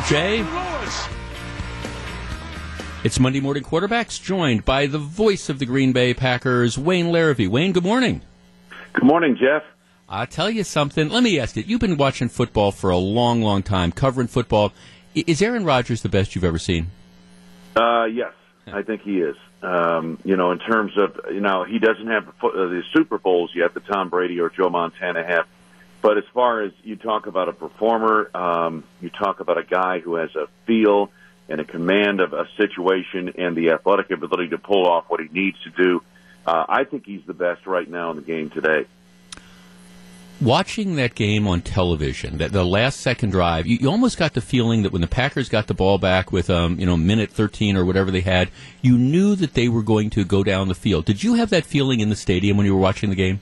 WTMJ. It's Monday Morning Quarterbacks, joined by the voice of the Green Bay Packers, Wayne Larrivee. Wayne, good morning. Good morning, Jeff. I'll tell you something. Let me ask you. You've been watching football for a long, long time, covering football. Is Aaron Rodgers the best you've ever seen? Uh, yes, I think he is. Um, you know, in terms of, you know, he doesn't have the Super Bowls yet that Tom Brady or Joe Montana have. But as far as you talk about a performer, um, you talk about a guy who has a feel and a command of a situation and the athletic ability to pull off what he needs to do. Uh, I think he's the best right now in the game today watching that game on television, that the last second drive, you, you, almost got the feeling that when the Packers got the ball back with um, you know minute 13 or whatever they had, you knew that they were going to go down the field. Did you have that feeling in the stadium when you were watching the game?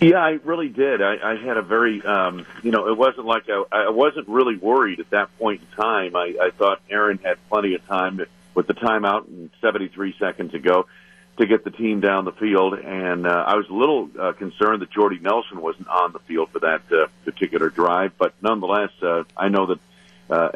Yeah, I really did. I, I had a very, um, you know, it wasn't like I, I wasn't really worried at that point in time. I, I thought Aaron had plenty of time with the timeout and 73 seconds to go to get the team down the field. And uh, I was a little uh, concerned that Jordy Nelson wasn't on the field for that uh, particular drive, but nonetheless, uh, I know that uh,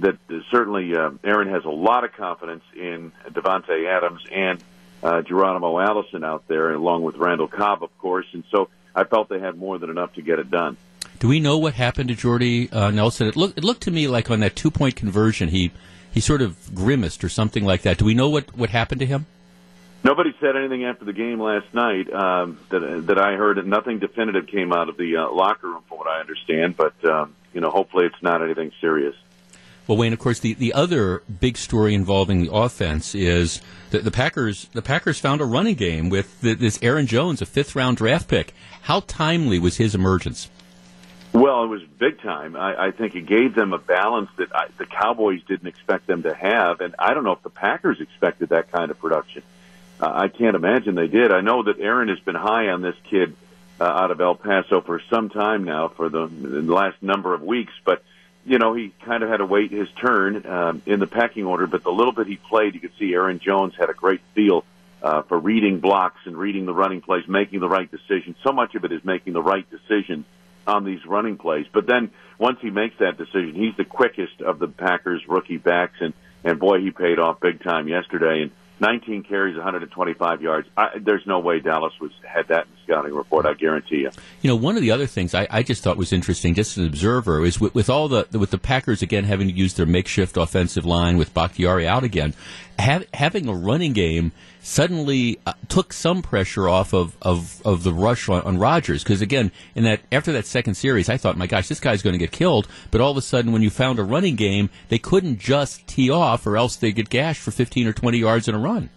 that certainly uh, Aaron has a lot of confidence in Davante Adams and uh, Geronimo Allison out there, along with Randall Cobb, of course. And so I felt they had more than enough to get it done. Do we know what happened to Jordy uh, Nelson? It looked it looked to me like on that two point conversion, he he sort of grimaced or something like that. Do we know what what happened to him? Nobody said anything after the game last night um, that that I heard. Nothing definitive came out of the uh, locker room, from what I understand. But um, you know, hopefully, it's not anything serious. Well, Wayne, of course, the, the other big story involving the offense is that the Packers the Packers found a running game with the, this Aaron Jones, a fifth round draft pick. How timely was his emergence? Well, it was big time. I, I think it gave them a balance that I, the Cowboys didn't expect them to have, and I don't know if the Packers expected that kind of production. Uh, I can't imagine they did. I know that Aaron has been high on this kid uh, out of El Paso for some time now, for the, the last number of weeks. But you know, he kind of had to wait his turn um, in the pecking order. But the little bit he played, you could see Aaron Jones had a great feel uh, for reading blocks and reading the running plays, making the right decision. So much of it is making the right decision on these running plays. But then once he makes that decision, he's the quickest of the Packers rookie backs, and and boy, he paid off big time yesterday. And 19 carries, 125 yards. I, there's no way Dallas was had that in the scouting report. I guarantee you. You know, one of the other things I, I just thought was interesting, just as an observer, is with, with, all the with the Packers again having to use their makeshift offensive line with Bakhtiari out again, have, having a running game suddenly uh, took some pressure off of, of, of the rush on, on. Because again, in that after that second series, I thought, my gosh, this guy's going to get killed. But all of a sudden, when you found a running game, they couldn't just tee off, or else they get gashed for 15 or 20 yards in a run.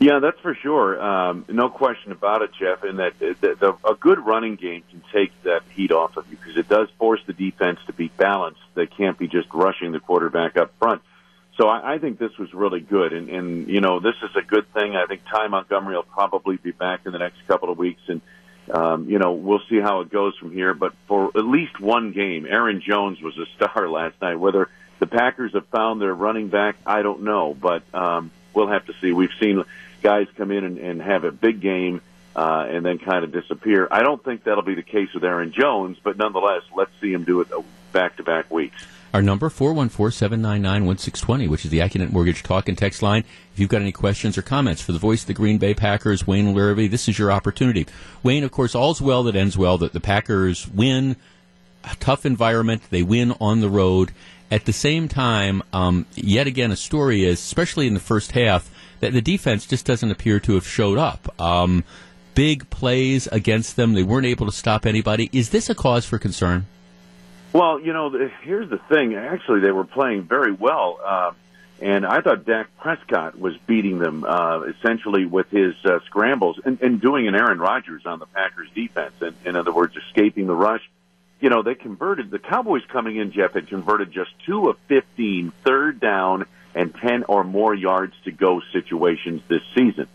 Yeah, that's for sure. Um, no question about it, Jeff. And that the, the, a good running game can take that heat off of you because it does force the defense to be balanced. They can't be just rushing the quarterback up front. So I, I think this was really good, and, and you know this is a good thing. I think Ty Montgomery will probably be back in the next couple of weeks, and um, you know we'll see how it goes from here. But for at least one game, Aaron Jones was a star last night. Whether the Packers have found their running back, I don't know, but um, we'll have to see. We've seen guys come in and, and have a big game uh, and then kind of disappear. I don't think that'll be the case with Aaron Jones, but nonetheless, let's see him do it back to back weeks. Our number, 414-799-1620, which is the Accunet Mortgage Talk and Text line. If you've got any questions or comments for the voice of the Green Bay Packers, Wayne Larrivee, this is your opportunity. Wayne, of course, all's well that ends well, that the Packers win, a tough environment, they win on the road. At the same time, um, yet again, a story is, especially in the first half, that the defense just doesn't appear to have showed up. Um, big plays against them, they weren't able to stop anybody. Is this a cause for concern? Well, you know, here's the thing. Actually, they were playing very well, uh, and I thought Dak Prescott was beating them uh, essentially with his uh, scrambles and, and doing an Aaron Rodgers on the Packers defense. And in other words, escaping the rush. You know, they converted the Cowboys coming in. Jeff had converted just two of 15 third down and 10 or more yards to go situations this season.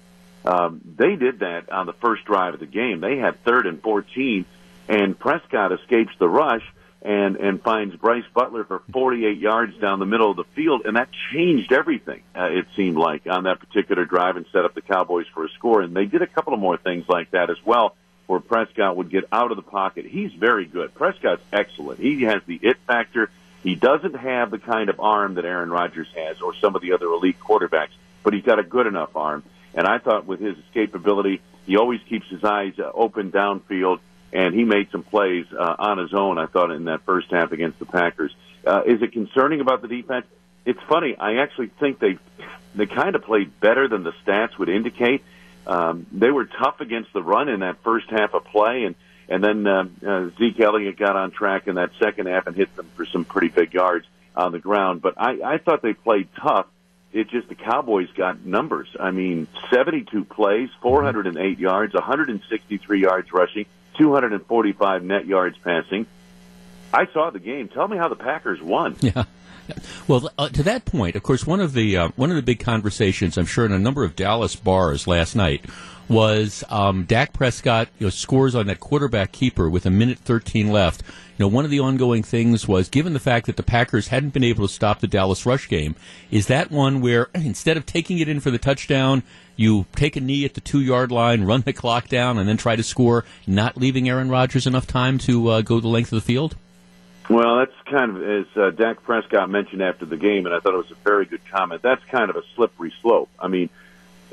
Um, they did that on the first drive of the game. They had third and 14, and Prescott escapes the rush and and finds Brice Butler for 48 yards down the middle of the field, and that changed everything. Uh, it seemed like on that particular drive and set up the Cowboys for a score. And they did a couple of more things like that as well. where Prescott would get out of the pocket. He's very good. Prescott's excellent. He has the it factor. He doesn't have the kind of arm that Aaron Rodgers has or some of the other elite quarterbacks, but he's got a good enough arm. And I thought with his escapability, he always keeps his eyes uh, open downfield, and he made some plays uh, on his own. I thought in that first half against the Packers. Uh, is it concerning about the defense? It's funny. I actually think they they kind of played better than the stats would indicate. Um, they were tough against the run in that first half of play, and and then uh, uh, Zeke Elliott got on track in that second half and hit them for some pretty big yards on the ground. But I, I thought they played tough. It just the Cowboys got numbers. I mean, 72 plays, 408 yards, 163 yards rushing, 245 net yards passing. I saw the game. Tell me how the Packers won. Yeah. Well, uh, to that point, of course, one of the uh, one of the big conversations I'm sure in a number of Dallas bars last night was um, Dak Prescott you know, scores on that quarterback keeper with a minute 13 left. You know, one of the ongoing things was given the fact that the Packers hadn't been able to stop the Dallas rush game, is that one where instead of taking it in for the touchdown, you take a knee at the two yard line, run the clock down, and then try to score, not leaving Aaron Rodgers enough time to uh, go the length of the field? Well, that's kind of as uh, Dak Prescott mentioned after the game, and I thought it was a very good comment. That's kind of a slippery slope. I mean,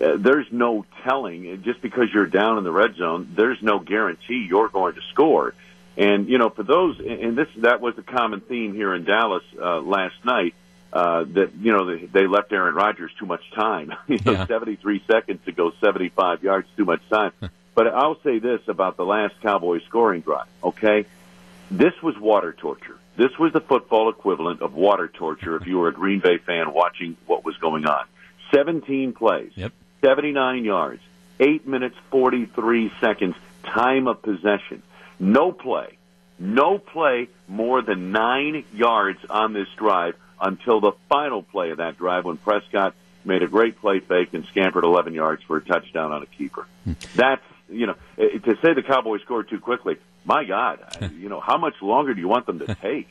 uh, there's no telling just because you're down in the red zone. There's no guarantee you're going to score. And you know, for those, and this that was the common theme here in Dallas uh, last night. Uh, that you know they, they left Aaron Rodgers too much time. you know, yeah. 73 seconds to go 75 yards, too much time. but I'll say this about the last Cowboys scoring drive. Okay, this was water torture. This was the football equivalent of water torture if you were a Green Bay fan watching what was going on. 17 plays, yep. 79 yards, 8 minutes 43 seconds, time of possession. No play, no play more than 9 yards on this drive until the final play of that drive when Prescott made a great play fake and scampered 11 yards for a touchdown on a keeper. Hmm. That's, you know, eh, to say the Cowboys scored too quickly, my God, you know, how much longer do you want them to take?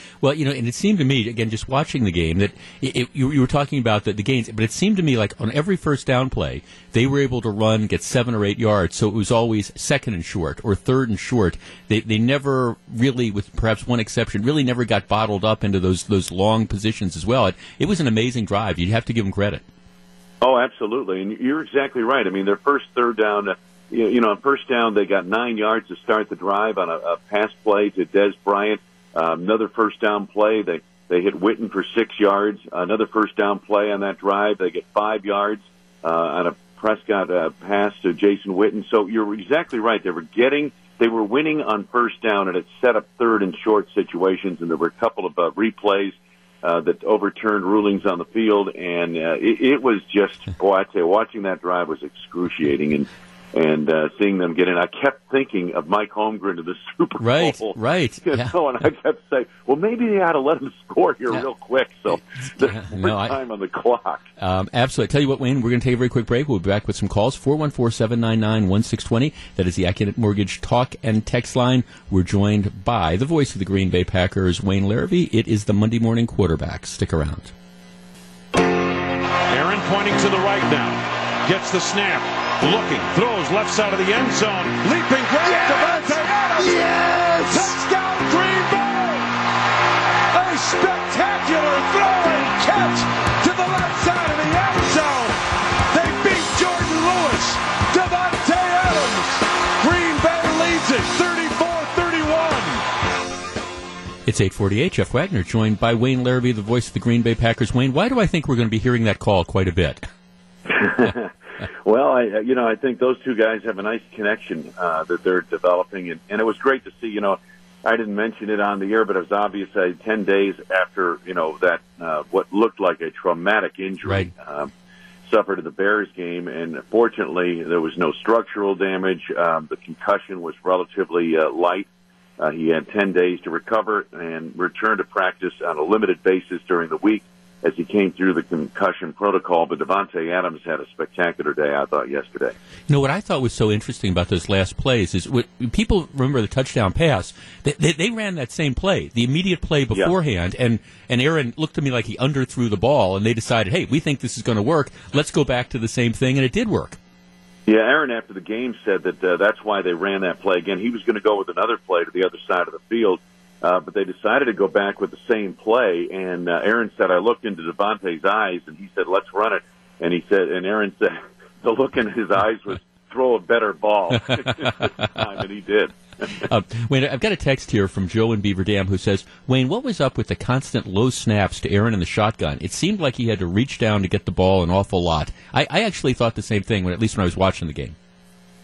well, you know, and it seemed to me, again, just watching the game, that it, it, you, you, were talking about the, the gains, but it seemed to me like on every first down play, they were able to run, get seven or eight yards, so it was always second and short or third and short. They, they never really, with perhaps one exception, really never got bottled up into those, those long positions as well. It, it was an amazing drive. You'd have to give them credit. Oh, absolutely. And you're exactly right. I mean, their first third down, uh, you know, on first down, they got nine yards to start the drive on a, a pass play to Dez Bryant. Uh, another first down play, they they hit Witten for six yards. Another first down play on that drive, they get five yards uh, on a Prescott uh, pass to Jason Witten. So you're exactly right. They were getting, they were winning on first down, and it set up third and short situations. And there were a couple of uh, replays uh, that overturned rulings on the field, and uh, it, it was just boy, I tell you, watching that drive was excruciating. And and uh, seeing them get in. I kept thinking of Mike Holmgren to the Super right, Bowl. Right, right. yeah. know, and I kept saying, well, maybe they ought to let him score here yeah. real quick. So there's yeah, no, time I, on the clock. Um, absolutely. I tell you what, Wayne, we're going to take a very quick break. We'll be back with some calls. 414-799-1620. That is the Accunet Mortgage talk and text line. We're joined by the voice of the Green Bay Packers, Wayne Larrivee. It is the Monday Morning Quarterback. Stick around. Aaron pointing to the right now. Gets the snap looking, throws left side of the end zone, leaping grab yes! Davante Adams. Yes! Touchdown Green Bay! A spectacular throw and catch to the left side of the end zone. They beat Jourdan Lewis. Davante Adams. Green Bay leads it 34-31. It's 848. Jeff Wagner joined by Wayne Larrivee, the voice of the Green Bay Packers. Wayne, why do I think we're going to be hearing that call quite a bit? well, I you know I think those two guys have a nice connection uh, that they're developing, and, and it was great to see. You know, I didn't mention it on the air, but it was obvious. I ten days after you know that uh, what looked like a traumatic injury. Right. Um, suffered in the Bears game, and fortunately, there was no structural damage. Um, the concussion was relatively uh, light. Uh, he had 10 days to recover and return to practice on a limited basis during the week as he came through the concussion protocol. But Davante Adams had a spectacular day, I thought, yesterday. You know what I thought was so interesting about those last plays is what people remember the touchdown pass. They, they, they ran that same play, the immediate play beforehand, yeah. and and Aaron looked to me like he underthrew the ball, and they decided, hey, we think this is going to work. Let's go back to the same thing, and it did work. Yeah, Aaron after the game said that uh, that's why they ran that play again. He was going to go with another play to the other side of the field, uh, but they decided to go back with the same play. And uh, Aaron said, I looked into Davante's eyes, and he said, "Let's run it." And he said, and Aaron said, the look in his eyes was, "Throw a better ball." time, and he did. uh, Wayne, I've got a text here from Joe in Beaver Dam who says, Wayne, what was up with the constant low snaps to Aaron in the shotgun? It seemed like he had to reach down to get the ball an awful lot. I, I actually thought the same thing, when, at least when I was watching the game.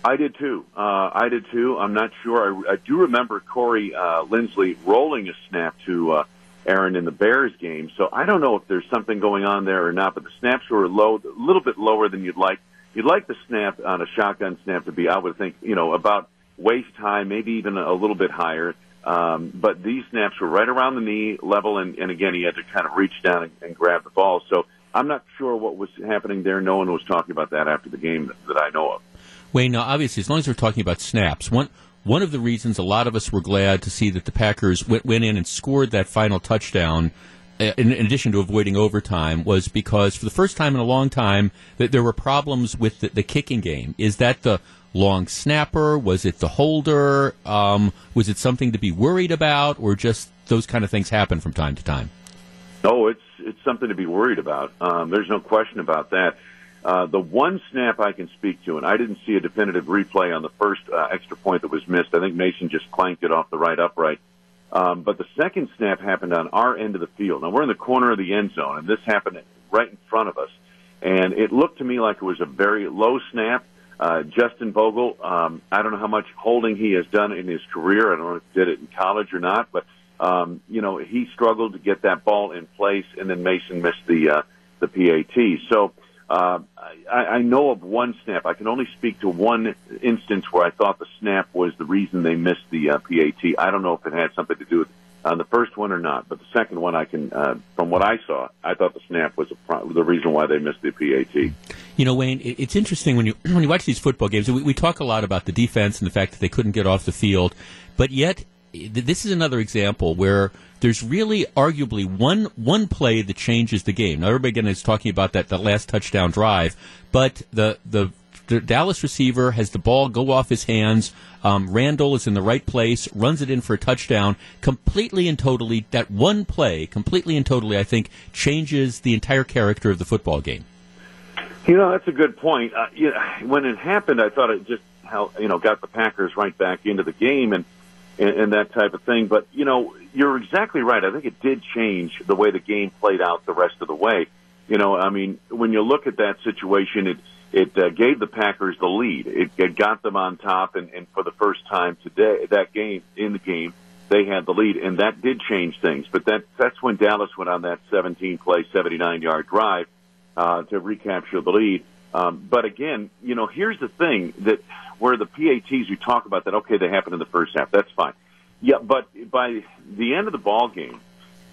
I did too. Uh, I did too. I'm not sure. I, I do remember Corey uh, Linsley rolling a snap to uh, Aaron in the Bears game. So I don't know if there's something going on there or not. But the snaps were low, a little bit lower than you'd like. You'd like the snap on a shotgun snap to be, I would think, you know, about waist high, maybe even a little bit higher. Um, but these snaps were right around the knee level, and, and again, he had to kind of reach down and, and grab the ball. So I'm not sure what was happening there. No one was talking about that after the game that, that I know of. Wayne, now obviously, as long as we're talking about snaps, one one of the reasons a lot of us were glad to see that the Packers went, went in and scored that final touchdown. Uh, in, in, addition to avoiding overtime, was because for the first time in a long time that there were problems with the, the kicking game. Is that the long snapper? Was it the holder? Um, was it something to be worried about, or just those kind of things happen from time to time? No, it's it's something to be worried about. Um, there's no question about that. Uh, the one snap I can speak to, and I didn't see a definitive replay on the first uh, extra point that was missed. I think Mason just clanked it off the right upright. Um, but the second snap happened on our end of the field. Now we're in the corner of the end zone, and this happened right in front of us. And it looked to me like it was a very low snap. Uh, Justin Vogel, um, I don't know how much holding he has done in his career. I don't know if he did it in college or not, but um, you know he struggled to get that ball in place, and then Mason missed the uh, the PAT. So uh, I, I know of one snap. I can only speak to one instance where I thought the snap was the reason they missed the uh, PAT. I don't know if it had something to do with uh, the first one or not, but the second one, I can, uh, from what I saw, I thought the snap was a, the reason why they missed the PAT. You know, Wayne, it's interesting when you when you watch these football games. We, we talk a lot about the defense and the fact that they couldn't get off the field, but yet this is another example where there's really arguably one one play that changes the game. Now everybody again is talking about that the last touchdown drive, but the the Dallas receiver has the ball go off his hands. Um, Randall is in the right place, runs it in for a touchdown. Completely and totally, that one play, completely and totally, I think, changes the entire character of the football game. You know, that's a good point. Uh, you know, when it happened, I thought it just how you know got the Packers right back into the game, and and, and that type of thing. But you know, you're exactly right. I think it did change the way the game played out the rest of the way. You know, I mean, when you look at that situation, it it uh, gave the Packers the lead. It, it got them on top, and, and for the first time today, that game in the game, they had the lead, and that did change things. But that that's when Dallas went on that 17 play, 79 yard drive uh, to recapture the lead. Um, but again, you know, here's the thing that where the PATs you talk about that okay they happened in the first half that's fine, yeah, but by the end of the ball game,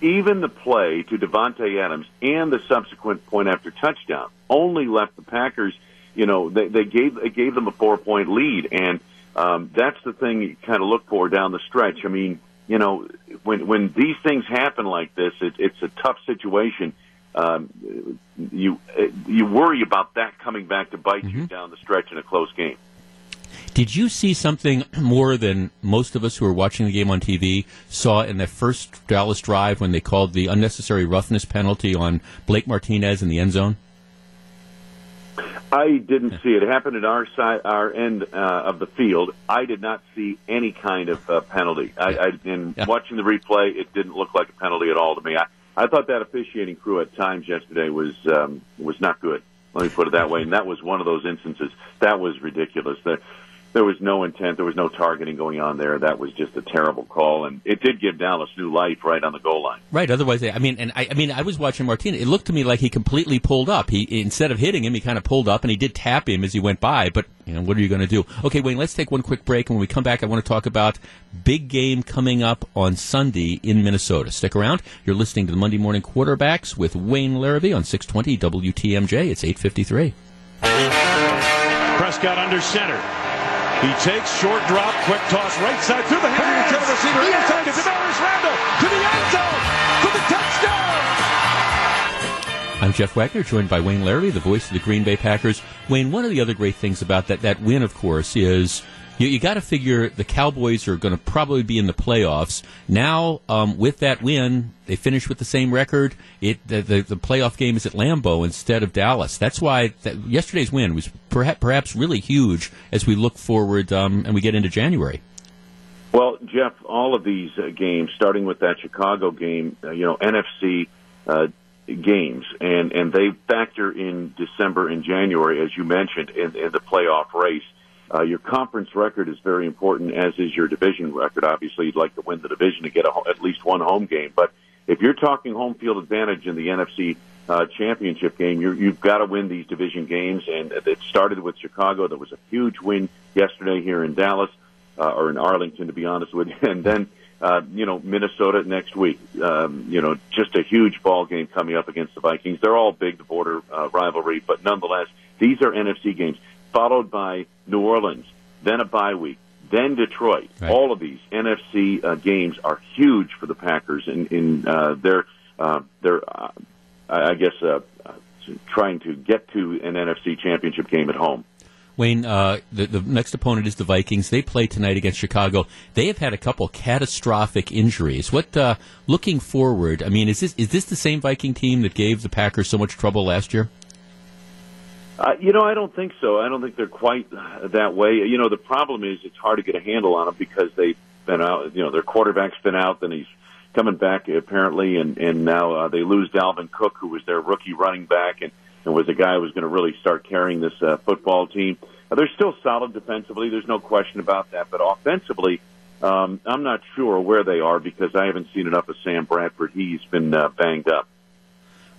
even the play to Davante Adams and the subsequent point after touchdown only left the Packers. You know, they, they gave they gave them a four point lead, and um, that's the thing you kind of look for down the stretch. I mean, you know, when when these things happen like this, it, it's a tough situation um, you you worry about that coming back to bite mm-hmm. you down the stretch in a close game. Did you see something more than most of us who were watching the game on TV saw in that first Dallas drive when they called the unnecessary roughness penalty on Blake Martinez in the end zone? I didn't see it. It happened at our side, our end uh, of the field. I did not see any kind of uh, penalty. I, I, in yeah. watching the replay, it didn't look like a penalty at all to me. I, I thought that officiating crew at times yesterday was um, was not good. Let me put it that way. And that was one of those instances that was ridiculous. That there was no intent, there was no targeting going on there. That was just a terrible call, and it did give Dallas new life right on the goal line. Right. Otherwise, I mean, and I, I mean, I was watching Martinez. It looked to me like he completely pulled up. He instead of hitting him, he kind of pulled up, and he did tap him as he went by. But you know, what are you going to do? Okay, Wayne. Let's take one quick break, and when we come back, I want to talk about big game coming up on Sunday in Minnesota. Stick around. You're listening to the Monday Morning Quarterbacks with Wayne Larrivee on 620 WTMJ. It's 8:53. Prescott under center. He takes short drop, quick toss, right side through the hands of the tail receiver. Yes. Inside to Damarious Randall to the end zone for the touchdown. I'm Jeff Wagner, joined by Wayne Larry, the voice of the Green Bay Packers. Wayne, one of the other great things about that that win, of course, is you, you got to figure the Cowboys are going to probably be in the playoffs now. Um, with that win, they finish with the same record. It the, the, the playoff game is at Lambeau instead of Dallas. That's why that, yesterday's win was perhaps, really huge as we look forward um, and we get into January. Well, Jeff, all of these uh, games, starting with that Chicago game, uh, you know, NFC uh, games, and and they factor in December and January, as you mentioned, in, in the playoff race. Uh, your conference record is very important, as is your division record. Obviously, you'd like to win the division to get a, at least one home game. But if you're talking home field advantage in the NFC uh, championship game, you're, you've got to win these division games. And it started with Chicago. There was a huge win yesterday here in Dallas, uh, or in Arlington, to be honest with you. And then, uh, you know, Minnesota next week. Um, you know, just a huge ball game coming up against the Vikings. They're all big, the border uh, rivalry, but nonetheless, these are NFC games followed by New Orleans, then a bye week, then Detroit. Right. All of these NFC uh, games are huge for the Packers in, in uh, their uh, their uh, I guess uh, trying to get to an NFC championship game at home. Wayne, uh, the, the next opponent is the Vikings. They play tonight against Chicago. They have had a couple catastrophic injuries. What, uh, looking forward? I mean, is this is this the same Viking team that gave the Packers so much trouble last year? Uh, you know, I don't think so. I don't think they're quite that way. You know, the problem is it's hard to get a handle on them because they've been out. You know, their quarterback's been out, then he's coming back apparently, and and now uh, they lose Dalvin Cook, who was their rookie running back, and and was a guy who was going to really start carrying this uh, football team. Uh, they're still solid defensively. There's no question about that, but offensively. Um, I'm not sure where they are because I haven't seen enough of Sam Bradford. He's been uh, banged up.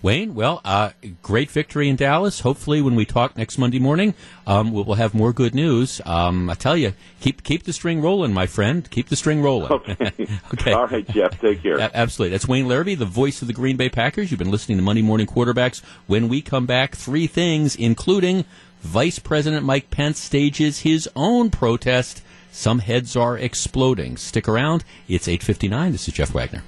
Wayne, well, uh, great victory in Dallas. Hopefully, when we talk next Monday morning, um, we'll, we'll, have more good news. Um, I tell you, keep keep the string rolling, my friend. Keep the string rolling. Okay. okay. All right, Jeff. Take care. Absolutely. That's Wayne Larrivee, the voice of the Green Bay Packers. You've been listening to Monday Morning Quarterbacks. When we come back, three things, including Vice President Mike Pence stages his own protest. Some heads are exploding. Stick around. It's 8:59. This is Jeff Wagner.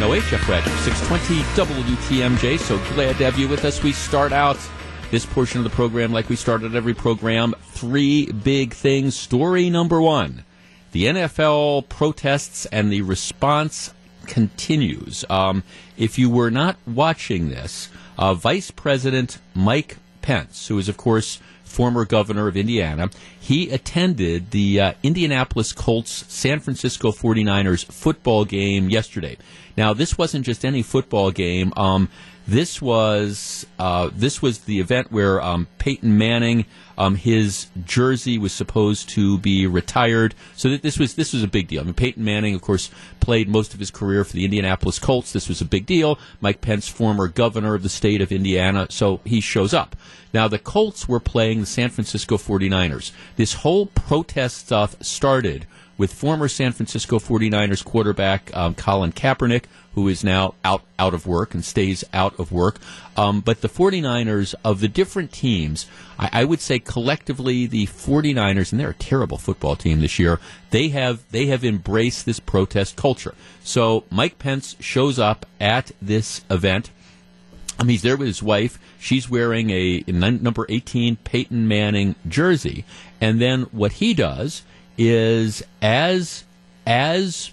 Jeff Wagner, 620 WTMJ. So glad to have you with us. We start out this portion of the program like we started every program. Three big things. Story number one the NFL protests and the response continues. Um, if you were not watching this, uh, Vice President Mike Pence, who is, of course, former governor of Indiana, he attended the uh, Indianapolis Colts San Francisco 49ers football game yesterday. Now, this wasn't just any football game. Um, this was uh, this was the event where um, Peyton Manning, um, his jersey was supposed to be retired. So that this was this was a big deal. I mean, Peyton Manning, of course, played most of his career for the Indianapolis Colts. This was a big deal. Mike Pence, former governor of the state of Indiana, so he shows up. Now, the Colts were playing the San Francisco 49ers. This whole protest stuff started with former San Francisco 49ers quarterback um, Colin Kaepernick, who is now out, out of work and stays out of work. Um, but the 49ers, of the different teams, I, I, would say collectively the 49ers, and they're a terrible football team this year, they have, they have embraced this protest culture. So Mike Pence shows up at this event. Um, he's there with his wife. She's wearing a, a number 18 Peyton Manning jersey. And then what he does is as as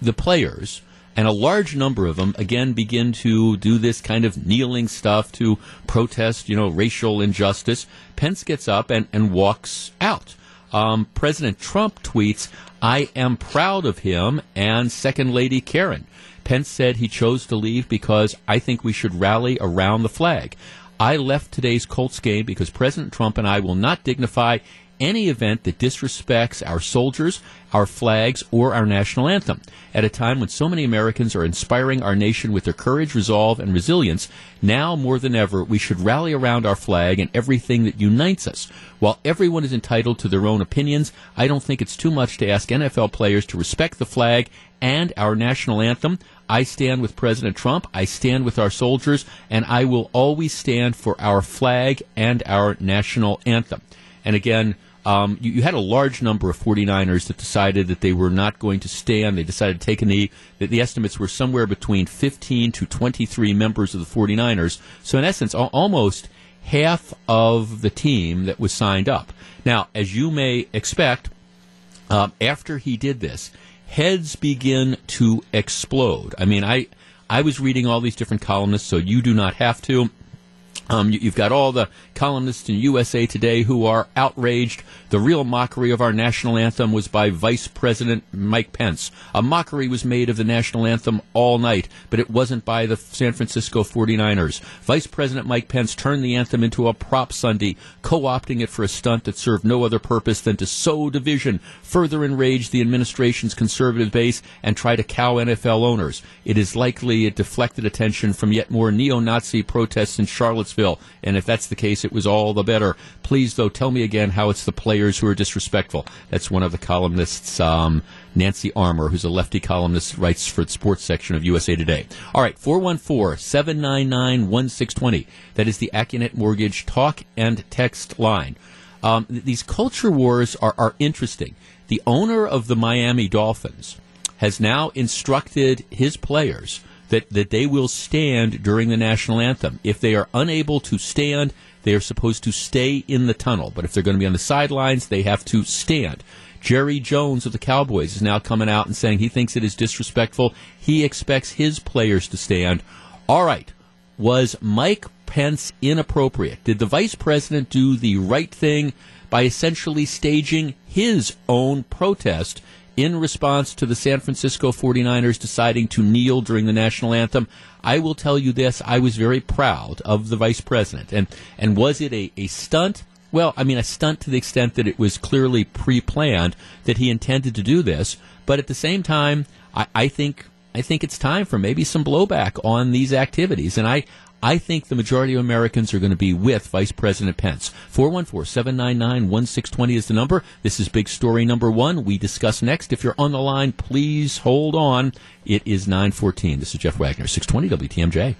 the players and a large number of them again begin to do this kind of kneeling stuff to protest, you know, racial injustice. Pence gets up and, and walks out. Um, President Trump tweets, "I am proud of him," and Second Lady Karen. Pence said he chose to leave because I think we should rally around the flag. I left today's Colts game because President Trump and I will not dignify any event that disrespects our soldiers, our flags, or our national anthem. At a time when so many Americans are inspiring our nation with their courage, resolve, and resilience, now more than ever, we should rally around our flag and everything that unites us. While everyone is entitled to their own opinions, I don't think it's too much to ask NFL players to respect the flag and our national anthem. I stand with President Trump. I stand with our soldiers, and I will always stand for our flag and our national anthem. And again, um, you, you, had a large number of 49ers that decided that they were not going to stand. They decided to take a knee. The, the estimates were somewhere between 15 to 23 members of the 49ers. So, in essence, al- almost half of the team that was signed up. Now, as you may expect, um, after he did this, heads begin to explode. I mean, I I was reading all these different columnists, so you do not have to. Um, you, have got all the columnists in USA Today who are outraged. The real mockery of our national anthem was by Vice President Mike Pence. A mockery was made of the national anthem all night, but it wasn't by the San Francisco 49ers. Vice President Mike Pence turned the anthem into a prop Sunday, co opting it for a stunt that served no other purpose than to sow division, further enrage the administration's conservative base, and try to cow NFL owners. It is likely it deflected attention from yet more neo Nazi protests in Charlottesville and if that's the case, it was all the better. Please, though, tell me again how it's the players who are disrespectful. That's one of the columnists, um, Nancy Armour, who's a lefty columnist, writes for the sports section of USA Today. All right, 414 799 1620. That is the Accunet Mortgage talk and text line. Um, these culture wars are, are interesting. The owner of the Miami Dolphins has now instructed his players that, that they will stand during the national anthem. If they are unable to stand, they are supposed to stay in the tunnel. But if they're going to be on the sidelines, they have to stand. Jerry Jones of the Cowboys is now coming out and saying he thinks it is disrespectful. He expects his players to stand. All right. Was Mike Pence inappropriate? Did the vice president do the right thing by essentially staging his own protest in response to the San Francisco 49ers deciding to kneel during the national anthem, I will tell you this, I was very proud of the vice president. And, and was it a, a stunt? Well, I mean, a stunt to the extent that it was clearly pre planned that he intended to do this. But at the same time, I, I think I think it's time for maybe some blowback on these activities. And I, I think the majority of Americans are going to be with Vice President Pence. 414 799 1620 is the number. This is big story number one. We discuss next. If you're on the line, please hold on. It is 914. This is Jeff Wagner, 620 WTMJ.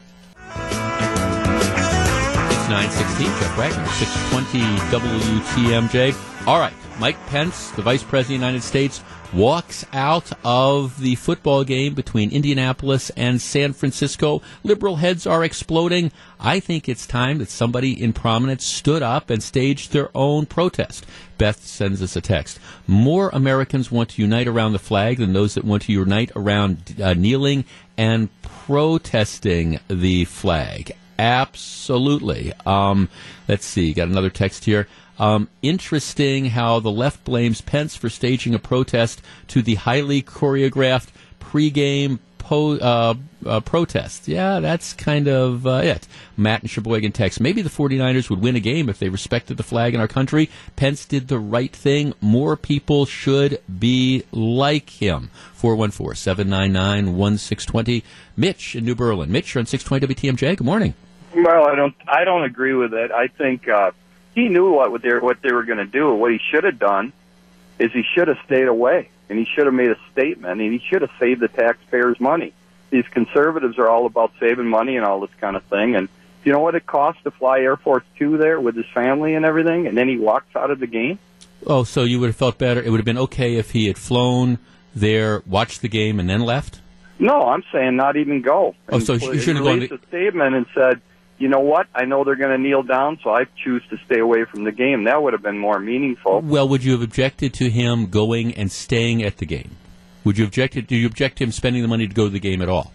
It's 916. Jeff Wagner, 620 WTMJ. All right. Mike Pence, the Vice President of the United States, walks out of the football game between Indianapolis and San Francisco. Liberal heads are exploding. I think it's time that somebody in prominence stood up and staged their own protest. Beth sends us a text. More Americans want to unite around the flag than those that want to unite around uh, kneeling and protesting the flag. Absolutely. Um, let's see. Got another text here. Um, interesting how the left blames Pence for staging a protest to the highly choreographed pregame po- uh, uh, protest. Yeah, that's kind of uh, it. Matt and Sheboygan text. Maybe the 49ers would win a game if they respected the flag in our country. Pence did the right thing. More people should be like him. 414 799 1620. Mitch in New Berlin. Mitch, you're on 620 WTMJ. Good morning. Well, I don't. I don't agree with it. I think uh, he knew what they what they were going to do. What he should have done is he should have stayed away and he should have made a statement and he should have saved the taxpayers money. These conservatives are all about saving money and all this kind of thing. And you know what it costs to fly Air Force Two there with his family and everything, and then he walks out of the game. Oh, so you would have felt better. It would have been okay if he had flown there, watched the game, and then left. No, I'm saying not even go. Oh, so you shouldn't have gone. To... a statement and said, you know what? I know they're going to kneel down, so I choose to stay away from the game. That would have been more meaningful. Well, would you have objected to him going and staying at the game? Would you object? Do you object to him spending the money to go to the game at all?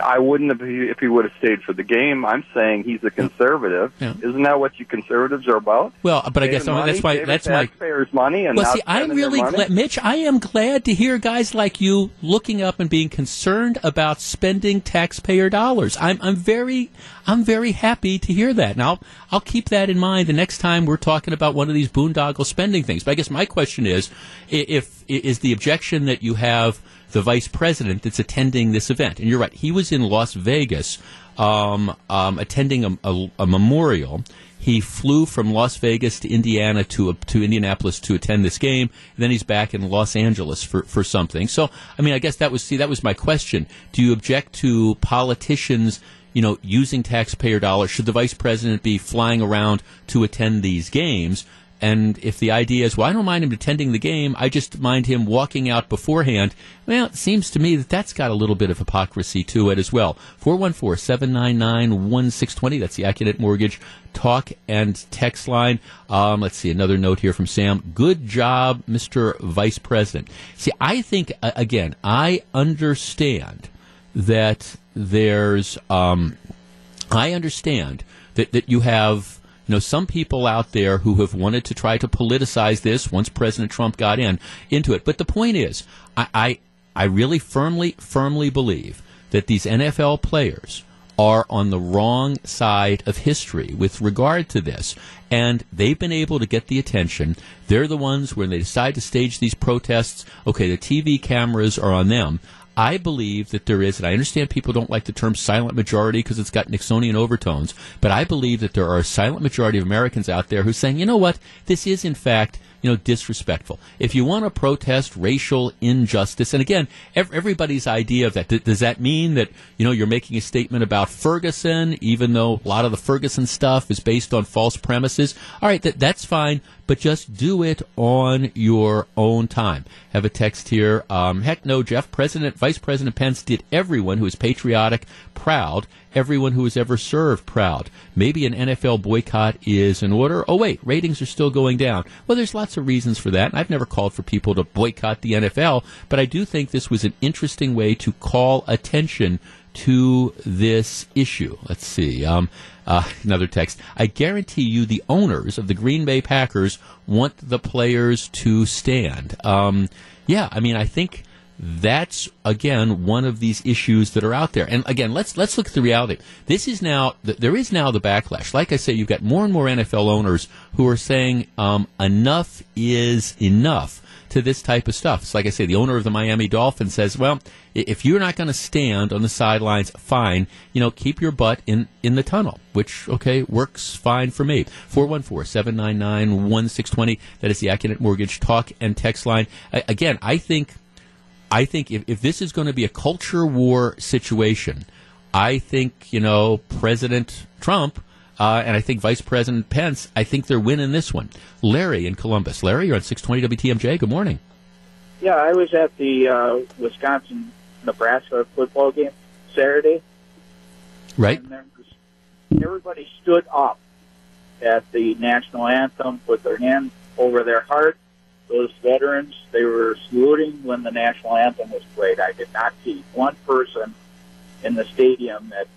I wouldn't have if he would have stayed for the game. I'm saying he's a conservative. Yeah. Isn't that what you conservatives are about? Well, but I guess Saving that's money, why that's my taxpayers' money and Well, see, I'm really money? glad, Mitch. I am glad to hear guys like you looking up and being concerned about spending taxpayer dollars. I'm, I'm very, I'm very happy to hear that. Now, I'll, I'll keep that in mind the next time we're talking about one of these boondoggle spending things. But I guess my question is, if is the objection that you have the vice president that's attending this event, and you're right, he was in Las Vegas um, um, attending a, a, a memorial. He flew from Las Vegas to Indiana to to Indianapolis to attend this game. And then he's back in Los Angeles for, for something. So, I mean, I guess that was see that was my question. Do you object to politicians, you know, using taxpayer dollars? Should the vice president be flying around to attend these games? And if the idea is, well, I don't mind him attending the game, I just mind him walking out beforehand, well, it seems to me that that's got a little bit of hypocrisy to it as well. 414 799 1620, that's the Accunet Mortgage talk and text line. Um, let's see, another note here from Sam. Good job, Mr. Vice President. See, I think, again, I understand that there's, um, I understand that, that you have you know some people out there who have wanted to try to politicize this once President Trump got in into it. But the point is, I I, I really firmly firmly believe that these NFL players are on the wrong side of history with regard to this. And they've been able to get the attention. They're the ones when they decide to stage these protests, okay, the TV cameras are on them. I believe that there is, and I understand people don't like the term silent majority because it's got Nixonian overtones, but I believe that there are a silent majority of Americans out there who are saying, you know what, this is in fact, you know, disrespectful. If you want to protest racial injustice, and again, ev- everybody's idea of that, th- does that mean that, you know, you're making a statement about Ferguson, even though a lot of the Ferguson stuff is based on false premises? All right, that, that's fine, but just do it on your own time. Have a text here. Um, heck no, Jeff. President, Vice President Pence did everyone who is patriotic proud, everyone who has ever served proud. Maybe an NFL boycott is in order. Oh, wait, ratings are still going down. Well, there's lots of reasons for that. I've never called for people to boycott the NFL, but I do think this was an interesting way to call attention to this issue. Let's see. Um, uh, another text. I guarantee you the owners of the Green Bay Packers want the players to stand. Um, yeah, I mean, I think that's again one of these issues that are out there. And again, let's let's look at the reality. This is now there is now the backlash. Like I say, you've got more and more NFL owners who are saying um, enough is enough to this type of stuff. It's like I say, the owner of the Miami Dolphins says, "Well, if you're not going to stand on the sidelines, fine. You know, keep your butt in in the tunnel." Which okay works fine for me. 414-799-1620. That is the Accunet Mortgage talk and text line. I, again, I think I think if, if this is going to be a culture war situation, I think, you know, President Trump uh, and I think Vice President Pence, I think they're winning this one. Larry in Columbus. Larry, you're on 620 WTMJ. Good morning. Yeah, I was at the uh, Wisconsin Nebraska football game Saturday, Right? was, everybody stood up at the national anthem, put their hand over their heart. Those veterans, they were saluting when the national anthem was played. I did not see one person in the stadium that,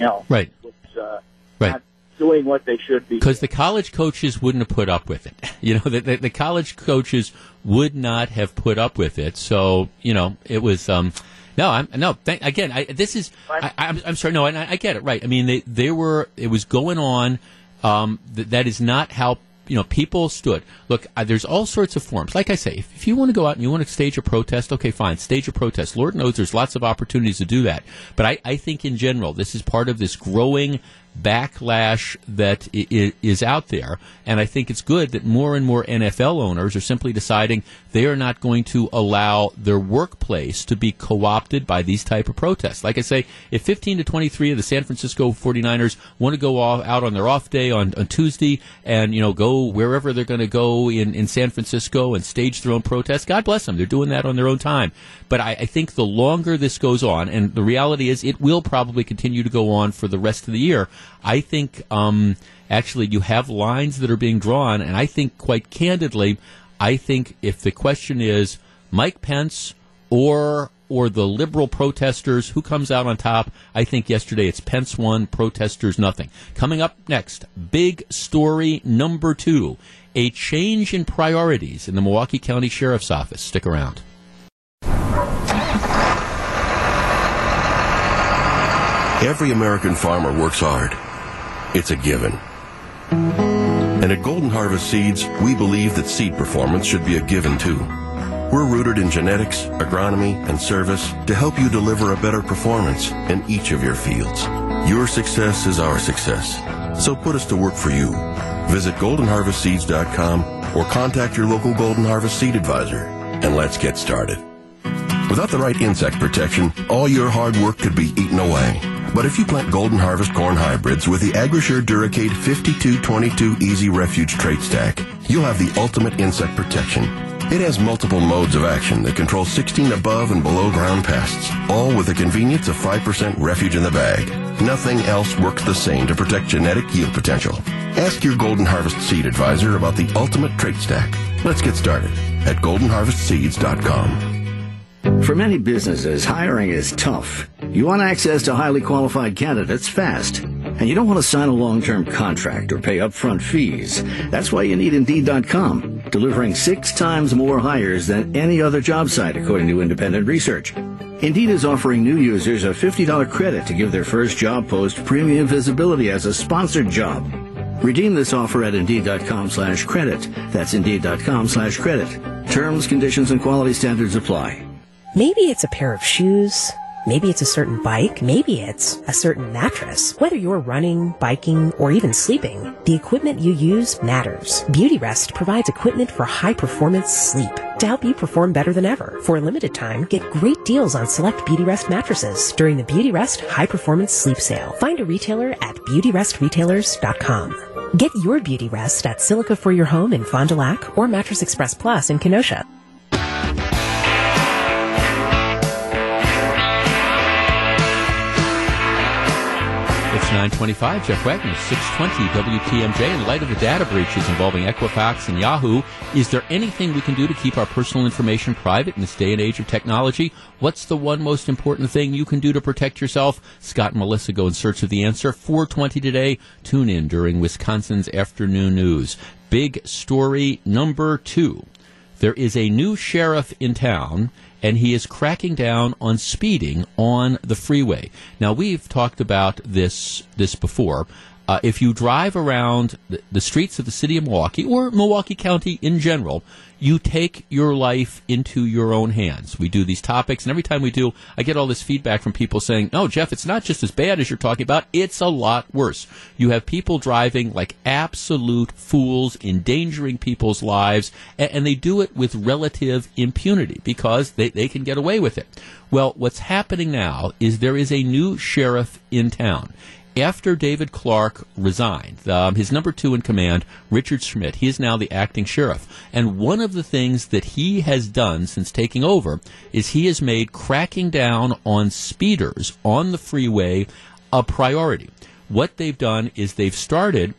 you know, Right. was uh, Right. not doing what they should be. Because the college coaches wouldn't have put up with it. You know, the, the, the college coaches would not have put up with it. So, you know, it was. Um, no, I'm no. Thank, again, I, this is. I, I'm, I'm sorry. No, and I, I get it. Right. I mean, they, they were. It was going on. Um, th- that is not how you know people stood. Look, uh, there's all sorts of forms. Like I say, if, if you want to go out and you want to stage a protest, okay, fine, stage a protest. Lord knows there's lots of opportunities to do that. But I, I think in general, this is part of this growing backlash that is out there. And I think it's good that more and more NFL owners are simply deciding they are not going to allow their workplace to be co-opted by these type of protests. Like I say, if 15 to 23 of the San Francisco 49ers want to go off, out on their off day on, on Tuesday and, you know, go wherever they're going to go in, in San Francisco and stage their own protest, God bless them. They're doing that on their own time. But I, I think the longer this goes on, and the reality is it will probably continue to go on for the rest of the year, I think um, actually you have lines that are being drawn, and I think quite candidly, I think if the question is Mike Pence or or the liberal protesters? Who comes out on top? I think yesterday it's Pence won, protesters nothing. Coming up next, big story number two a change in priorities in the Milwaukee County Sheriff's Office. Stick around. Every American farmer works hard. It's a given. And at Golden Harvest Seeds, we believe that seed performance should be a given too. We're rooted in genetics, agronomy, and service to help you deliver a better performance in each of your fields. Your success is our success. So put us to work for you. Visit goldenharvestseeds.com or contact your local Golden Harvest Seed Advisor. And let's get started. Without the right insect protection, all your hard work could be eaten away. But if you plant Golden Harvest corn hybrids with the AgriSure Duracade 5222 Easy Refuge trait stack, you'll have the ultimate insect protection. It has multiple modes of action that control 16 above and below ground pests, all with the convenience of 5% refuge in the bag. Nothing else works the same to protect genetic yield potential. Ask your Golden Harvest Seed Advisor about the ultimate trait stack. Let's get started at goldenharvestseeds.com. For many businesses, hiring is tough. You want access to highly qualified candidates fast. And you don't want to sign a long-term contract or pay upfront fees. That's why you need Indeed.com, delivering six times more hires than any other job site, according to independent research. Indeed is offering new users a $50 credit to give their first job post premium visibility as a sponsored job. Redeem this offer at Indeed.com slash credit. That's Indeed.com slash credit. Terms, conditions, and quality standards apply. Maybe it's a pair of shoes. Maybe it's a certain bike. Maybe it's a certain mattress. Whether you're running, biking, or even sleeping, the equipment you use matters. Beautyrest provides equipment for high performance sleep to help you perform better than ever. For a limited time, get great deals on select Beautyrest mattresses during the Beautyrest High Performance Sleep Sale. Find a retailer at beautyrestretailers.com. Get your Beautyrest at Silica for your home in Fond du Lac or Mattress Express Plus in Kenosha. 925. Jeff Wagner, 620 WTMJ. In light of the data breaches involving Equifax and Yahoo, is there anything we can do to keep our personal information private in this day and age of technology? What's the one most important thing you can do to protect yourself? Scott and Melissa go in search of the answer. 420 today. Tune in during Wisconsin's afternoon news. Big story number two. There is a new sheriff in town and he is cracking down on speeding on the freeway. Now we've talked about this this before. Uh, if you drive around the, the streets of the city of Milwaukee or Milwaukee County in general, you take your life into your own hands. We do these topics, and every time we do, I get all this feedback from people saying, "No, Jeff, it's not just as bad as you're talking about; it's a lot worse." You have people driving like absolute fools, endangering people's lives, and, and they do it with relative impunity because they, they can get away with it. Well, what's happening now is there is a new sheriff in town after David Clark resigned, um, his number two in command, Richard Schmidt, he is now the acting sheriff. And one of the things that he has done since taking over is he has made cracking down on speeders on the freeway a priority. What they've done is they've started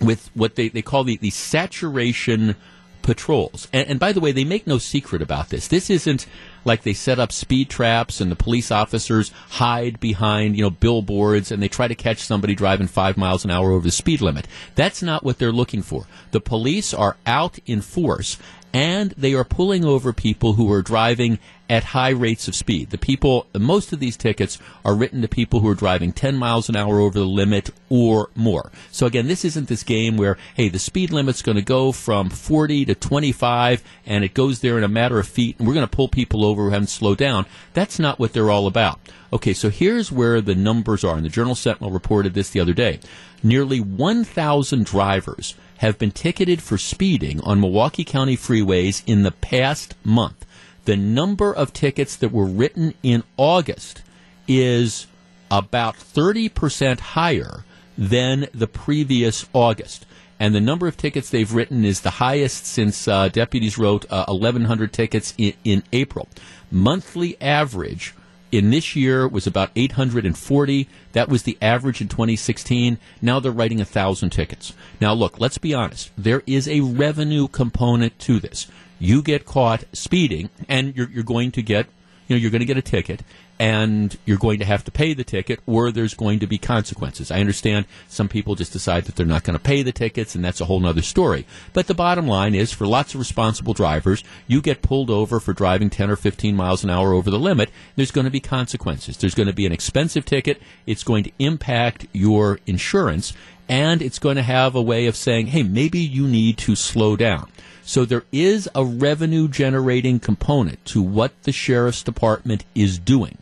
with what they, they call the, the saturation patrols. And, and, by the way, they make no secret about this. This isn't like they set up speed traps and the police officers hide behind, you know, billboards and they try to catch somebody driving five miles an hour over the speed limit. That's not what they're looking for. The police are out in force and they are pulling over people who are driving at high rates of speed. The people, most of these tickets are written to people who are driving 10 miles an hour over the limit or more. So again, this isn't this game where, hey, the speed limit's going to go from 40 to 25 and it goes there in a matter of feet and we're going to pull people over who haven't slowed down. That's not what they're all about. Okay, so here's where the numbers are. And the Journal Sentinel reported this the other day. Nearly 1,000 drivers have been ticketed for speeding on Milwaukee County freeways in the past month. The number of tickets that were written in August is about 30% higher than the previous August. And the number of tickets they've written is the highest since uh, deputies wrote uh, 1,100 tickets in, in April. Monthly average in this year was about 840. That was the average in 2016. Now they're writing a thousand tickets. Now look, let's be honest. There is a revenue component to this. You get caught speeding, and you're, you're going to get you know, you're going to get a ticket and you're going to have to pay the ticket or there's going to be consequences. I understand some people just decide that they're not going to pay the tickets and that's a whole other story. But the bottom line is for lots of responsible drivers, you get pulled over for driving 10 or 15 miles an hour over the limit, there's going to be consequences. There's going to be an expensive ticket. It's going to impact your insurance and it's going to have a way of saying, hey, maybe you need to slow down. So there is a revenue generating component to what the sheriff's department is doing.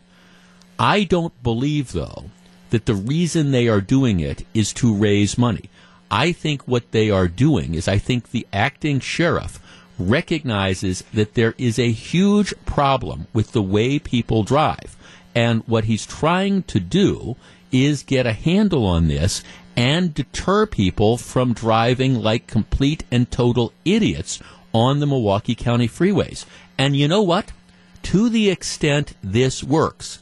I don't believe, though, that the reason they are doing it is to raise money. I think what they are doing is I think the acting sheriff recognizes that there is a huge problem with the way people drive. And what he's trying to do is get a handle on this and deter people from driving like complete and total idiots on the Milwaukee County freeways. And you know what? To the extent this works,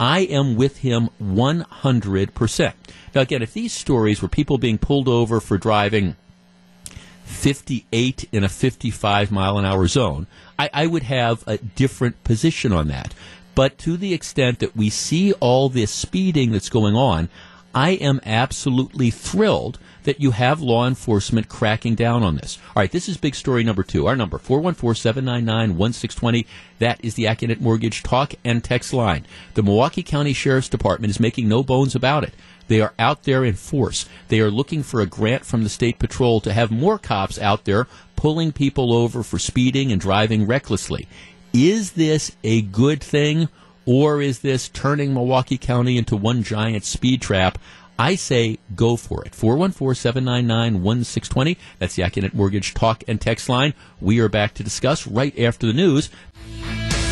I am with him 100%. Now, again, if these stories were people being pulled over for driving 58 in a 55 mile an hour zone, I, I would have a different position on that. But to the extent that we see all this speeding that's going on, I am absolutely thrilled that you have law enforcement cracking down on this. All right, this is big story number two. Our number, 414-799-1620. That is the Accunet Mortgage talk and text line. The Milwaukee County Sheriff's Department is making no bones about it. They are out there in force. They are looking for a grant from the State Patrol to have more cops out there pulling people over for speeding and driving recklessly. Is this a good thing? Or is this turning Milwaukee County into one giant speed trap? I say go for it. 414-799-1620. That's the Accunet Mortgage talk and text line. We are back to discuss right after the news.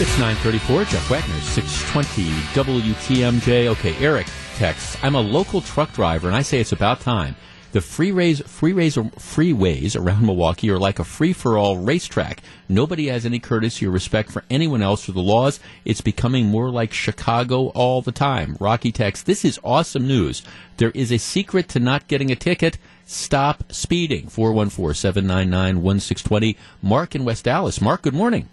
It's 934. Jeff Wagner, 620 WTMJ. Okay, Eric texts. I'm a local truck driver, and I say it's about time. The freeways, freeways, freeways around Milwaukee are like a free-for-all racetrack. Nobody has any courtesy or respect for anyone else or the laws. It's becoming more like Chicago all the time. Rocky text, this is awesome news. There is a secret to not getting a ticket. Stop speeding. 414-799-1620. Mark in West Allis. Mark, good morning.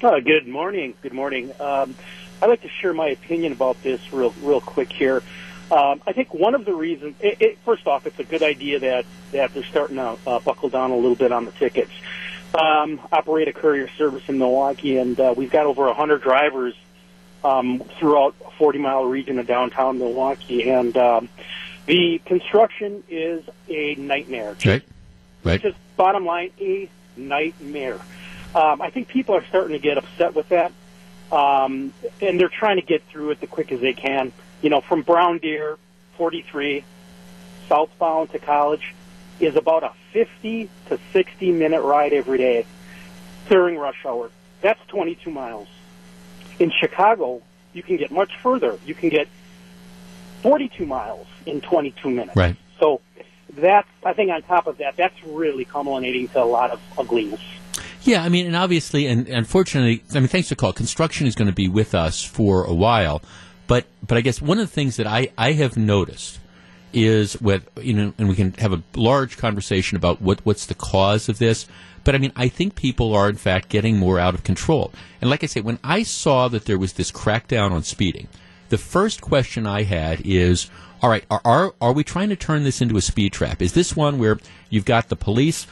Uh, good morning. Good morning. Um, I'd like to share my opinion about this real, real quick here. Um, I think one of the reasons, it, it, first off, it's a good idea that, that they're starting to uh, buckle down a little bit on the tickets. Um, operate a courier service in Milwaukee, and uh, we've got over 100 drivers um, throughout a 40 mile region of downtown Milwaukee. And um, the construction is a nightmare. Right. Right. Just bottom line, a nightmare. Um, I think people are starting to get upset with that, um, and they're trying to get through it the quick as they can you know, from Brown Deer, 43, southbound to college, is about a 50 to 60 minute ride every day during rush hour. That's 22 miles. In Chicago, you can get much further. You can get 42 miles in 22 minutes. Right. So that's, I think on top of that, that's really culminating to a lot of ugliness. Yeah, I mean, and obviously, and unfortunately, I mean, thanks to call, construction is going to be with us for a while. But but I guess one of the things that I, I have noticed is with you know, and we can have a large conversation about what what's the cause of this. But I mean, I think people are in fact getting more out of control. And like I say, when I saw that there was this crackdown on speeding, the first question I had is, all right, are, are, are we trying to turn this into a speed trap? Is this one where you've got the police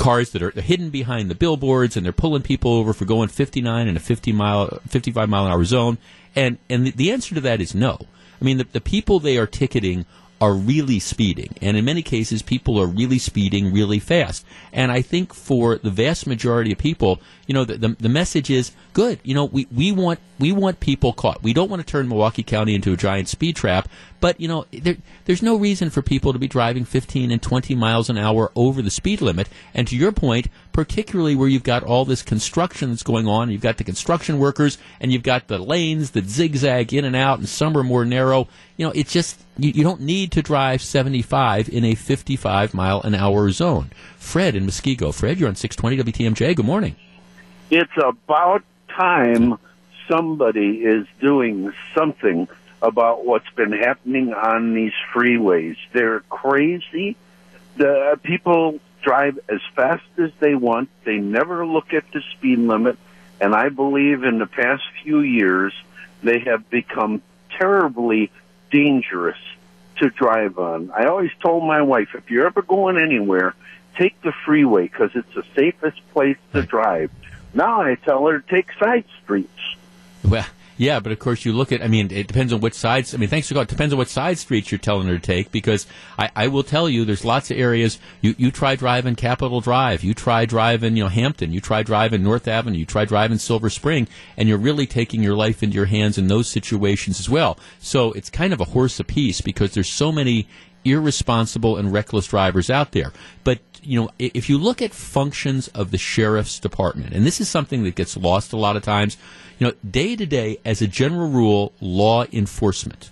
cars that are hidden behind the billboards and they're pulling people over for going 59 in a 50 mile, 55 mile an hour zone? And and the, answer to that is no. I mean, the, the people they are ticketing are really speeding. And in many cases, people are really speeding really fast. And I think for the vast majority of people, you know, the, the, the, message is good. You know, we, we want we want people caught. We don't want to turn Milwaukee County into a giant speed trap. But you know, there, there's no reason for people to be driving 15 and 20 miles an hour over the speed limit. And to your point, particularly where you've got all this construction that's going on, you've got the construction workers, and you've got the lanes that zigzag in and out, and some are more narrow. You know, it's just you, you don't need to drive 75 in a 55 mile an hour zone. Fred in Muskego. Fred, you're on 620 WTMJ. Good morning. It's about time somebody is doing something about what's been happening on these freeways. They're crazy. The people drive as fast as they want. They never look at the speed limit. And I believe in the past few years, they have become terribly dangerous to drive on. I always told my wife, if you're ever going anywhere, take the freeway because it's the safest place to drive. Now I tell her take side streets. Well, yeah, but of course you look at. I mean, it depends on which sides. I mean, thanks to God, it depends on what side streets you're telling her to take. Because I, I will tell you, there's lots of areas. You you try driving Capitol Drive, you try driving you know Hampton, you try driving North Avenue, you try driving Silver Spring, and you're really taking your life into your hands in those situations as well. So it's kind of a horse apiece because there's so many irresponsible and reckless drivers out there. But you know, if you look at functions of the sheriff's department, and this is something that gets lost a lot of times, you know, day to day, as a general rule, law enforcement.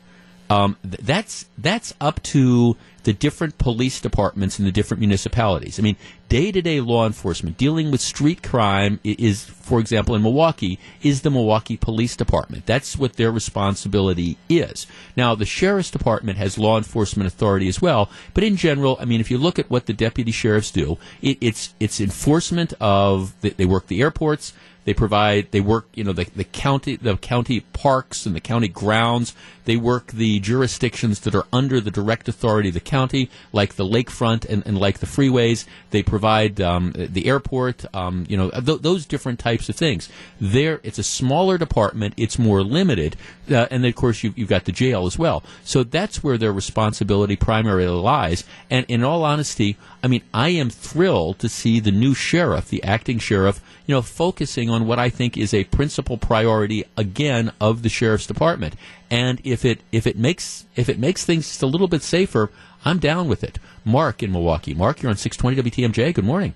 Um, th- that's that's up to the different police departments in the different municipalities. I mean, day to day law enforcement dealing with street crime is, for example, in Milwaukee, is the Milwaukee Police Department. That's what their responsibility is. Now, the sheriff's department has law enforcement authority as well, but in general, I mean, if you look at what the deputy sheriffs do, it, it's it's enforcement of they work the airports. They provide, they work, you know, the, the county, the county parks and the county grounds. They work the jurisdictions that are under the direct authority of the county, like the lakefront and, and like the freeways. They provide um, the airport, um, you know, th- those different types of things. There, it's a smaller department. It's more limited, uh, and then of course you, you've got the jail as well. So that's where their responsibility primarily lies. And in all honesty, I mean, I am thrilled to see the new sheriff, the acting sheriff, you know, focusing on what I think is a principal priority again of the sheriff's department. And if it if it makes if it makes things just a little bit safer, I'm down with it. Mark in Milwaukee. Mark, you're on 620 WTMJ. Good morning.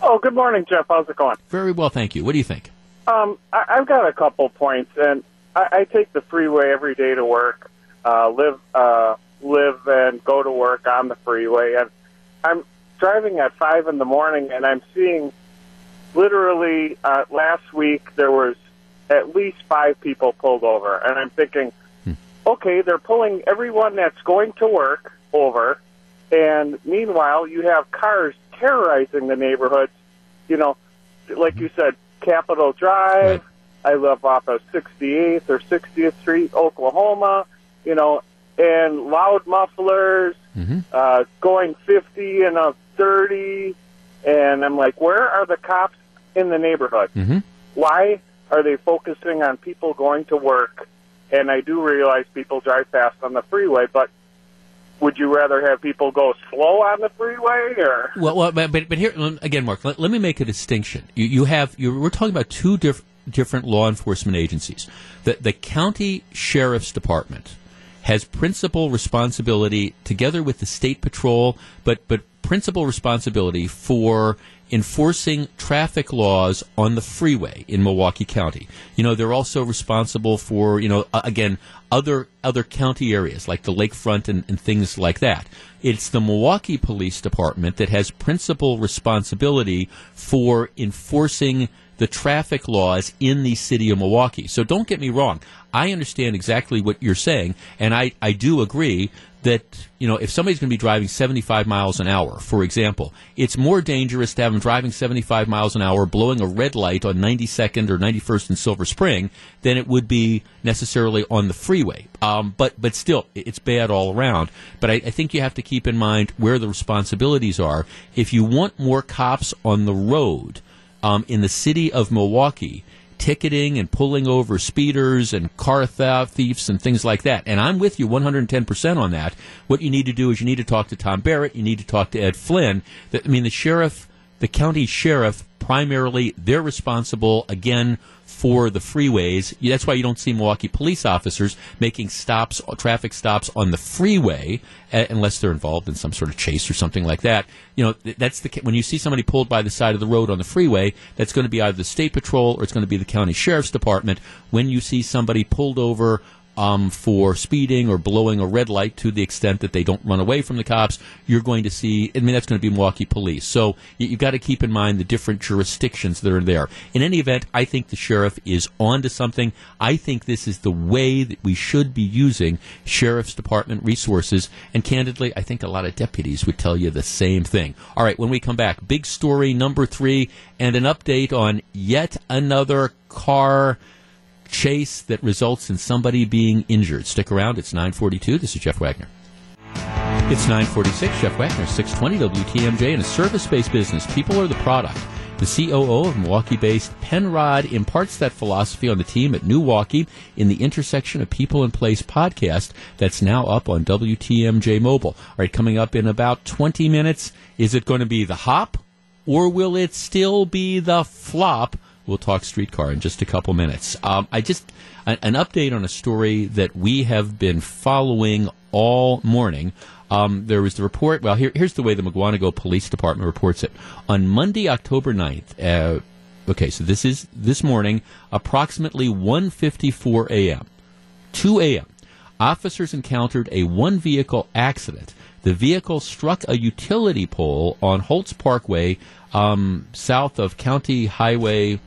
Oh, good morning, Jeff. How's it going? Very well, thank you. What do you think? Um, I, I've got a couple points, and I, I take the freeway every day to work, uh, live uh, live and go to work on the freeway, and I'm driving at five in the morning, and I'm seeing literally uh, last week there was at least five people pulled over, and I'm thinking, okay, they're pulling everyone that's going to work over, and meanwhile you have cars terrorizing the neighborhoods. You know, like you said, Capitol Drive. I live off of 68th or 60th Street, Oklahoma. You know, and loud mufflers, uh, going 50 and a 30, and I'm like, where are the cops in the neighborhood? Mm-hmm. Why are they focusing on people going to work? And I do realize people drive fast on the freeway, but would you rather have people go slow on the freeway or? Well, well but, but here again, Mark. Let, let me make a distinction. You, you have you we're talking about two diff- different law enforcement agencies. The the county sheriff's department has principal responsibility together with the state patrol, but but principal responsibility for enforcing traffic laws on the freeway in Milwaukee County. You know, they're also responsible for, you know, again, other other county areas like the lakefront and, and things like that. It's the Milwaukee Police Department that has principal responsibility for enforcing the traffic laws in the city of Milwaukee. So don't get me wrong. I understand exactly what you're saying, and I, I do agree that, you know, if somebody's going to be driving 75 miles an hour, for example, it's more dangerous to have them driving 75 miles an hour, blowing a red light on 92nd or 91st in Silver Spring, than it would be necessarily on the freeway. Um, but, but still, it's bad all around. But I, I think you have to keep in mind where the responsibilities are. If you want more cops on the road, um, in the city of Milwaukee, ticketing and pulling over speeders and car theft thieves and things like that. And I'm with you 110% on that. What you need to do is you need to talk to Tom Barrett, you need to talk to Ed Flynn. I mean, the sheriff, the county sheriff, primarily, they're responsible, again, for the freeways. That's why you don't see Milwaukee police officers making stops, traffic stops on the freeway, uh, unless they're involved in some sort of chase or something like that. You know, that's the when you see somebody pulled by the side of the road on the freeway, that's going to be either the state patrol or it's going to be the county sheriff's department. When you see somebody pulled over um, for speeding or blowing a red light to the extent that they don't run away from the cops, you're going to see, I mean, that's going to be Milwaukee police. So you, you've got to keep in mind the different jurisdictions that are there. In any event, I think the sheriff is on to something. I think this is the way that we should be using sheriff's department resources. And candidly, I think a lot of deputies would tell you the same thing. All right, when we come back, big story number three and an update on yet another car chase that results in somebody being injured. Stick around. It's 942. This is Jeff Wagner. It's 946. Jeff Wagner, 620 WTMJ. In a service-based business, people are the product. The COO of Milwaukee-based Penrod imparts that philosophy on the team at Milwaukee in the Intersection of People and Place podcast that's now up on WTMJ Mobile. All right, coming up in about 20 minutes, is it going to be the hop or will it still be the flop? We'll talk streetcar in just a couple minutes. Um, I just an, update on a story that we have been following all morning. Um, there was the report. Well, here, here's the way the Mukwonago Police Department reports it. On Monday, October 9th, uh, okay, so this is this morning, approximately 1.54 a.m., 2 a.m., officers encountered a one-vehicle accident. The vehicle struck a utility pole on Holtz Parkway, um, south of County Highway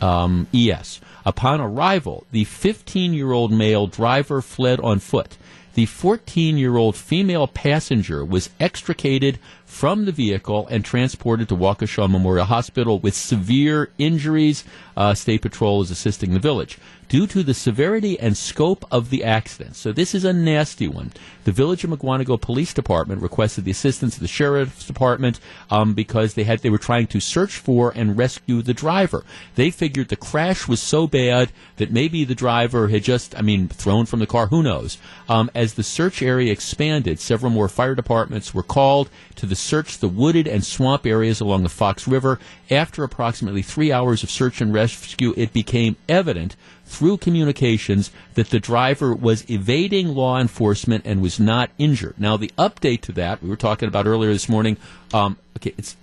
um, ES. Upon arrival, the 15 year old male driver fled on foot. The 14 year old female passenger was extricated from the vehicle and transported to Waukesha Memorial Hospital with severe injuries. Uh, State Patrol is assisting the village. Due to the severity and scope of the accident, so this is a nasty one, the Village of Mukwonago Police Department requested the assistance of the Sheriff's Department um, because they had they were trying to search for and rescue the driver. They figured the crash was so bad that maybe the driver had just, I mean, thrown from the car. Who knows? Um, as the search area expanded, several more fire departments were called to the search the wooded and swamp areas along the Fox River. After approximately three hours of search and rescue, it became evident through communications that the driver was evading law enforcement and was not injured. Now, the update to that we were talking about earlier this morning. Um, okay, it's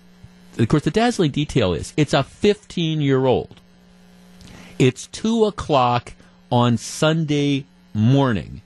of course the dazzling detail is it's a 15 year old. It's two o'clock on Sunday morning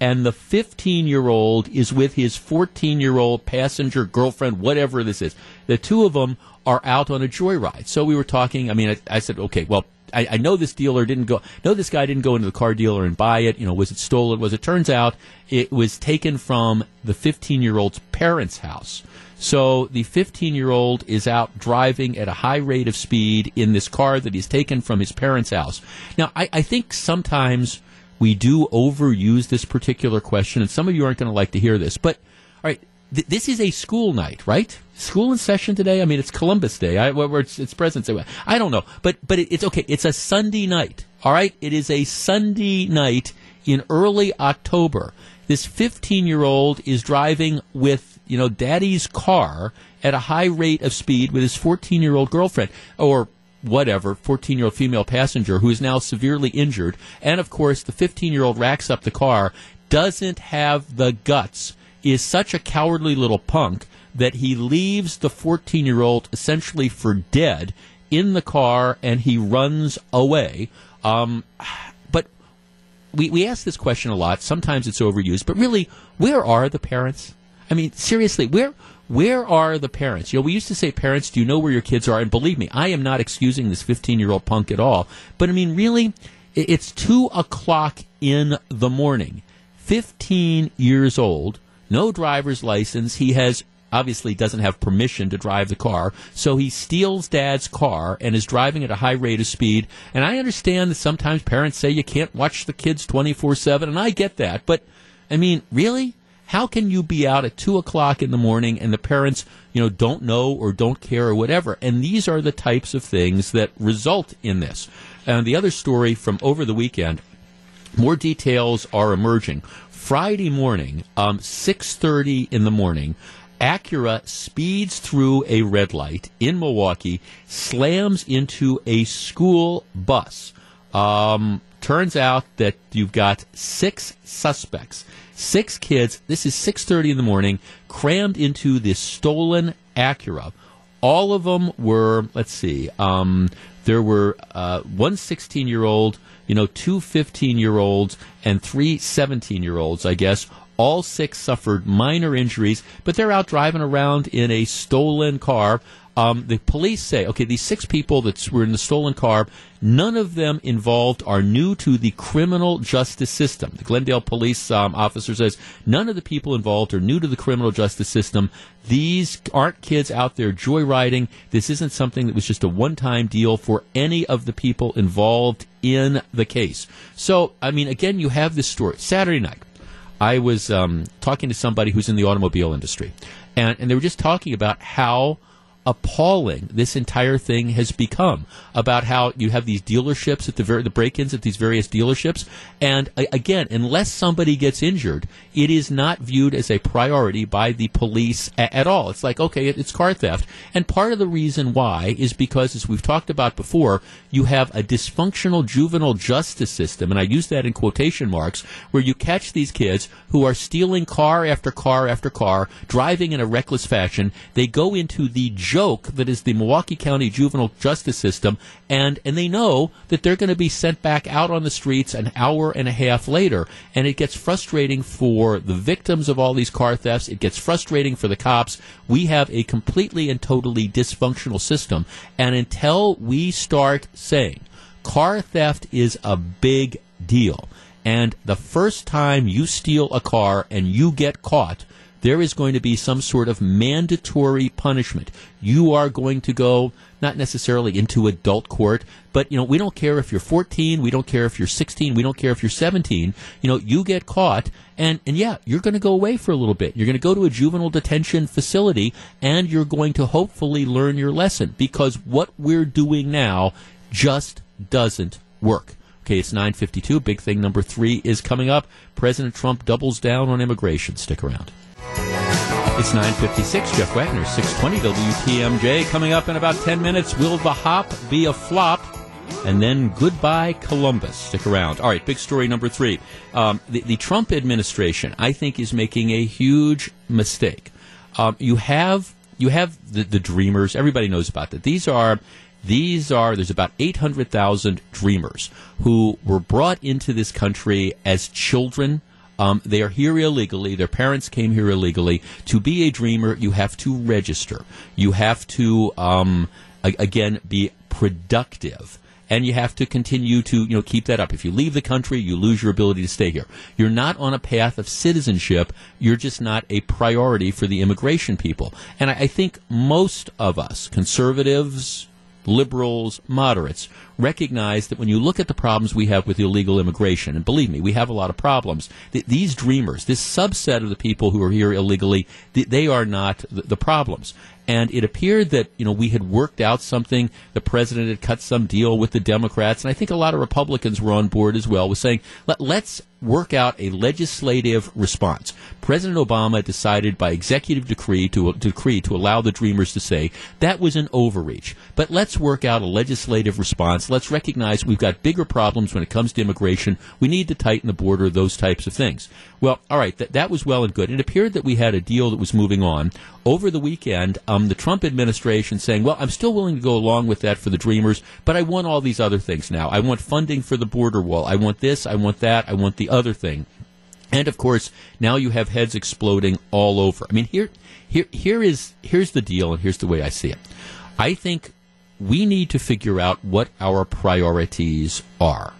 and the 15 year old is with his 14 year old passenger girlfriend, whatever this is. The two of them are out on a joyride. So we were talking. I mean, I, I said, okay, well, I, I, know this dealer didn't go. No, this guy didn't go into the car dealer and buy it. You know, was it stolen? Was it? Turns out it was taken from the 15 year old's parents' house. So the 15 year old is out driving at a high rate of speed in this car that he's taken from his parents' house. Now, I, I think sometimes we do overuse this particular question, and some of you aren't going to like to hear this, but all right, th- this is a school night, right? School in session today. I mean, it's Columbus Day. I, where it's, it's President's Day. I don't know, but but it, it's okay. It's a Sunday night. All right, it is a Sunday night in early October. This 15 year old is driving with you know daddy's car at a high rate of speed with his 14 year old girlfriend or whatever, 14 year old female passenger who is now severely injured. And of course, the 15 year old racks up the car, doesn't have the guts, is such a cowardly little punk that he leaves the 14 year old essentially for dead in the car and he runs away. Um, but we, we ask this question a lot. Sometimes it's overused, but really, where are the parents? I mean, seriously, where where are the parents? You know, we used to say, parents, do you know where your kids are? And believe me, I am not excusing this 15 year old punk at all. But I mean, really, it's 2 o'clock in the morning. 15 years old, no driver's license. He has obviously doesn't have permission to drive the car, so he steals dad's car and is driving at a high rate of speed. And I understand that sometimes parents say you can't watch the kids 24 7, and I get that. But, I mean, really? How can you be out at two o'clock in the morning and the parents, you know, don't know or don't care or whatever? And these are the types of things that result in this. And the other story from over the weekend, more details are emerging. Friday morning, um, six thirty in the morning, Acura speeds through a red light in Milwaukee, slams into a school bus. Um, turns out that you've got six suspects Six kids, this is 6.30 in the morning, crammed into this stolen Acura. All of them were, let's see, um, there were uh, one 16 year old, you know, two 15 year olds, and three 17 year olds, I guess. All six suffered minor injuries, but they're out driving around in a stolen car. Um, the police say, okay, these six people that were in the stolen car, none of them involved are new to the criminal justice system. The Glendale police um, officer says none of the people involved are new to the criminal justice system. These aren't kids out there joyriding. This isn't something that was just a one-time deal for any of the people involved in the case. So, I mean, again, you have this story. Saturday night, I was um, talking to somebody who's in the automobile industry, and, and they were just talking about how appalling this entire thing has become about how you have these dealerships at the ver- the break-ins at these various dealerships. And again unless somebody gets injured it is not viewed as a priority by the police a- at all. It's like okay it- it's car theft. And part of the reason why is because as we've talked about before you have a dysfunctional juvenile justice system and I use that in quotation marks where you catch these kids who are stealing car after car after car driving in a reckless fashion. They go into the joke that is the Milwaukee County juvenile justice system, and and they know that they're going to be sent back out on the streets an hour and a half later, and it gets frustrating for the victims of all these car thefts. It gets frustrating for the cops. We have a completely and totally dysfunctional system, and until we start saying car theft is a big deal. And the first time you steal a car and you get caught, there is going to be some sort of mandatory punishment. You are going to go not necessarily into adult court, but you know, we don't care if you're 14, we don't care if you're 16, we don't care if you're 17. You know, you get caught and and yeah, you're going to go away for a little bit. You're going to go to a juvenile detention facility and you're going to hopefully learn your lesson because what we're doing now just doesn't work. Okay, it's 952. Big thing number 3 is coming up. President Trump doubles down on immigration. Stick around. It's 956. Jeff Wagner, 620 WTMJ. Coming up in about 10 minutes, will the hop be a flop? And then goodbye, Columbus. Stick around. All right, big story number three. Um, the, the, Trump administration, I think, is making a huge mistake. Um, you have you have the, the dreamers. Everybody knows about that. These are these are there's about 800,000 dreamers who were brought into this country as children um, they are here illegally. Their parents came here illegally. To be a dreamer, you have to register. You have to, um, a- again, be productive. And you have to continue to, you know, keep that up. If you leave the country, you lose your ability to stay here. You're not on a path of citizenship. You're just not a priority for the immigration people. And I, I think most of us, conservatives, liberals, moderates, recognize that when you look at the problems we have with illegal immigration, and believe me, we have a lot of problems, that these dreamers, this subset of the people who are here illegally, they are not the, the problems. And it appeared that, you know, we had worked out something. The president had cut some deal with the Democrats. And I think a lot of Republicans were on board as well with saying, Let, let's work out a legislative response. President Obama decided by executive decree to, decree to allow the Dreamers to say that was an overreach. But let's work out a legislative response. Let's recognize we've got bigger problems when it comes to immigration. We need to tighten the border, those types of things. Well, all right, that, was well and good. It appeared that we had a deal that was moving on. Over the weekend, um, the Trump administration saying, well, I'm still willing to go along with that for the Dreamers, but I want all these other things now. I want funding for the border wall. I want this, I want that, I want the other thing. And of course, now you have heads exploding all over. I mean, here, here, here is here's the deal, and here's the way I see it. I think we need to figure out what our priorities are,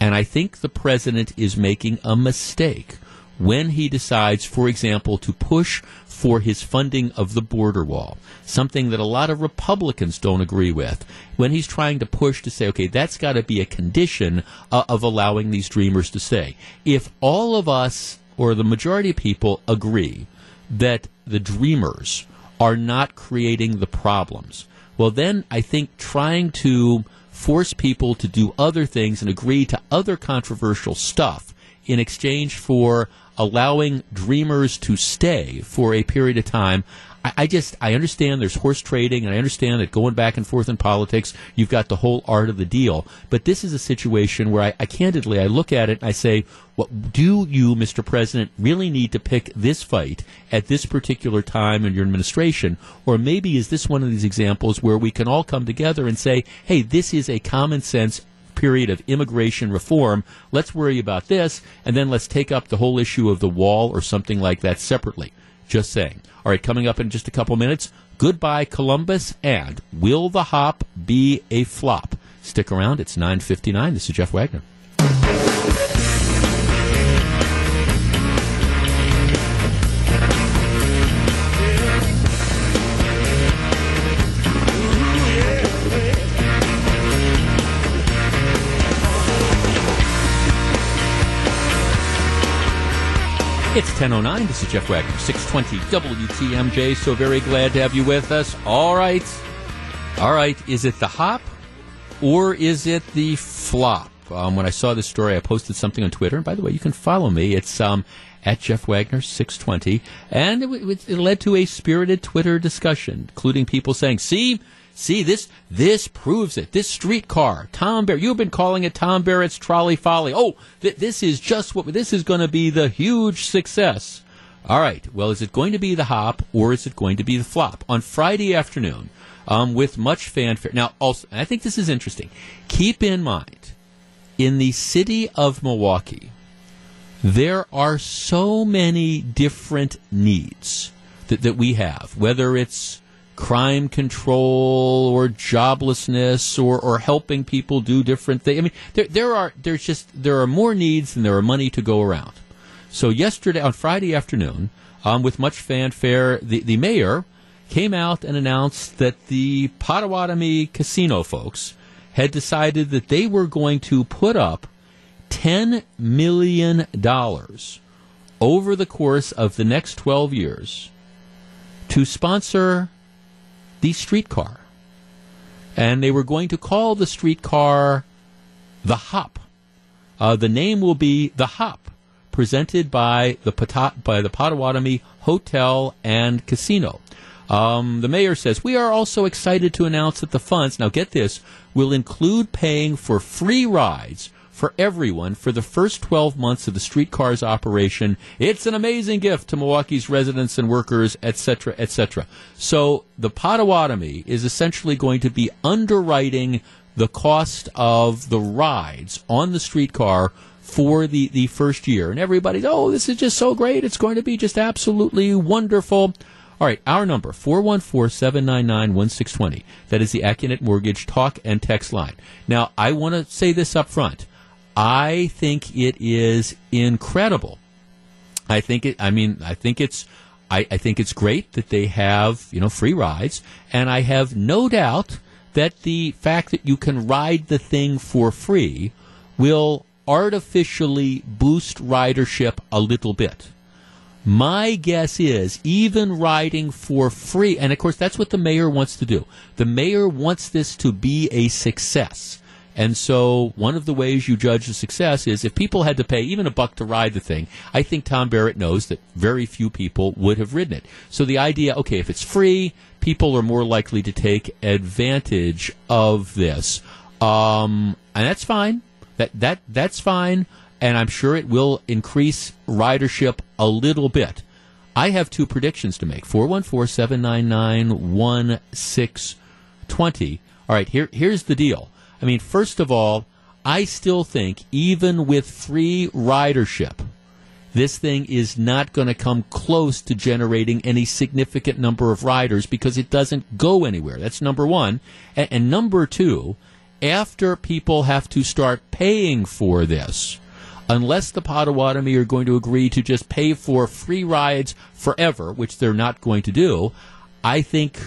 and I think the president is making a mistake when he decides, for example, to push for his funding of the border wall, something that a lot of Republicans don't agree with, when he's trying to push to say, okay, that's got to be a condition uh, of allowing these dreamers to stay. If all of us, or the majority of people, agree that the dreamers are not creating the problems, well, then I think trying to force people to do other things and agree to other controversial stuff in exchange for allowing dreamers to stay for a period of time, I, I just I understand there's horse trading, and I understand that going back and forth in politics, you've got the whole art of the deal. But this is a situation where I, I candidly I look at it and I say, what do you, Mr. President, really need to pick this fight at this particular time in your administration, or maybe is this one of these examples where we can all come together and say, hey, this is a common sense period of immigration reform. Let's worry about this, and then let's take up the whole issue of the wall or something like that separately. Just saying. All right, coming up in just a couple minutes, goodbye Columbus, and will the hop be a flop? Stick around. It's 9:59. This is Jeff Wagner. It's 10.09. This is Jeff Wagner, 620 WTMJ. So very glad to have you with us. All right. All right. Is it the hop or is it the flop? Um, when I saw this story, I posted something on Twitter. And by the way, you can follow me. It's um, at Jeff Wagner 620. And it, it led to a spirited Twitter discussion, including people saying, see, See this this proves it. This streetcar, Tom Barrett. You've been calling it Tom Barrett's trolley folly. Oh, th- this is just what this is going to be the huge success. All right. Well, is it going to be the hop or is it going to be the flop on Friday afternoon? Um, with much fanfare. Now, also, I think this is interesting. Keep in mind, in the city of Milwaukee, there are so many different needs that, that we have, whether it's crime control or joblessness or, or helping people do different things. I mean, there, there are there's just there are more needs than there are money to go around. So yesterday on Friday afternoon, um, with much fanfare, the, the mayor came out and announced that the Potawatomi casino folks had decided that they were going to put up $10 million over the course of the next 12 years to sponsor the streetcar. And they were going to call the streetcar the Hop. Uh, the name will be the Hop, presented by the Pot- by the Potawatomi Hotel and Casino. Um, the mayor says we are also excited to announce that the funds now get this will include paying for free rides for everyone for the first 12 months of the streetcar's operation. It's an amazing gift to Milwaukee's residents and workers, etc., etc. So the Potawatomi is essentially going to be underwriting the cost of the rides on the streetcar for the, the first year. And everybody's, oh, this is just so great. It's going to be just absolutely wonderful. All right, our number, 414-799-1620. That is the Accunet Mortgage talk and text line. Now, I want to say this up front. I think it is incredible. I think it. I mean, I think it's. I, I think it's great that they have you know free rides, and I have no doubt that the fact that you can ride the thing for free will artificially boost ridership a little bit. My guess is even riding for free, and of course that's what the mayor wants to do. The mayor wants this to be a success. And so, one of the ways you judge the success is if people had to pay even a buck to ride the thing, I think Tom Barrett knows that very few people would have ridden it. So, the idea okay, if it's free, people are more likely to take advantage of this. Um, and that's fine. That, that, that's fine. And I'm sure it will increase ridership a little bit. I have two predictions to make 414 799 1620. All right, here, here's the deal. I mean, first of all, I still think even with free ridership, this thing is not going to come close to generating any significant number of riders because it doesn't go anywhere. That's number one. And, and number two, after people have to start paying for this, unless the Potawatomi are going to agree to just pay for free rides forever, which they're not going to do, I think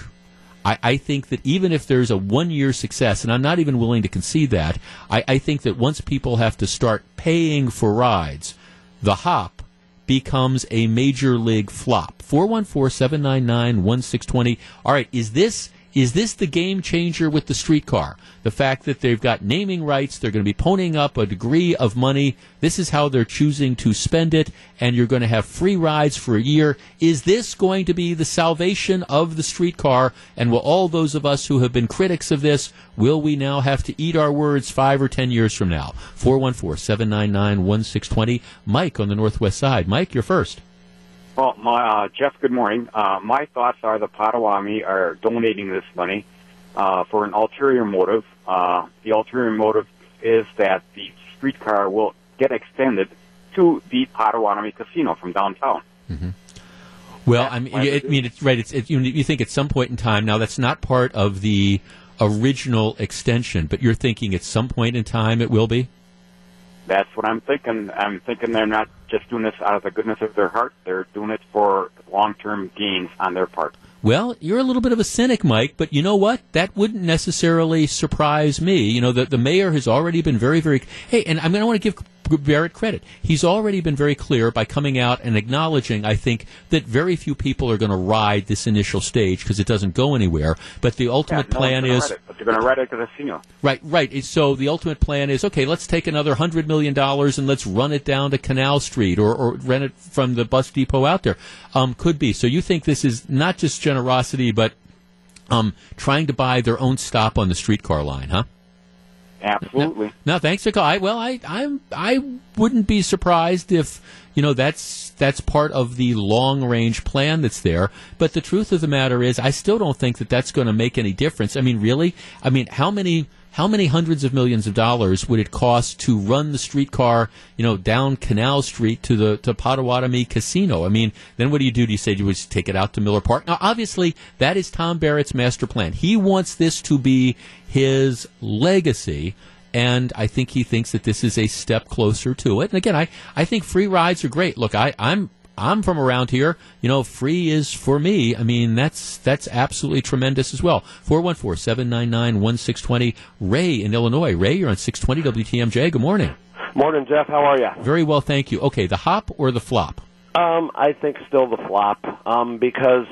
I, I, think that even if there's a one year success, and I'm not even willing to concede that, I, I think that once people have to start paying for rides, the hop becomes a major league flop. 414 799 1620. All right, is this is this the game changer with the streetcar? The fact that they've got naming rights, they're going to be ponying up a degree of money. This is how they're choosing to spend it, and you're going to have free rides for a year. Is this going to be the salvation of the streetcar? And will all those of us who have been critics of this, will we now have to eat our words five or ten years from now? 414 799 1620. Mike on the Northwest side. Mike, you're first. Well, my, uh, Jeff, good morning. Uh, my thoughts are the Potawatomi are donating this money uh, for an ulterior motive. Uh, the ulterior motive is that the streetcar will get extended to the Potawatomi Casino from downtown. Well, I mean, I mean, it's right. It's it, you, you think at some point in time. Now, that's not part of the original extension, but you're thinking at some point in time it will be. That's what I'm thinking. I'm thinking they're not just doing this out of the goodness of their heart. They're doing it for long-term gains on their part. Well, you're a little bit of a cynic, Mike, but you know what? That wouldn't necessarily surprise me. You know, the, the mayor has already been very, very. Hey, and I'm going to want to give Barrett credit. He's already been very clear by coming out and acknowledging, I think, that very few people are going to ride this initial stage because it doesn't go anywhere. But the ultimate Yeah, no plan is. it, but they're going to ride it to the casino. Right, right. So the ultimate plan is okay. Let's take another hundred million dollars and let's run it down to Canal Street or, or rent it from the bus depot out there. Um, could be. So you think this is not just generosity, but um, trying to buy their own stop on the streetcar line, huh? Absolutely. No, thanks for call. I, well, I, I'm, I wouldn't be surprised if you know that's that's part of the long range plan that's there. But the truth of the matter is, I still don't think that that's going to make any difference. I mean, really, I mean, how many how many hundreds of millions of dollars would it cost to run the streetcar, you know, down Canal Street to the to Potawatomi Casino? I mean, then what do you do? Do you say do you take it out to Miller Park? Now, obviously, that is Tom Barrett's master plan. He wants this to be his legacy. And I think he thinks that this is a step closer to it. And again, I, I think free rides are great. Look, I, I'm I'm from around here. You know, free is for me. I mean, that's that's absolutely tremendous as well. 414-799-1620. Ray in Illinois. Ray, you're on 620 WTMJ. Good morning. Morning, Jeff. How are you? Very well, thank you. Okay, the hop or the flop? Um, I think still the flop um, because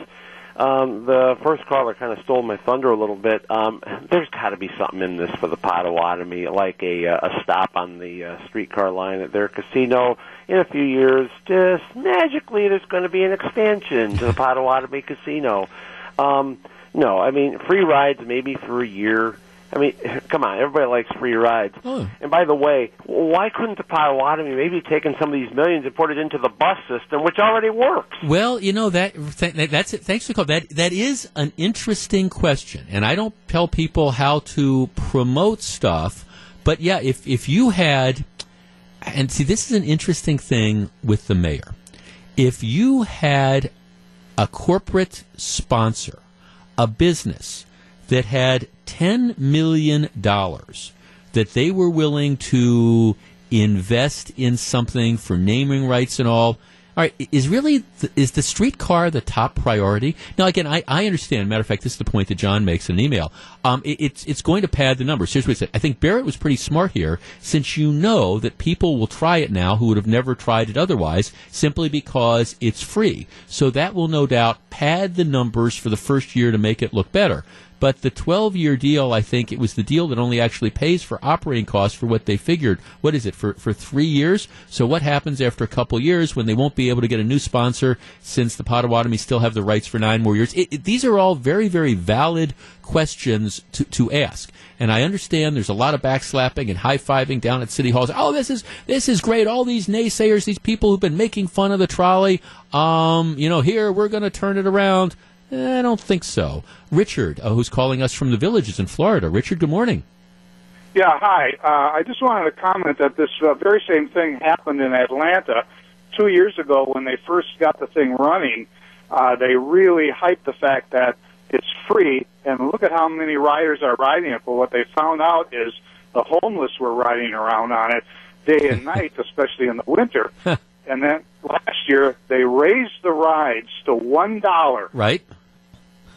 um, the first caller kind of stole my thunder a little bit. Um, there's got to be something in this for the Potawatomi, like a, uh, a stop on the uh, streetcar line at their casino. In a few years, just magically, there's going to be an expansion to the Potawatomi Casino. Um, no, I mean free rides maybe for a year. I mean, come on, everybody likes free rides. And by the way, why couldn't the Potawatomi maybe taken some of these millions and put it into the bus system, which already works? Well, you know that th- that's it. Thanks for the call. That that is an interesting question, and I don't tell people how to promote stuff, but yeah, if if you had, and see, this is an interesting thing with the mayor. If you had a corporate sponsor, a business that had ten million dollars that they were willing to invest in something for naming rights and all. All right, is really is the streetcar the top priority? Now, again, I, I understand. Matter of fact, this is the point that John makes in an email. Um, it, it's it's going to pad the numbers. Here's what he said. I think Barrett was pretty smart here, since you know that people will try it now who would have never tried it otherwise, simply because it's free. So that will no doubt pad the numbers for the first year to make it look better. But the 12 year deal, I think it was the deal that only actually pays for operating costs for what they figured. What is it, for, for three years? So what happens after a couple years when they won't be able to get a new sponsor since the Potawatomi still have the rights for nine more years? It, it, these are all very, very valid questions to, to ask. And I understand there's a lot of backslapping and high fiving down at city halls. Oh, this is this is great. All these naysayers, these people who've been making fun of the trolley. Um, you know, here we're going to turn it around. Eh, I don't think so. Richard, uh, who's calling us from the villages in Florida. Richard, good morning. Yeah, hi. Uh, I just wanted to comment that this uh, very same thing happened in Atlanta two years ago when they first got the thing running. Uh, they really hyped the fact that it's free, and look at how many riders are riding it. But what they found out is the homeless were riding around on it day and night, especially in the winter. and then last year they raised the rides to one dollar, Right?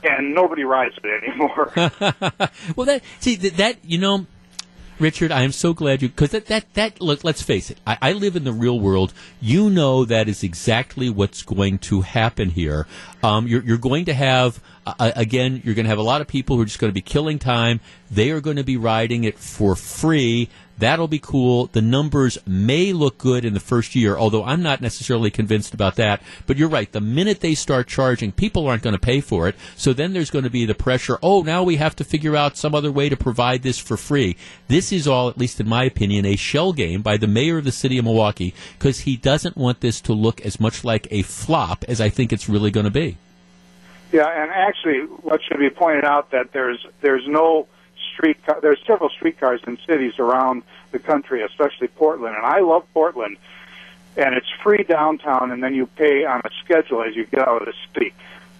And nobody rides it anymore. well, that see that, that you know, Richard, I am so glad you because that that that look. Let's face it. I, I live in the real world. You know that is exactly what's going to happen here. Um, you're you're going to have uh, again. You're going to have a lot of people who are just going to be killing time. They are going to be riding it for free. That'll be cool. The numbers may look good in the first year, although I'm not necessarily convinced about that. But you're right. The minute they start charging, people aren't going to pay for it. So then there's going to be the pressure. Oh, now we have to figure out some other way to provide this for free. This is all, at least in my opinion, a shell game by the mayor of the city of Milwaukee because he doesn't want this to look as much like a flop as I think it's really going to be. Yeah, and actually, what should be pointed out that there's there's no street there's several streetcars in cities around the country, especially Portland, and I love Portland. And it's free downtown, and then you pay on a schedule as you get out of the city.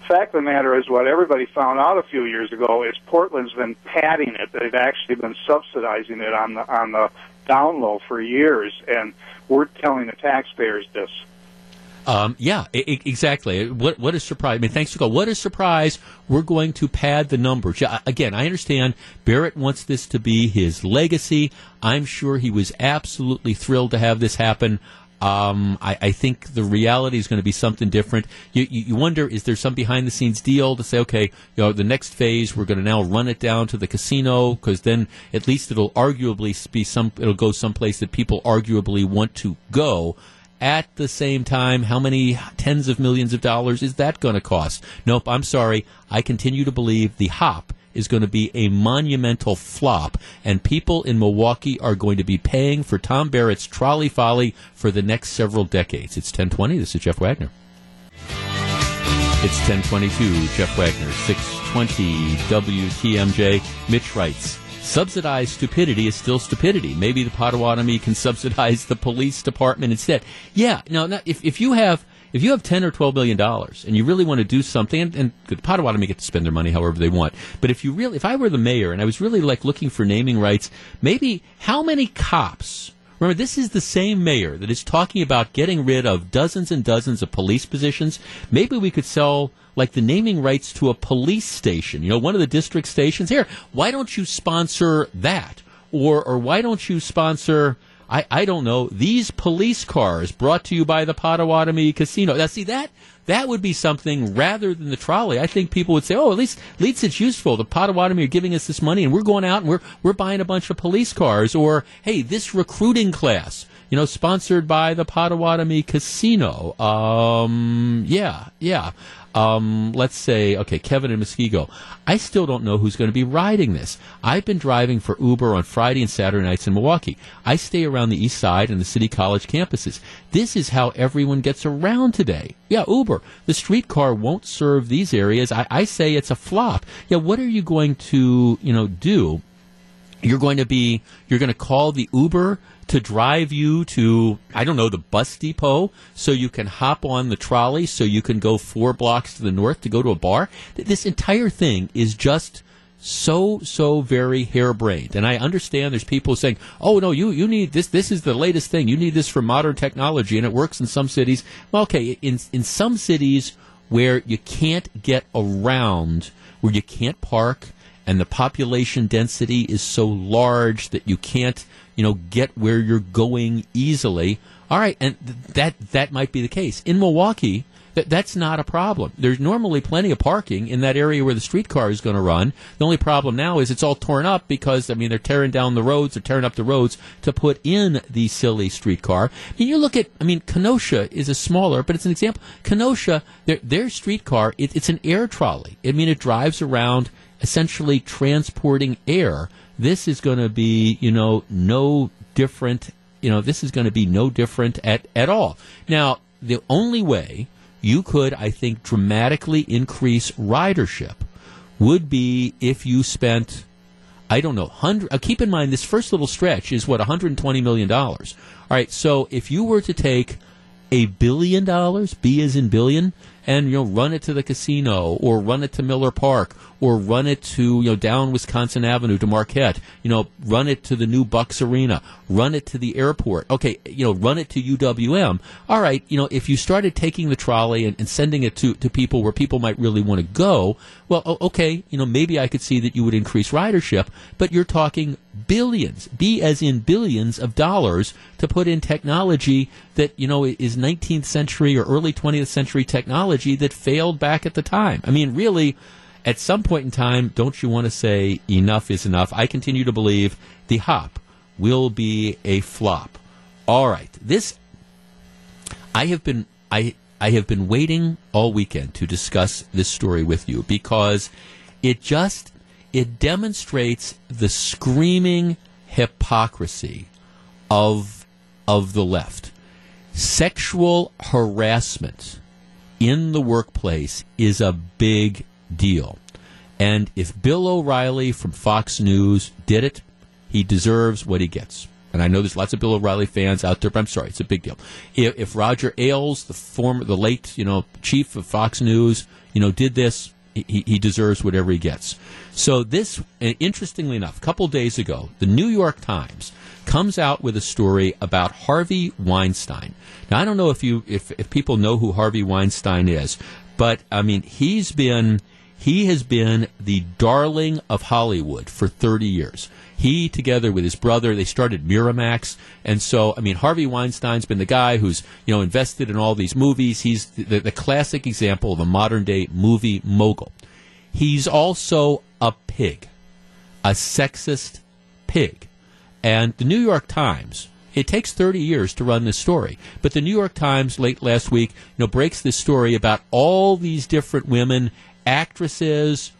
Fact of the matter is, what everybody found out a few years ago is Portland's been padding it. They've actually been subsidizing it on the on the down low for years, and we're telling the taxpayers this. Um, yeah, I- exactly. What what a surprise! I mean, thanks to God. What a surprise! We're going to pad the numbers. Again, I understand Barrett wants this to be his legacy. I'm sure he was absolutely thrilled to have this happen. Um, I, I think the reality is going to be something different. You, you, you wonder, is there some behind the scenes deal to say, okay, you know, the next phase we're going to now run it down to the casino because then at least it'll arguably be some, it'll go someplace that people arguably want to go. At the same time, how many tens of millions of dollars is that going to cost? Nope, I'm sorry. I continue to believe the hop is going to be a monumental flop, and people in Milwaukee are going to be paying for Tom Barrett's trolley folly for the next several decades. It's 1020. This is Jeff Wagner. It's 1022. Jeff Wagner, 620 WTMJ. Mitch writes. Subsidized stupidity is still stupidity. Maybe the Potawatomi can subsidize the police department instead. Yeah, no, no if, if you have if you have ten or twelve million dollars and you really want to do something, and, and the Potawatomi get to spend their money however they want, but if you really, if I were the mayor and I was really like looking for naming rights, maybe how many cops? Remember, this is the same mayor that is talking about getting rid of dozens and dozens of police positions. Maybe we could sell like the naming rights to a police station. You know, one of the district stations. Here, why don't you sponsor that? Or, or why don't you sponsor? I, I don't know, these police cars brought to you by the Potawatomi Casino. Now, see, that, that would be something rather than the trolley. I think people would say, oh, at least, at least it's useful. The Potawatomi are giving us this money and we're going out and we're, we're buying a bunch of police cars. Or, hey, this recruiting class, you know, sponsored by the Potawatomi Casino. Um, yeah, yeah. Um, let's say, okay, Kevin and Muskego. I still don't know who's going to be riding this. I've been driving for Uber on Friday and Saturday nights in Milwaukee. I stay around the east side and the city college campuses. This is how everyone gets around today. Yeah, Uber. The streetcar won't serve these areas. I, I say it's a flop. Yeah, what are you going to, you know, do? You're going to be, you're going to call the Uber to drive you to, I don't know, the bus depot so you can hop on the trolley so you can go four blocks to the north to go to a bar. This entire thing is just so so very harebrained. And i understand there's people saying oh no you you need this this is the latest thing. You need this for modern technology and it works in some cities. Well okay in in some cities where you can't get around where you can't park and the population density is so large that you can't you know get where you're going easily. All right and th- that that might be the case. In milwaukee that that's not a problem. There's normally plenty of parking in that area where the streetcar is going to run. The only problem now is it's all torn up because I mean they're tearing down the roads, they're tearing up the roads to put in the silly streetcar. I mean, you look at I mean Kenosha is a smaller, but it's an example. Kenosha, their their streetcar, it, it's an air trolley. I mean, it drives around essentially transporting air. This is going to be, you know, no different. You know, this is going to be no different at, at all. Now, the only way you could, I think, dramatically increase ridership would be if you spent, I don't know, hundred. Uh, keep in mind this first little stretch is what 120 million dollars. All right, so if you were to take a billion dollars, B is in billion, and you know run it to the casino or run it to Miller Park or run it to you know down Wisconsin Avenue to Marquette. You know, run it to the new Bucks Arena, run it to the airport. Okay, you know, run it to UWM. All right, you know, if you started taking the trolley and, and sending it to to people where people might really want to go, well, okay, you know, maybe I could see that you would increase ridership, but you're talking billions, B as in billions of dollars to put in technology that, you know, is 19th century or early 20th century technology that failed back at the time. I mean, really, at some point in time, don't you want to say enough is enough? I continue to believe the hop will be a flop. All right. This, I have been, I, I have been waiting all weekend to discuss this story with you because it just it demonstrates the screaming hypocrisy of of the left. Sexual harassment in the workplace is a big deal. And if Bill O'Reilly from Fox News did it, he deserves what he gets. And I know there's lots of Bill O'Reilly fans out there, but I'm sorry, it's a big deal. If, if Roger Ailes, the former, the late, you know, chief of Fox News, you know, did this, he, he deserves whatever he gets. So this, uh, interestingly enough, a couple days ago, the New York Times comes out with a story about Harvey Weinstein. Now I don't know if you if, if people know who Harvey Weinstein is, but I mean he's been he has been the darling of Hollywood for 30 years. He, together with his brother, they started Miramax, and so I mean Harvey Weinstein's been the guy who's you know invested in all these movies. He's the, the classic example of a modern day movie mogul. He's also a pig, a sexist pig. And the New York Times, it takes 30 years to run this story, but the New York Times late last week, you know, breaks this story about all these different women, actresses,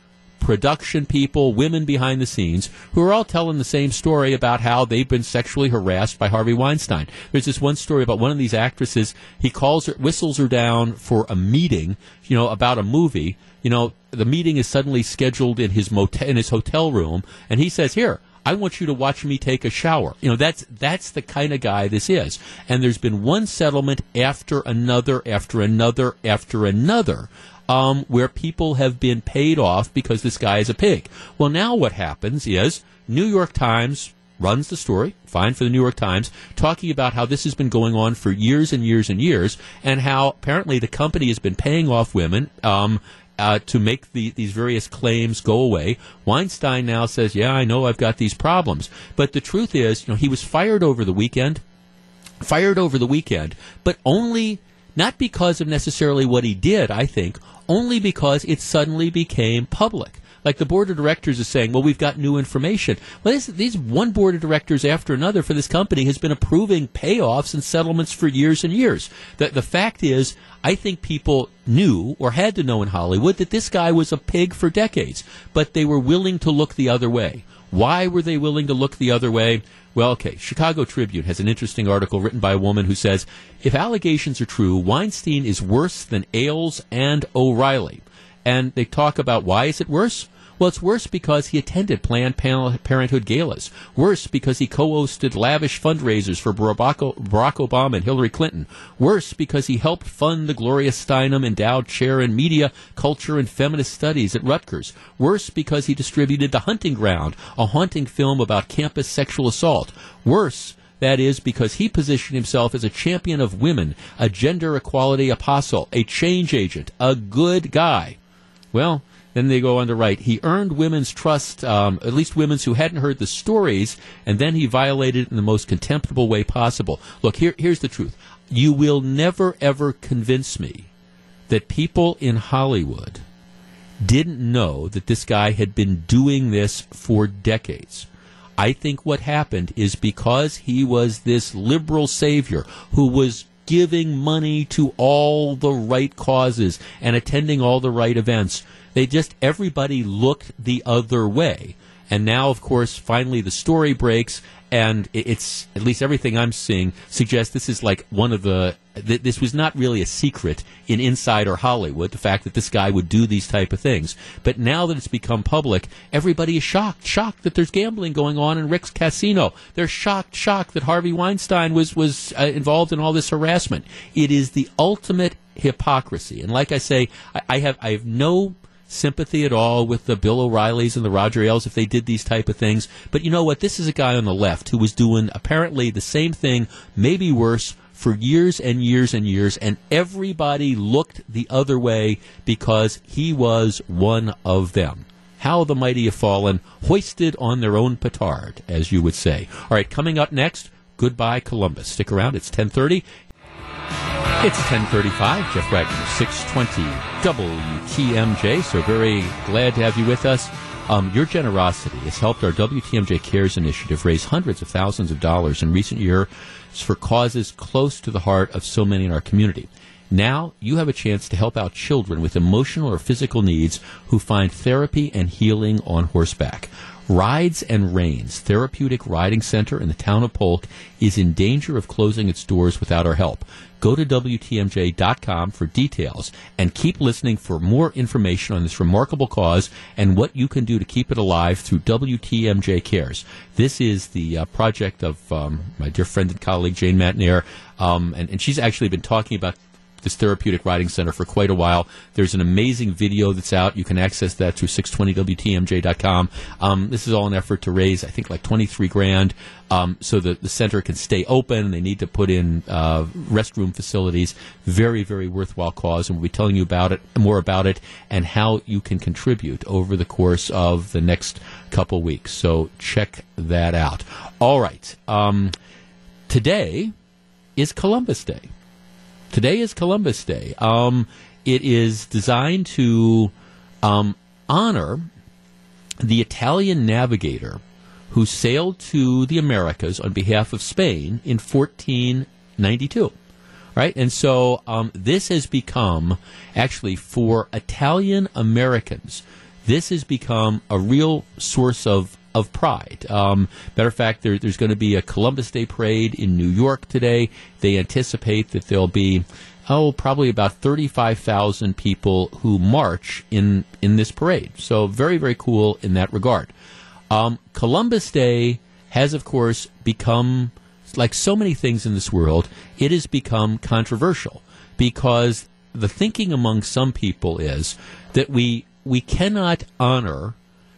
production people, women behind the scenes, who are all telling the same story about how they've been sexually harassed by Harvey Weinstein. There's this one story about one of these actresses. He calls her, whistles her down for a meeting, you know, about a movie. You know, the meeting is suddenly scheduled in his motel, in his hotel room, and he says, "Here, I want you to watch me take a shower. You know, that's that's the kind of guy this is. And there's been one settlement after another, after another, after another um, where people have been paid off because this guy is a pig. Well, now what happens is New York Times runs the story, fine for the New York Times, talking about how this has been going on for years and years and years, and how apparently the company has been paying off women. Um, uh, to make the, these various claims go away. Weinstein now says, "Yeah, I know I've got these problems," but the truth is, you know, he was fired over the weekend, fired over the weekend, but only not because of necessarily what he did. I think only because it suddenly became public. Like the board of directors is saying, well, we've got new information. Well, this, these one board of directors after another for this company has been approving payoffs and settlements for years and years. The, the fact is, I think people knew or had to know in Hollywood that this guy was a pig for decades, but they were willing to look the other way. Why were they willing to look the other way? Well, okay, Chicago Tribune has an interesting article written by a woman who says if allegations are true, Weinstein is worse than Ailes and O'Reilly. And they talk about why is it worse? Well, it's worse because he attended Planned Parenthood galas. Worse because he co-hosted lavish fundraisers for Barack Obama and Hillary Clinton. Worse because he helped fund the Gloria Steinem Endowed Chair in Media, Culture, and Feminist Studies at Rutgers. Worse because he distributed The Hunting Ground, a haunting film about campus sexual assault. Worse that is because he positioned himself as a champion of women, a gender equality apostle, a change agent, a good guy. Well, then they go on to write, he earned women's trust, um, at least women's who hadn't heard the stories, and then he violated it in the most contemptible way possible. Look, here, here's the truth. You will never, ever convince me that people in Hollywood didn't know that this guy had been doing this for decades. I think what happened is because he was this liberal savior who was giving money to all the right causes and attending all the right events, they just, everybody looked the other way. And now, of course, finally the story breaks, and it's at least everything I'm seeing suggests this is like one of the. Th- this was not really a secret in Insider Hollywood. The fact that this guy would do these type of things, but now that it's become public, everybody is shocked, shocked that there's gambling going on in Rick's Casino. They're shocked, shocked that Harvey Weinstein was was uh, involved in all this harassment. It is the ultimate hypocrisy, and like I say, I, I have I have no sympathy at all with the Bill O'Reillys and the Roger Ailes if they did these type of things. But you know what? This is a guy on the left who was doing apparently the same thing, maybe worse, for years and years and years, and everybody looked the other way because he was one of them. How the mighty have fallen, hoisted on their own petard, as you would say. All right, coming up next, goodbye Columbus. Stick around. It's ten thirty. It's 1035, Jeff Wagner, 620 WTMJ. So very glad to have you with us. Um, your generosity has helped our WTMJ Cares initiative raise hundreds of thousands of dollars in recent years for causes close to the heart of so many in our community. Now you have a chance to help out children with emotional or physical needs who find therapy and healing on horseback. Rides and Reins Therapeutic Riding Center in the town of Polk is in danger of closing its doors without our help. Go to WTMJ.com for details and keep listening for more information on this remarkable cause and what you can do to keep it alive through WTMJ Cares. This is the uh, project of um, my dear friend and colleague Jane Matenaer, um, and, and she's actually been talking about this therapeutic riding center for quite a while. There's an amazing video that's out. You can access that through 620wtmj.com. Um, this is all an effort to raise, I think, like 23 grand, um, so that the center can stay open. They need to put in uh, restroom facilities. Very, very worthwhile cause, and we'll be telling you about it, more about it, and how you can contribute over the course of the next couple weeks. So check that out. All right. Um, today is Columbus Day. Today is Columbus Day. Um, it is designed to um, honor the Italian navigator who sailed to the Americas on behalf of Spain in 1492. Right? And so um, this has become, actually, for Italian Americans, this has become a real source of of pride. Um, matter of fact, there, there's going to be a Columbus Day parade in New York today. They anticipate that there'll be oh probably about 35,000 people who march in in this parade. So very very cool in that regard. Um, Columbus Day has of course become like so many things in this world. It has become controversial because the thinking among some people is that we we cannot honor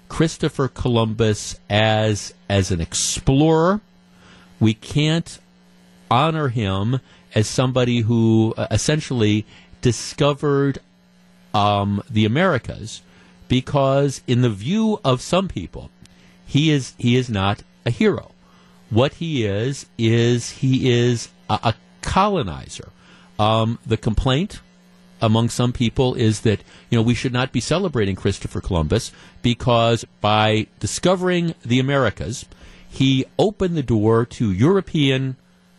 Christopher Columbus as as an explorer. We can't honor him as somebody who uh, essentially discovered um, the Americas, because in the view of some people, he is he is not a hero. What he is is he is a, a colonizer. Um, the complaint among some people is that you know we should not be celebrating Christopher Columbus because by discovering the Americas, he opened the door to European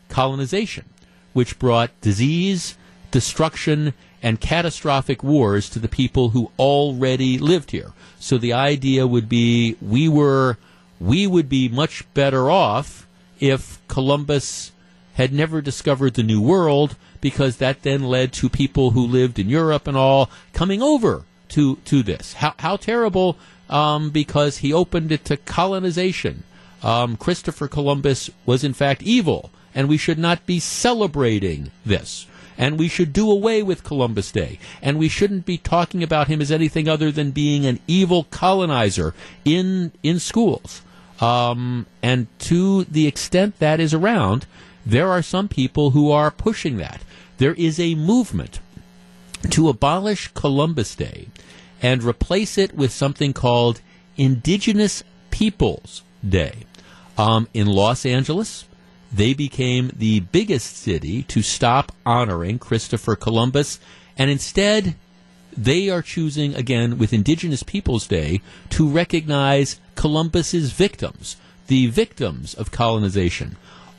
colonization, which brought disease, destruction, and catastrophic wars to the people who already lived here. So the idea would be we were we would be much better off if Columbus had never discovered the New World because that then led to people who lived in Europe and all coming over to to this. How how terrible! Um, because he opened it to colonization. Um, Christopher Columbus was in fact evil, and we should not be celebrating this. And we should do away with Columbus Day. And we shouldn't be talking about him as anything other than being an evil colonizer in in schools. Um, and to the extent that is around, there are some people who are pushing that. There is a movement to abolish Columbus Day and replace it with something called Indigenous Peoples Day. Um, in Los Angeles, they became the biggest city to stop honoring Christopher Columbus, and instead, they are choosing, again, with Indigenous Peoples Day, to recognize Columbus's victims, the victims of colonization.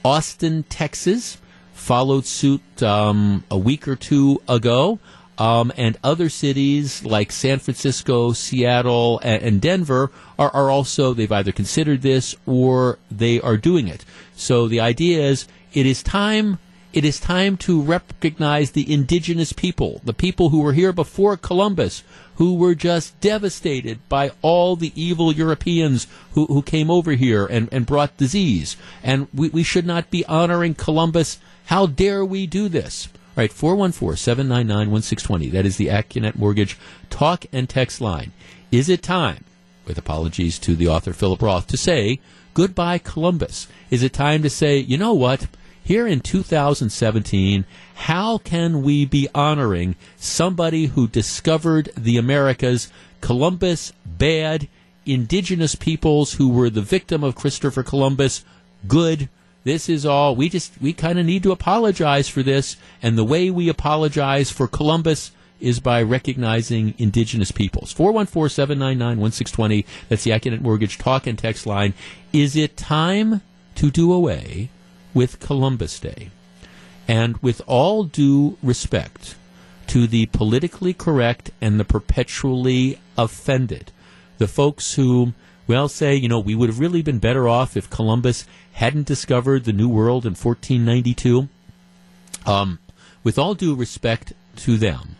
Austin, Texas, followed suit um, a week or two ago. um, and other cities like San Francisco, Seattle, and, and Denver are, are also, they've either considered this or they are doing it. So the idea is it is time it is time to recognize the indigenous people, the people who were here before Columbus, who were just devastated by all the evil Europeans who, who came over here and, and brought disease. And we, we should not be honoring Columbus. How dare we do this? All right, 414 799 1620. That is the AccuNet Mortgage talk and text line. Is it time, with apologies to the author Philip Roth, to say goodbye, Columbus? Is it time to say, you know what? Here in 2017, how can we be honoring somebody who discovered the Americas, Columbus, bad, indigenous peoples who were the victim of Christopher Columbus, good? This is all. We just, we kind of need to apologize for this. And the way we apologize for Columbus is by recognizing indigenous peoples. 414 799 1620. That's the AccuNet Mortgage talk and text line. Is it time to do away with Columbus Day. And with all due respect to the politically correct and the perpetually offended, the folks who, well, say, you know, we would have really been better off if Columbus hadn't discovered the New World in 1492. Um, with all due respect to them,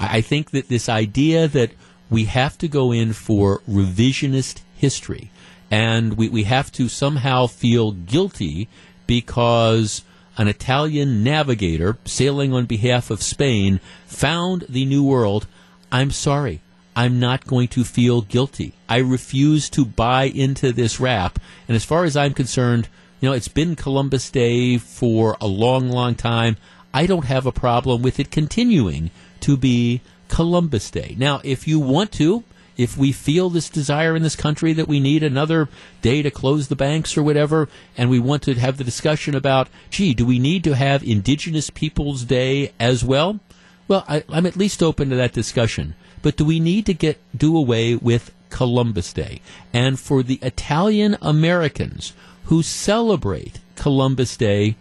I, I think that this idea that we have to go in for revisionist history and we, we have to somehow feel guilty because an Italian navigator sailing on behalf of Spain found the New World. I'm sorry. I'm not going to feel guilty. I refuse to buy into this rap. And as far as I'm concerned, you know, it's been Columbus Day for a long, long time. I don't have a problem with it continuing to be Columbus Day. Now, if you want to, if we feel this desire in this country that we need another day to close the banks or whatever, and we want to have the discussion about, gee, do we need to have Indigenous Peoples Day as well? Well, I, I'm at least open to that discussion. But do we need to get do away with Columbus Day? And for the Italian Americans who celebrate Columbus Day,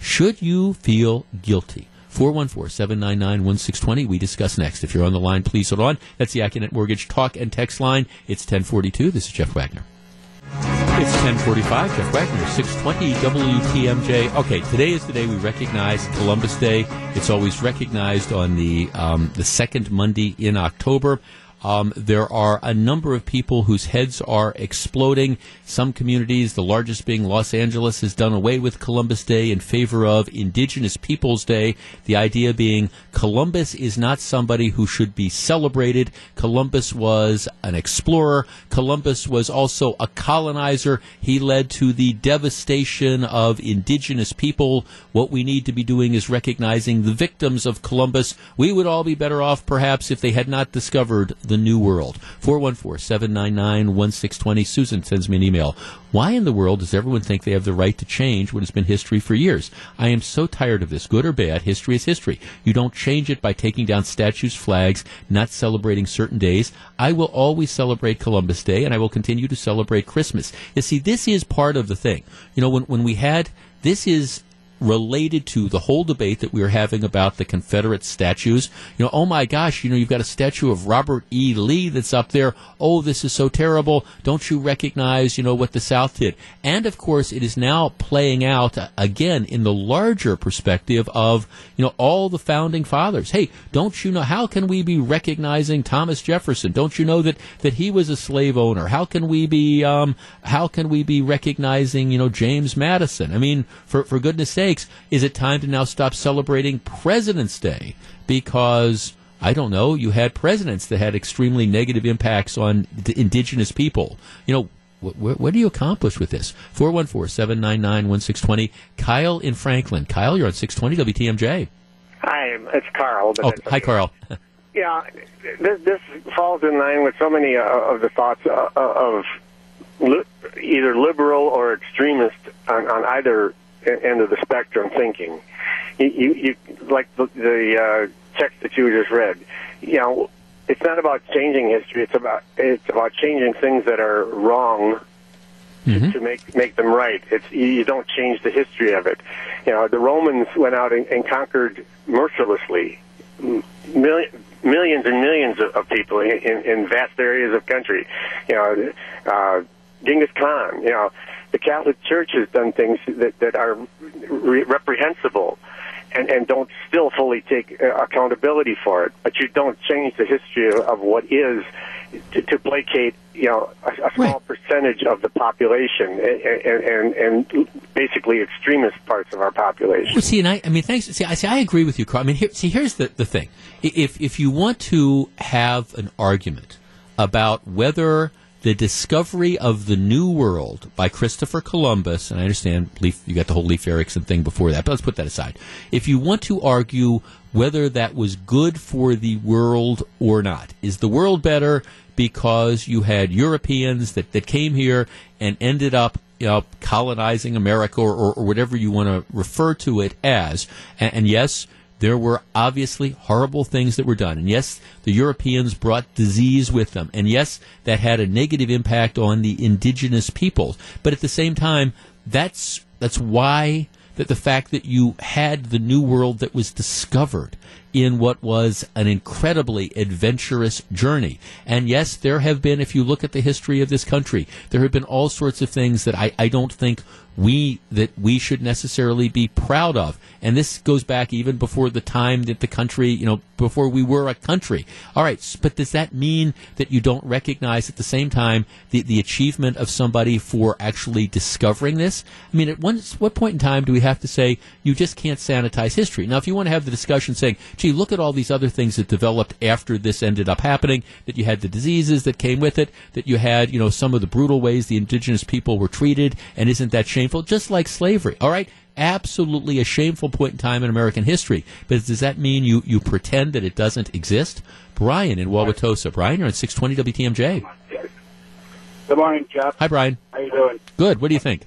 should you feel guilty? 414 799 1620. We discuss next. If you're on the line, please hold on. That's the AccuNet Mortgage talk and text line. It's 1042. This is Jeff Wagner. It's 1045. Jeff Wagner, 620 WTMJ. Okay, today is the day we recognize Columbus Day. It's always recognized on the, um, the second Monday in October. Um, there are a number of people whose heads are exploding. Some communities, the largest being Los Angeles, has done away with Columbus Day in favor of Indigenous Peoples Day. The idea being Columbus is not somebody who should be celebrated. Columbus was an explorer. Columbus was also a colonizer. He led to the devastation of indigenous people. What we need to be doing is recognizing the victims of Columbus. We would all be better off, perhaps, if they had not discovered the New World. 414 799 1620. Susan sends me an email. Why in the world does everyone think they have the right to change what has been history for years? I am so tired of this. Good or bad, history is history. You don't change it by taking down statues, flags, not celebrating certain days. I will always celebrate Columbus Day and I will continue to celebrate Christmas. You see, this is part of the thing. You know, when, when we had, this is related to the whole debate that we were having about the Confederate statues. You know, oh my gosh, you know, you've got a statue of Robert E. Lee that's up there. Oh, this is so terrible. Don't you recognize, you know, what the South did? And of course, it is now playing out uh, again in the larger perspective of, you know, all the founding fathers. Hey, don't you know, how can we be recognizing Thomas Jefferson? Don't you know that, that he was a slave owner? How can we be, um, how can we be recognizing, you know, James Madison? I mean, for, for goodness sake, mistakes. Is it time to now stop celebrating President's Day? Because I don't know, you had presidents that had extremely negative impacts on indigenous people. You know, what, what, do you accomplish with this? 414 799 1620. Kyle in Franklin. Kyle, you're on 620 WTMJ. Hi, it's Carl. Oh, hi, Carl. yeah, this, this, falls in line with so many uh, of the thoughts uh, of li- either liberal or extremist on, on either end of the spectrum thinking. You, you, you like the, the uh, text that you just read. You know, it's not about changing history. It's about it's about changing things that are wrong mm-hmm. to make make them right. It's you don't change the history of it. You know, the Romans went out and, and conquered mercilessly million, millions and millions of, of people in, in, in vast areas of country. You know, uh, Genghis Khan. You know, the Catholic Church has done things that that are re- reprehensible. And, and don't still fully take uh, accountability for it, but you don't change the history of, of what is to, to placate, you know, a, a small percentage of the population and, and, and basically extremist parts of our population. Well, see, and I, I mean, thanks. See, I see. I agree with you, Carl. I mean, here, see, here's the the thing. If if you want to have an argument about whether the discovery of the New World by Christopher Columbus, and I understand Leif, you got the whole Leif Erikson thing before that, but let's put that aside. If you want to argue whether that was good for the world or not, is the world better because you had Europeans that, that came here and ended up you know, colonizing America or, or, whatever you want to refer to it as. And, and yes, there were obviously horrible things that were done. And yes, the Europeans brought disease with them. And yes, that had a negative impact on the indigenous peoples. But at the same time, that's, that's why that the fact that you had the new world that was discovered in what was an incredibly adventurous journey. And yes, there have been, if you look at the history of this country, there have been all sorts of things that I, I don't think we that we should necessarily be proud of. And this goes back even before the time that the country, you know, before we were a country. All right, but does that mean that you don't recognize at the same time the, the achievement of somebody for actually discovering this? I mean, at what point in time do we have to say you just can't sanitize history? Now, if you want to have the discussion saying, gee, look at all these other things that developed after this ended up happening, that you had the diseases that came with it, that you had, you know, some of the brutal ways the indigenous people were treated, and isn't that shameful? Just like slavery. All right? Absolutely a shameful point in time in American history. But does that mean you, you pretend that it doesn't exist? Brian in Wauwatosa. Brian, you're on 620 WTMJ. Good morning, Jeff. Hi, Brian. How you doing? Good. What do you think?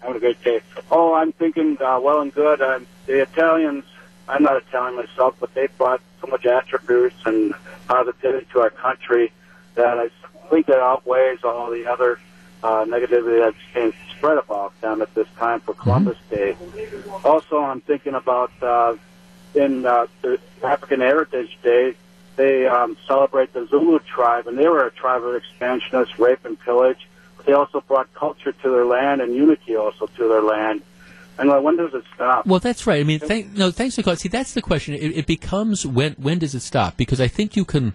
Having a great day. Oh, I'm thinking uh, well and good. Uh, the Italians. I'm not Italian myself, but they brought so much attributes and positivity to our country that I think it outweighs all the other uh, negativity that's being spread about them at this time for Columbus Day. Also, I'm thinking about uh, in uh, the African Heritage Day, they um, celebrate the Zulu tribe, and they were a tribe of expansionists, rape and pillage. But they also brought culture to their land and unity also to their land. And uh, when does it stop? Well, that's right. I mean, thank, no, thanks for calling. See, that's the question. It, it becomes when when does it stop? Because I think you can.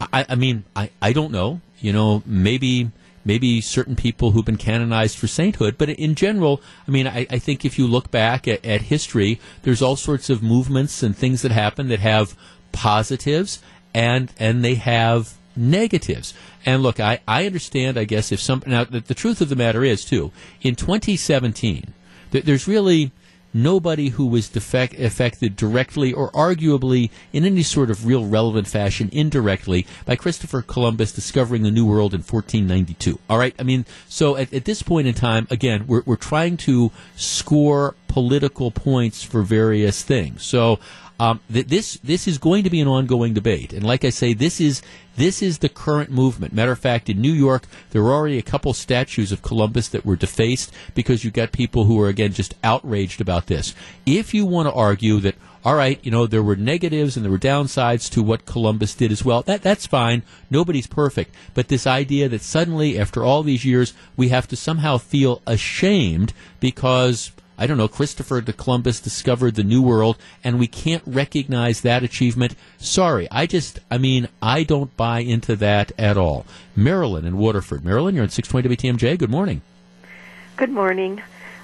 I, I mean, I, I don't know. You know, maybe maybe certain people who've been canonized for sainthood, but in general, I mean, I, I think if you look back at, at history, there's all sorts of movements and things that happen that have positives and and they have negatives. And look, I, I understand, I guess, if some. Now, the, the truth of the matter is, too, in 2017, th- there's really nobody who was defect, affected directly or arguably in any sort of real relevant fashion indirectly by Christopher Columbus discovering the New World in 1492. All right? I mean, so at, at this point in time, again, we're, we're trying to score political points for various things. So, um, th- this this is going to be an ongoing debate, and like I say, this is this is the current movement. Matter of fact, in New York, there were already a couple statues of Columbus that were defaced because you got people who are again just outraged about this. If you want to argue that, all right, you know there were negatives and there were downsides to what Columbus did as well, that that's fine. Nobody's perfect, but this idea that suddenly, after all these years, we have to somehow feel ashamed because I don't know, Christopher de Columbus discovered the New World, and we can't recognize that achievement. Sorry, I just, I mean, I don't buy into that at all. Marilyn in Waterford. Marilyn, you're on 620 WTMJ. Good morning. Good morning.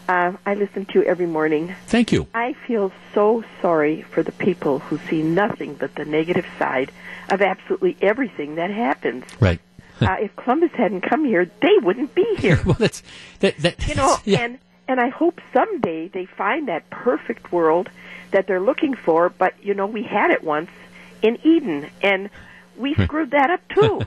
Uh, I listen to you every morning. Thank you. I feel so sorry for the people who see nothing but the negative side of absolutely everything that happens. Right. uh, if Columbus hadn't come here, they wouldn't be here. well, that's that. that you know, yeah. and and I hope someday they find that perfect world that they're looking for. But you know, we had it once in Eden, and we hmm. screwed that up too.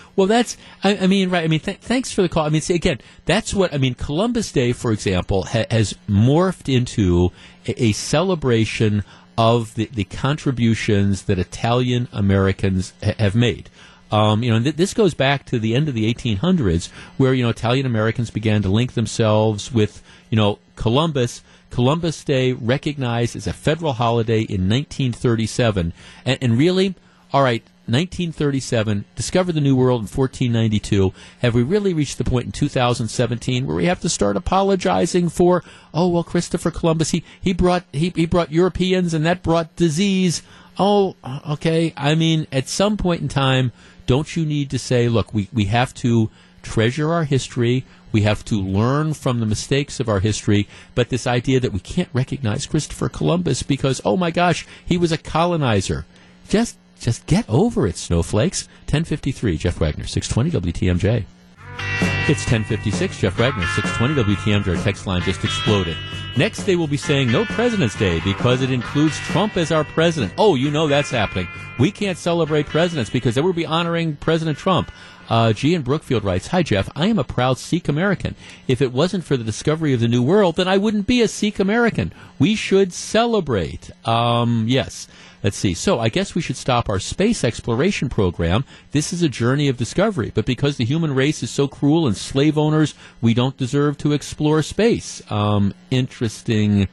well, that's, I, I mean, right. I mean, th- thanks for the call. I mean, see, again, that's what, I mean, Columbus Day, for example, ha- has morphed into a, a celebration of the, the contributions that Italian Americans ha- have made. Um, you know, th- this goes back to the end of the 1800s, where you know Italian Americans began to link themselves with you know Columbus. Columbus Day recognized as a federal holiday in 1937, and, and really, all right, 1937, discover the New World in 1492. Have we really reached the point in 2017 where we have to start apologizing for, oh well, Christopher Columbus he he brought he, he brought Europeans and that brought disease. Oh, okay. I mean, at some point in time, don't you need to say, look, we we have to treasure our history. We have to learn from the mistakes of our history, but this idea that we can't recognize Christopher Columbus because, oh my gosh, he was a colonizer. Just just get over it, snowflakes. 1053, Jeff Wagner, 620 WTMJ. It's 1056, Jeff Wagner, 620 WTMJ. Our text line just exploded. Next, they will be saying no President's Day because it includes Trump as our president. Oh, you know that's happening. We can't celebrate presidents because they will be honoring President Trump. Uh, G. in Brookfield writes, Hi, Jeff. I am a proud Sikh American. If it wasn't for the discovery of the New World, then I wouldn't be a Sikh American. We should celebrate. Um, yes. Let's see. So I guess we should stop our space exploration program. This is a journey of discovery, but because the human race is so cruel and slave owners, we don't deserve to explore space. Um, interesting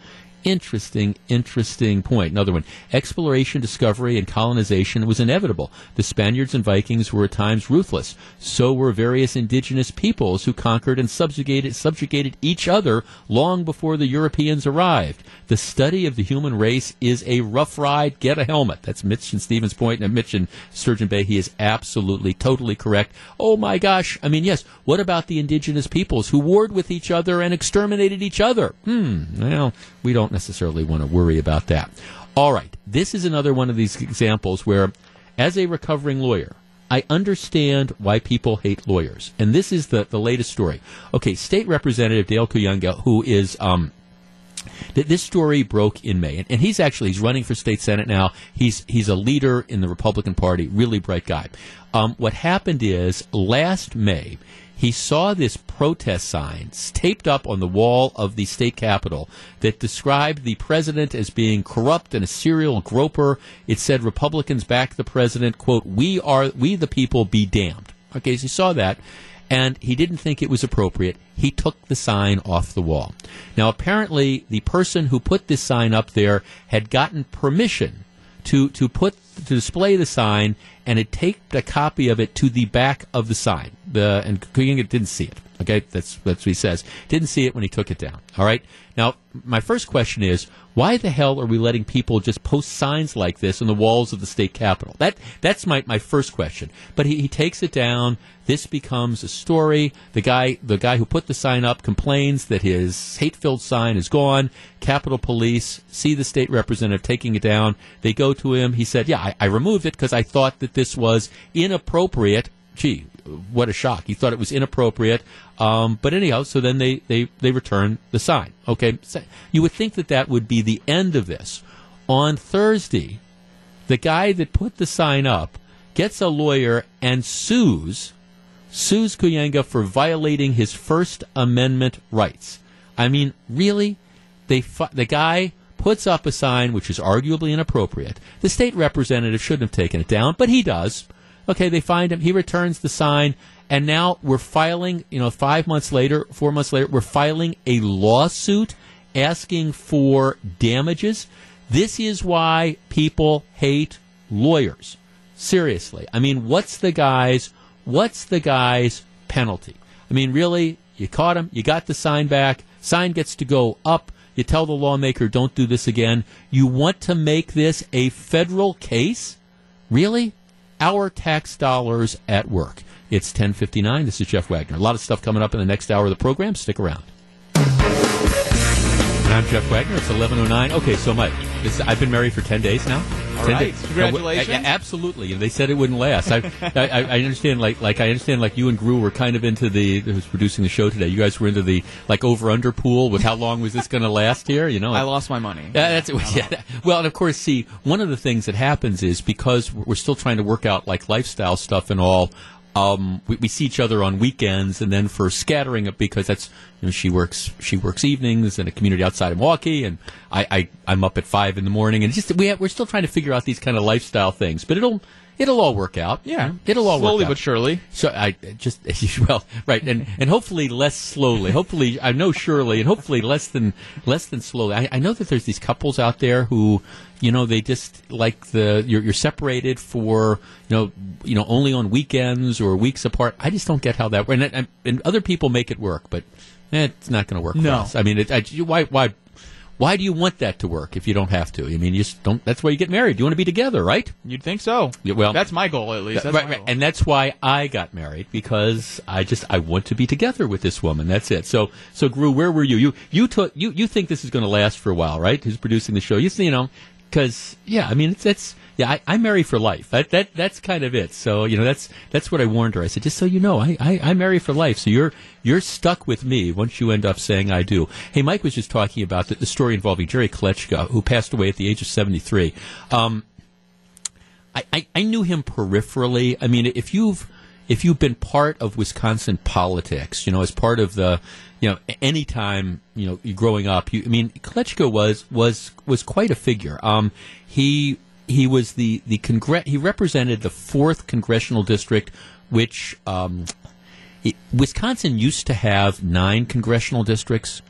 interesting, interesting point. Another one. Exploration, discovery, and colonization was inevitable. The Spaniards and Vikings were at times ruthless. So were various indigenous peoples who conquered and subjugated, subjugated each other long before the Europeans arrived. The study of the human race is a rough ride. Get a helmet. That's Mitch and Stevens Point and Mitch and Sturgeon Bay. He is absolutely, totally correct. Oh my gosh. I mean, yes. What about the indigenous peoples who warred with each other and exterminated each other? Hmm. Well, we don't necessarily want to worry about that. All right. This is another one of these examples where, as a recovering lawyer, I understand why people hate lawyers. And this is the, the latest story. Okay, State Representative Dale Kooyenga, who is um, th- this story broke in May, and, and, he's actually he's running for state senate now. He's he's a leader in the Republican Party, really bright guy. Um, what happened is last May he saw this protest sign taped up on the wall of the state capitol that described the president as being corrupt and a serial groper. It said Republicans back the president, quote, we are, we the people be damned. Okay, so he saw that and he didn't think it was appropriate. He took the sign off the wall. Now, apparently, the person who put this sign up there had gotten permission to, to put to display the sign and had taped a copy of it to the back of the sign. The and Kooyenga didn't see it. Okay, that's that's what he says. Didn't see it when he took it down. All right. Now, my first question is, why the hell are we letting people just post signs like this on the walls of the state capitol? That that's my, my first question. But he, he takes it down. This becomes a story. The guy the guy who put the sign up complains that his hate filled sign is gone. Capitol Police see the state representative taking it down. They go to him. He said, "Yeah, I, I removed it because I thought that this was inappropriate." Gee, what a shock. He thought it was inappropriate. Um, but anyhow, so then they, they, they return the sign. Okay. You would think that that would be the end of this. On Thursday, the guy that put the sign up gets a lawyer and sues, sues Kuyanga for violating his First Amendment rights. I mean, really? They, the guy puts up a sign which is arguably inappropriate. The state representative shouldn't have taken it down, but he does. Okay, they find him. He returns the sign. And now we're filing, you know, five months later, four months later, we're filing a lawsuit asking for damages. This is why people hate lawyers. Seriously. I mean, what's the guy's, what's the guy's penalty? I mean, really, you caught him, you got the sign back, sign gets to go up, you tell the lawmaker, don't do this again. You want to make this a federal case? Really? Our tax dollars at work. It's 1059. This is Jeff Wagner. A lot of stuff coming up in the next hour of the program. Stick around. And I'm Jeff Wagner. It's 1109. Okay, so Mike, this, I've been married for 10 days now. All right. Congratulations. Uh, absolutely. They said it wouldn't last. I, I, I, understand, like, like I understand, like you and Gru were kind of into the, who's producing the show today. You guys were into the, like, over-under pool with how long was this going to last here, you know? I lost my money. Yeah, that's, yeah, well, and of course, see, one of the things that happens is because we're still trying to work out, like, lifestyle stuff and all, um, we, we, see each other on weekends, and then for scattering it because that's you know she works she works evenings in a community outside of Milwaukee, and I, I I'm up at five in the morning, and just we have, we're still trying to figure out these kind of lifestyle things, but it'll it'll all work out. Yeah. it'll all Slowly work out. but surely. So I just well, right, and and hopefully less slowly. Hopefully, I know surely, and hopefully less than less than slowly. I, I know that there's these couples out there who, you know, they just like the you're, you're separated for you know you know only on weekends or weeks apart. I just don't get how that. And, and, and other people make it work, but eh, it's not going to work. No. for us. I mean, it, I, why why. Why do you want that to work if you don't have to? I mean, you just don't. That's why you get married. You want to be together, right? You'd think so. Yeah, well, That's my goal, at least. That's right, right. goal. and that's why I got married because I just I want to be together with this woman. That's it. So so Gru, where were you? You you took you you think this is going to last for a while, right? Who's producing the show? You see, you know, because yeah, I mean it's it's yeah, I, I marry for life. That that that's kind of it. So you know that's that's what I warned her. I said just so you know, I, I I marry for life. So you're you're stuck with me once you end up saying I do. Hey, Mike was just talking about the, the story involving Jerry Kleczka, who passed away at the age of seventy three. Um, I, I, I knew him peripherally. I mean, if you've if you've been part of Wisconsin politics, you know, as part of the, you know, any time you know growing up, you, I mean, Kleczka was was was quite a figure. Um, he he was the the congre- he represented the fourth congressional district, which um, it, Wisconsin used to have nine congressional districts.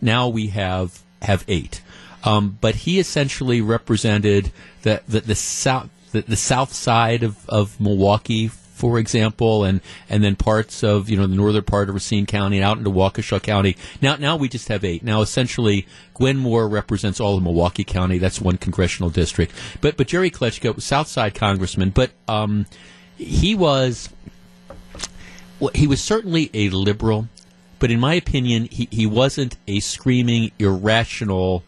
Now we have have eight. Um, but he essentially represented the the, the south the, the south side of, of Milwaukee, for example, and and then parts of you know the northern part of Racine County and out into Waukesha County. Now now we just have eight. Now essentially Gwen Moore represents all of Milwaukee County. That's one congressional district. But but Jerry Kleczka was South Side congressman, but um, he was well, he was certainly a liberal, but in my opinion, he, he wasn't a screaming, irrational,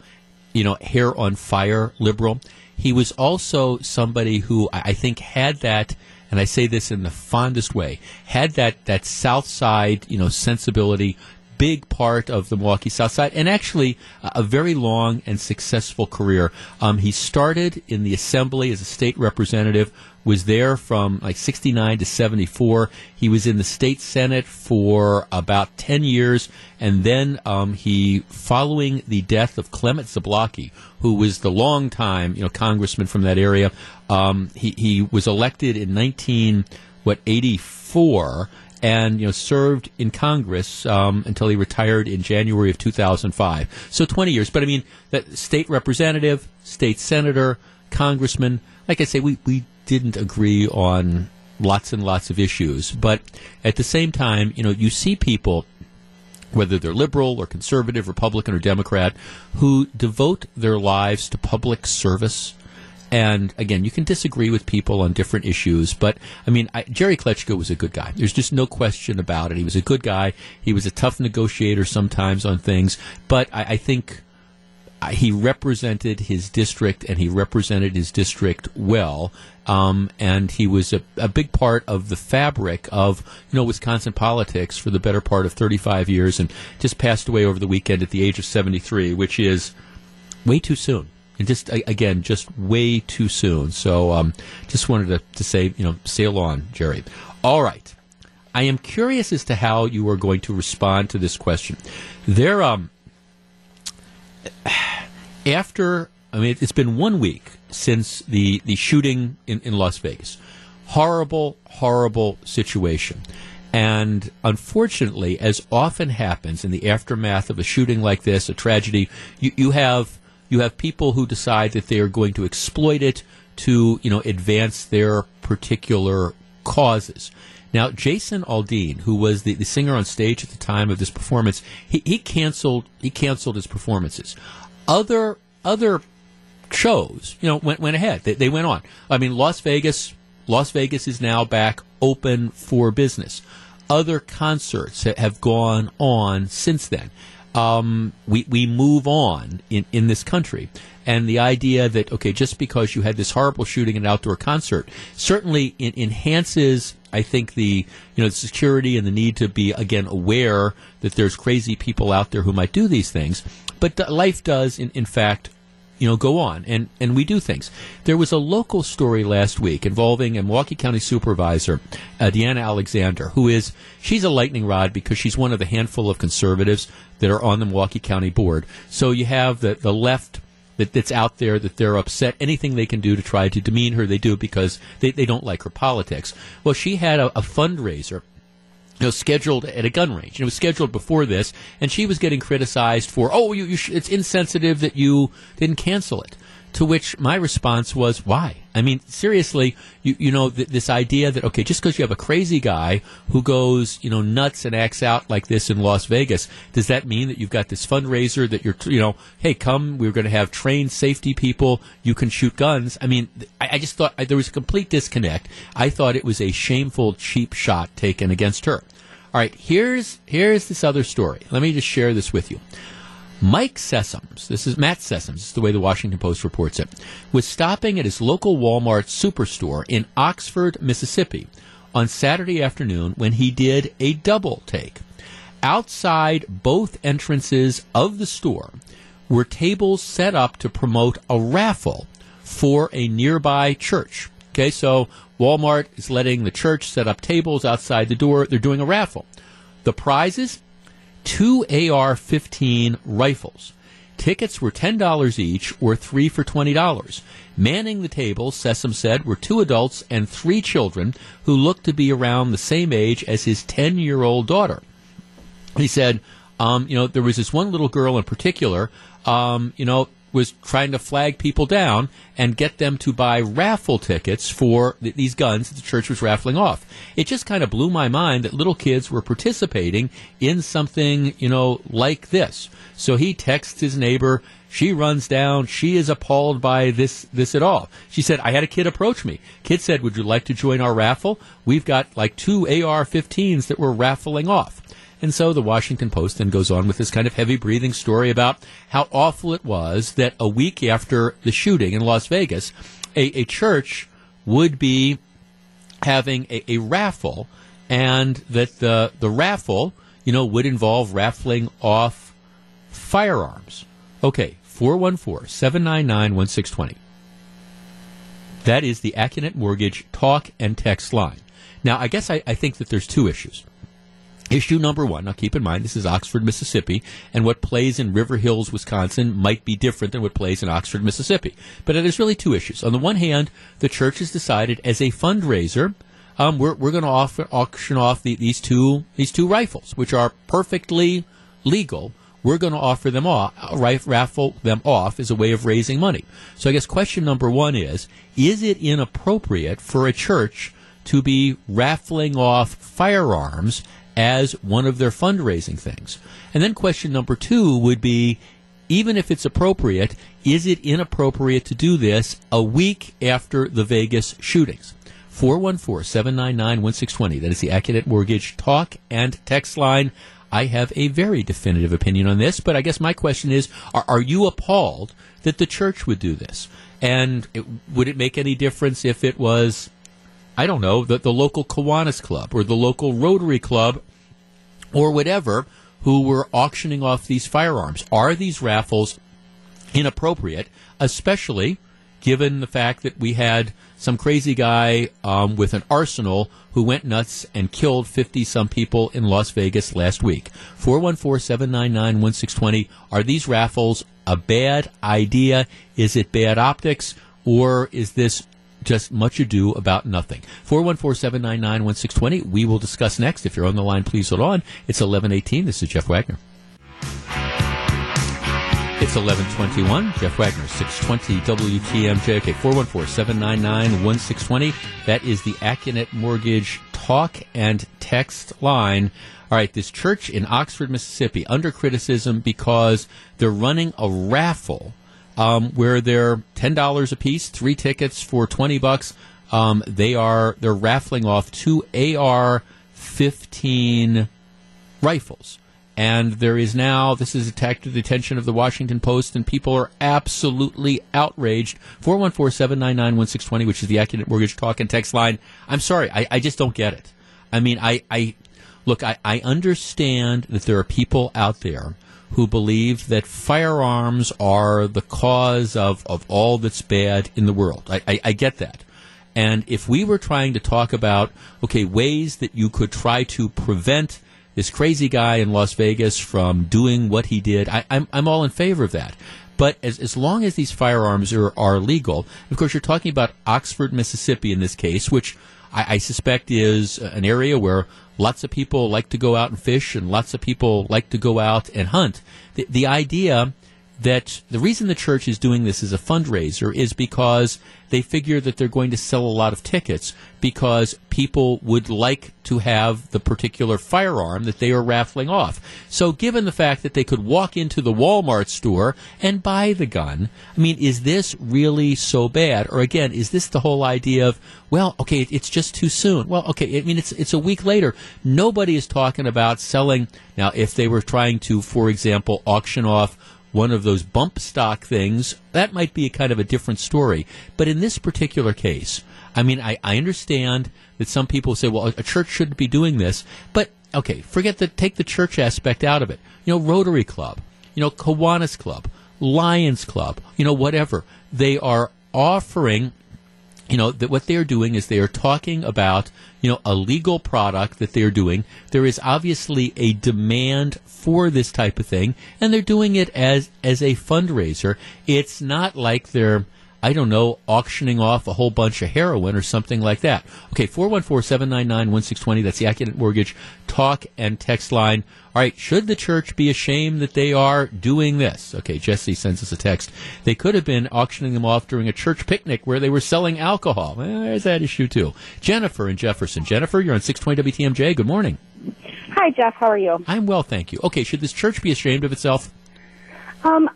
you know, hair on fire liberal. He was also somebody who I think had that, and I say this in the fondest way, had that, that South Side, you know, sensibility, big part of the Milwaukee South Side, and actually a a very long and successful career. Um, he started in the Assembly as a state representative, was there from like 69 to 74. He was in the state Senate for about 10 years, and then um, he, following the death of Clement Zablocki, who was the longtime you know congressman from that area, um, he, he was elected in 19 what 84 and you know served in Congress um, until he retired in January of 2005. So 20 years. But I mean, that state representative, state senator, congressman. Like I say, we we didn't agree on lots and lots of issues, but at the same time, you know, you see people whether they're liberal or conservative, Republican or Democrat, who devote their lives to public service. And again, you can disagree with people on different issues, but I mean, I, Jerry Kleczka was a good guy. There's just no question about it. He was a good guy. He was a tough negotiator sometimes on things, but I, I think he represented his district and he represented his district well. Um, and he was a, a big part of the fabric of you know Wisconsin politics for the better part of 35 years, and just passed away over the weekend at the age of 73, which is way too soon. And just again, just way too soon. So, um, just wanted to, to say, you know, sail on, Jerry. All right. I am curious as to how you are going to respond to this question. There, um, after I mean, it's been one week since the the shooting in, in Las Vegas. Horrible, horrible situation. And unfortunately, as often happens in the aftermath of a shooting like this, a tragedy, you, you have you have people who decide that they are going to exploit it to you know advance their particular causes. Now, Jason Aldean, who was the, the singer on stage at the time of this performance, he, he canceled he canceled his performances. Other other shows, you know, went went ahead. They, they went on. I mean, Las Vegas, Las Vegas is now back open for business. Other concerts have gone on since then. Um, we we move on in in this country, and the idea that okay, just because you had this horrible shooting at an outdoor concert, certainly in, enhances. I think the you know the security and the need to be again aware that there's crazy people out there who might do these things, but life does in, in fact you know, go on and, and we do things. There was a local story last week involving a Milwaukee County supervisor, uh, Deanna Alexander, who is, she's a lightning rod because she's one of the handful of conservatives that are on the Milwaukee County board. So you have the, the left, that, that's out there that they're upset. Anything they can do to try to demean her, they do because they, they don't like her politics. Well, she had a, a fundraiser you scheduled at a gun range. It was scheduled before this, and she was getting criticized for, oh, you, you sh- it's insensitive that you didn't cancel it. To which my response was, why? I mean, seriously, you, you know, th- this idea that, okay, just because you have a crazy guy who goes, you know, nuts and acts out like this in Las Vegas, does that mean that you've got this fundraiser that you're, you know, hey, come, we're going to have trained safety people, you can shoot guns? I mean, I, I just thought I, there was a complete disconnect. I thought it was a shameful, cheap shot taken against her. All right, here's here's this other story. Let me just share this with you. Mike Sessoms, this is Matt Sessoms, this is the way the Washington Post reports it, was stopping at his local Walmart superstore in Oxford, Mississippi on Saturday afternoon when he did a double take. Outside both entrances of the store were tables set up to promote a raffle for a nearby church. Okay, so Walmart is letting the church set up tables outside the door. They're doing a raffle. The prizes two AR 15 rifles. Tickets were $10 each or three for $20. Manning the table, Sessom said, were two adults and three children who looked to be around the same age as his 10 year old daughter. He said, um, you know, there was this one little girl in particular, um, you know, was trying to flag people down and get them to buy raffle tickets for th- these guns that the church was raffling off. It just kind of blew my mind that little kids were participating in something, you know, like this. So he texts his neighbor. She runs down. She is appalled by this this at all. She said, "I had a kid approach me. Kid said, "Would you like to join our raffle? We've got like two AR-15s that we're raffling off." And so the Washington Post then goes on with this kind of heavy breathing story about how awful it was that a week after the shooting in Las Vegas, a, a church would be having a, a raffle and that the, the raffle, you know, would involve raffling off firearms. Okay, 414 799 1620. That is the Accunet Mortgage talk and text line. Now, I guess I, I think that there's two issues. Issue number one, now keep in mind this is Oxford, Mississippi, and what plays in River Hills, Wisconsin might be different than what plays in Oxford, Mississippi. But there's really two issues. On the one hand, the church has decided as a fundraiser, um, we're, we're going to auction off the, these two these two rifles, which are perfectly legal. We're going to offer them off, raffle them off as a way of raising money. So I guess question number one is: Is it inappropriate for a church to be raffling off firearms as one of their fundraising things. And then question number two would be even if it's appropriate, is it inappropriate to do this a week after the Vegas shootings? 414 799 1620. That is the Accunet Mortgage talk and text line. I have a very definitive opinion on this, but I guess my question is are, are you appalled that the church would do this? And it, would it make any difference if it was I don't know, the, the local Kiwanis Club or the local Rotary Club or whatever who were auctioning off these firearms. Are these raffles inappropriate, especially given the fact that we had some crazy guy um, with an arsenal who went nuts and killed 50 some people in Las Vegas last week? 414 799 1620. Are these raffles a bad idea? Is it bad optics? Or is this just much ado about nothing. 414-799-1620. We will discuss next. If you're on the line, please hold on. It's 1118. This is Jeff Wagner. It's 1121. Jeff Wagner, 620 WTMJ. Okay, 414-799-1620. That is the Accunet Mortgage talk and text line. All right, this church in Oxford, Mississippi, under criticism because they're running a raffle um, where they're ten dollars a piece, three tickets for twenty bucks. Um, they are they're raffling off two AR fifteen rifles. And there is now, this is attracted the attention of the Washington Post, and people are absolutely outraged. 414 799 1620, which is the Accunet Mortgage Talk and Text line. I'm sorry, I, I just don't get it. I mean, I, I look, I, I understand that there are people out there who believe that firearms are the cause of, of all that's bad in the world. I, I, I get that. And if we were trying to talk about, okay, ways that you could try to prevent this crazy guy in Las Vegas from doing what he did. I, I'm, I'm all in favor of that. But as, as long as these firearms are, are legal, of course, you're talking about Oxford, Mississippi in this case, which I, I suspect is an area where lots of people like to go out and fish and lots of people like to go out and hunt. The, the idea that the reason the church is doing this as a fundraiser is because they figure that they're going to sell a lot of tickets because people would like to have the particular firearm that they are raffling off. So given the fact that they could walk into the Walmart store and buy the gun, I mean, is this really so bad? Or again, is this the whole idea of, well, okay, it's just too soon. Well, okay, I mean, it's, it's a week later. Nobody is talking about selling. Now, if they were trying to, for example, auction off one of those bump stock things, that might be a kind of a different story. But in this particular case, I mean, I, I understand that some people say, well, a church shouldn't be doing this, but okay, forget the take the church aspect out of it. You know, Rotary Club, you know, Kiwanis Club, Lions Club, you know, whatever. They are offering you know that what they are doing is they are talking about you know a legal product that they're doing. There is obviously a demand for this type of thing and they're doing it as as a fundraiser. It's not like they're I don't know, auctioning off a whole bunch of heroin or something like that. Okay, 414-799-1620, that's the Accunet Mortgage talk and text line. All right, should the church be ashamed that they are doing this? Okay, Jesse sends us a text. They could have been auctioning them off during a church picnic where they were selling alcohol. Well, there's that issue too. Jennifer in Jefferson. Jennifer, you're on 620 WTMJ. Good morning. Hi, Jeff. How are you? I'm well, thank you. Okay, should this church be ashamed of itself? Um,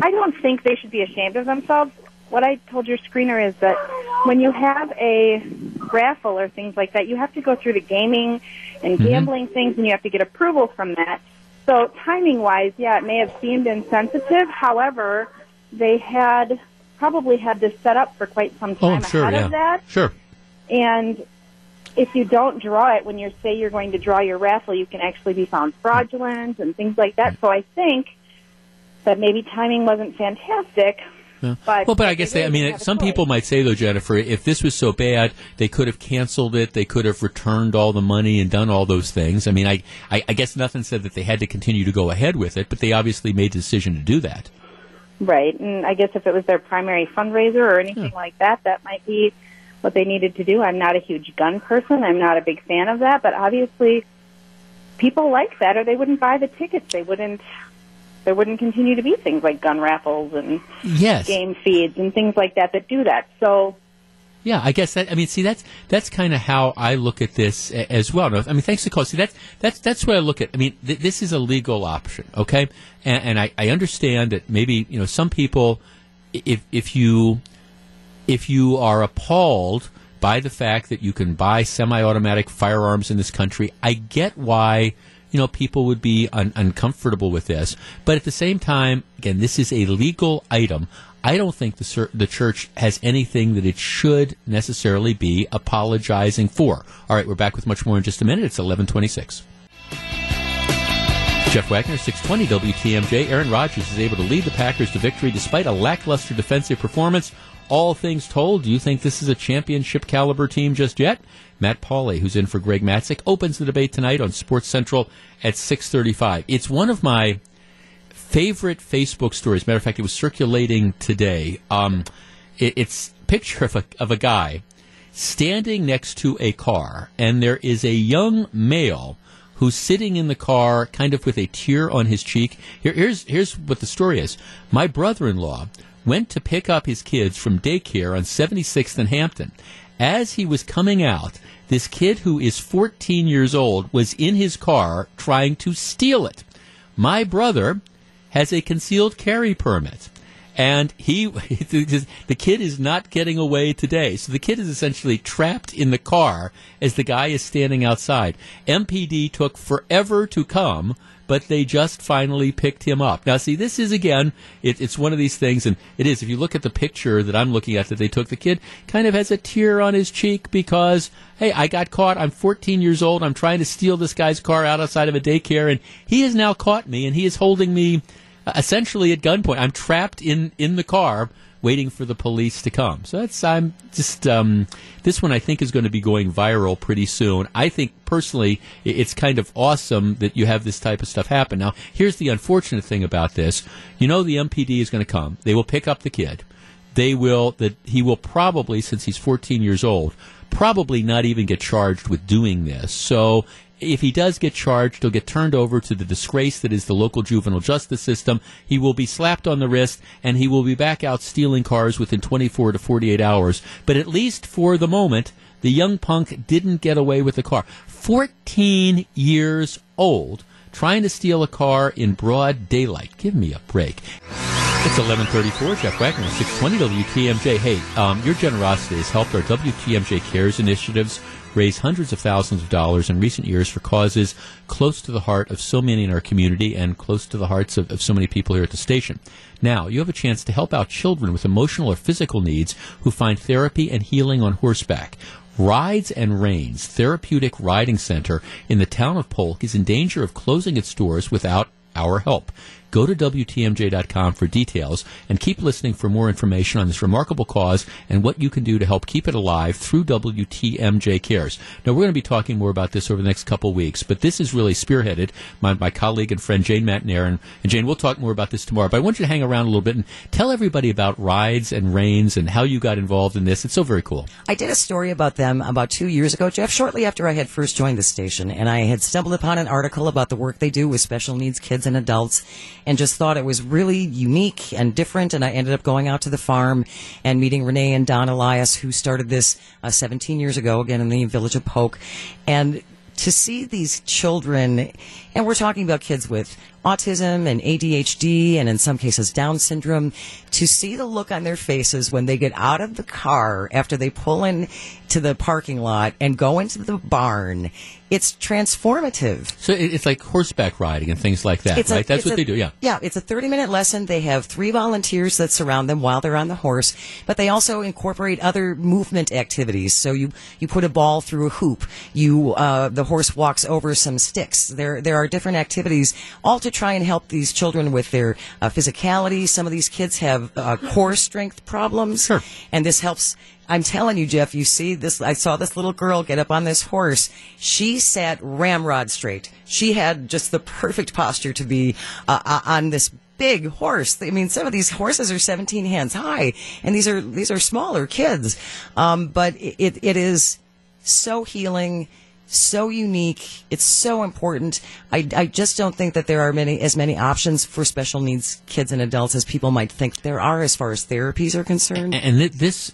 I don't think they should be ashamed of themselves. What I told your screener is that when you have a raffle or things like that, you have to go through the gaming and Mm-hmm. gambling things, and you have to get approval from that. So timing wise, yeah, it may have seemed insensitive. However, they had probably had this set up for quite some Oh, time I'm sure, ahead yeah. of that. Sure. And if you don't draw it when you say you're going to draw your raffle, you can actually be found fraudulent and things like that. So I think that maybe timing wasn't fantastic. Yeah. But well, but I guess they, I mean, some people might say though, Jennifer, if this was so bad, they could have canceled it. They could have returned all the money and done all those things. I mean, I, I, I guess nothing said that they had to continue to go ahead with it, but they obviously made the decision to do that. Right. And I guess if it was their primary fundraiser or anything like that, that might be what they needed to do. I'm not a huge gun person. I'm not a big fan of that, but obviously people like that or they wouldn't buy the tickets. They wouldn't there wouldn't continue to be things like gun raffles and Yes. game feeds and things like that that do that. So Yeah, I guess that. I mean, see, that's that's kind of how I look at this a- as well. I mean, thanks to call. See, that's that's that's what I look at. I mean, th- this is a legal option, okay? And, and I, I understand that maybe you know some people, if if you if you are appalled by the fact that you can buy semi-automatic firearms in this country, I get why you know people would be un- uncomfortable with this. But at the same time, again, this is a legal item. I don't think the the church has anything that it should necessarily be apologizing for. All right, we're back with much more in just a minute. It's eleven twenty-six. Jeff Wagner, 620 WTMJ. Aaron Rodgers is able to lead the Packers to victory despite a lackluster defensive performance. All things told, do you think this is a championship caliber team just yet? Matt Pauley, who's in for Greg Matzek, opens the debate tonight on Sports Central at 635. It's one of my favorite Facebook stories. Matter of fact, it was circulating today. Um, it, it's picture of a, of a guy standing next to a car, and there is a young male who's sitting in the car, kind of with a tear on his cheek. Here, here's here's what the story is. My brother-in-law went to pick up his kids from daycare on 76th and Hampton. As he was coming out, this kid who is 14 years old was in his car trying to steal it. My brother has a concealed carry permit. And he, the kid is not getting away today. So the kid is essentially trapped in the car as the guy is standing outside. MPD took forever to come, but they just finally picked him up. Now, see, this is again, it, it's one of these things, and it is. If you look at the picture that I'm looking at that they took, the kid kind of has a tear on his cheek because, hey, I got caught. I'm 14 years old. I'm trying to steal this guy's car out outside of a daycare, and he has now caught me, and he is holding me uh, essentially at gunpoint. I'm trapped in in the car waiting for the police to come. So that's I'm just um, this one I think is going to be going viral pretty soon. I think personally it's kind of awesome that you have this type of stuff happen. Now here's the unfortunate thing about this. You know the MPD is going to come. They will pick up the kid. They will that he will probably since he's 14 years old probably not even get charged with doing this. So if he does get charged, he'll get turned over to the disgrace that is the local juvenile justice system. He will be slapped on the wrist and he will be back out stealing cars within 24 to 48 hours. But at least for the moment, the young punk didn't get away with the car. 14 years old, trying to steal a car in broad daylight. Give me a break. It's 1134, Jeff Wagner, 620 WTMJ. Hey, um, your generosity has helped our WTMJ Cares initiatives raise hundreds of thousands of dollars in recent years for causes close to the heart of so many in our community and close to the hearts of, of so many people here at the station. Now, you have a chance to help out children with emotional or physical needs who find therapy and healing on horseback. Rides and Reins Therapeutic Riding Center in the town of Polk is in danger of closing its doors without our help. Go to WTMJ.com for details and keep listening for more information on this remarkable cause and what you can do to help keep it alive through WTMJ Cares. Now, we're going to be talking more about this over the next couple weeks, but this is really spearheaded by my colleague and friend Jane Matenaer. And, and Jane, we'll talk more about this tomorrow, but I want you to hang around a little bit and tell everybody about Rides and Reins and how you got involved in this. It's so very cool. I did a story about them about two years ago, Jeff, shortly after I had first joined the station. And I had stumbled upon an article about the work they do with special needs kids and adults and just thought it was really unique and different. And I ended up going out to the farm and meeting Renee and Don Elias, who started this uh, 17 years ago, again in the village of Polk. And to see these children, and we're talking about kids with autism and ADHD and in some cases Down syndrome, to see the look on their faces when they get out of the car after they pull in to the parking lot and go into the barn, it's transformative. So it's like horseback riding and things like that, It's a- That's what a- they do, yeah. Yeah, it's a 30 minute lesson. They have three volunteers that surround them while they're on the horse, but they also incorporate other movement activities. So you, you put a ball through a hoop. You, uh, the horse walks over some sticks. There, there are different activities all to try and help these children with their uh, physicality. Some of these kids have uh, core strength problems. And this helps. I'm telling you, Jeff, you see this, I saw this little girl get up on this horse. She sat ramrod straight. She had just the perfect posture to be uh, uh, on this big horse. I mean, some of these horses are 17 hands high, and these are these are smaller kids. Um, but it it is so healing, so unique. It's so important. I, I just don't think that there are many as many options for special needs kids and adults as people might think there are as far as therapies are concerned. And th- this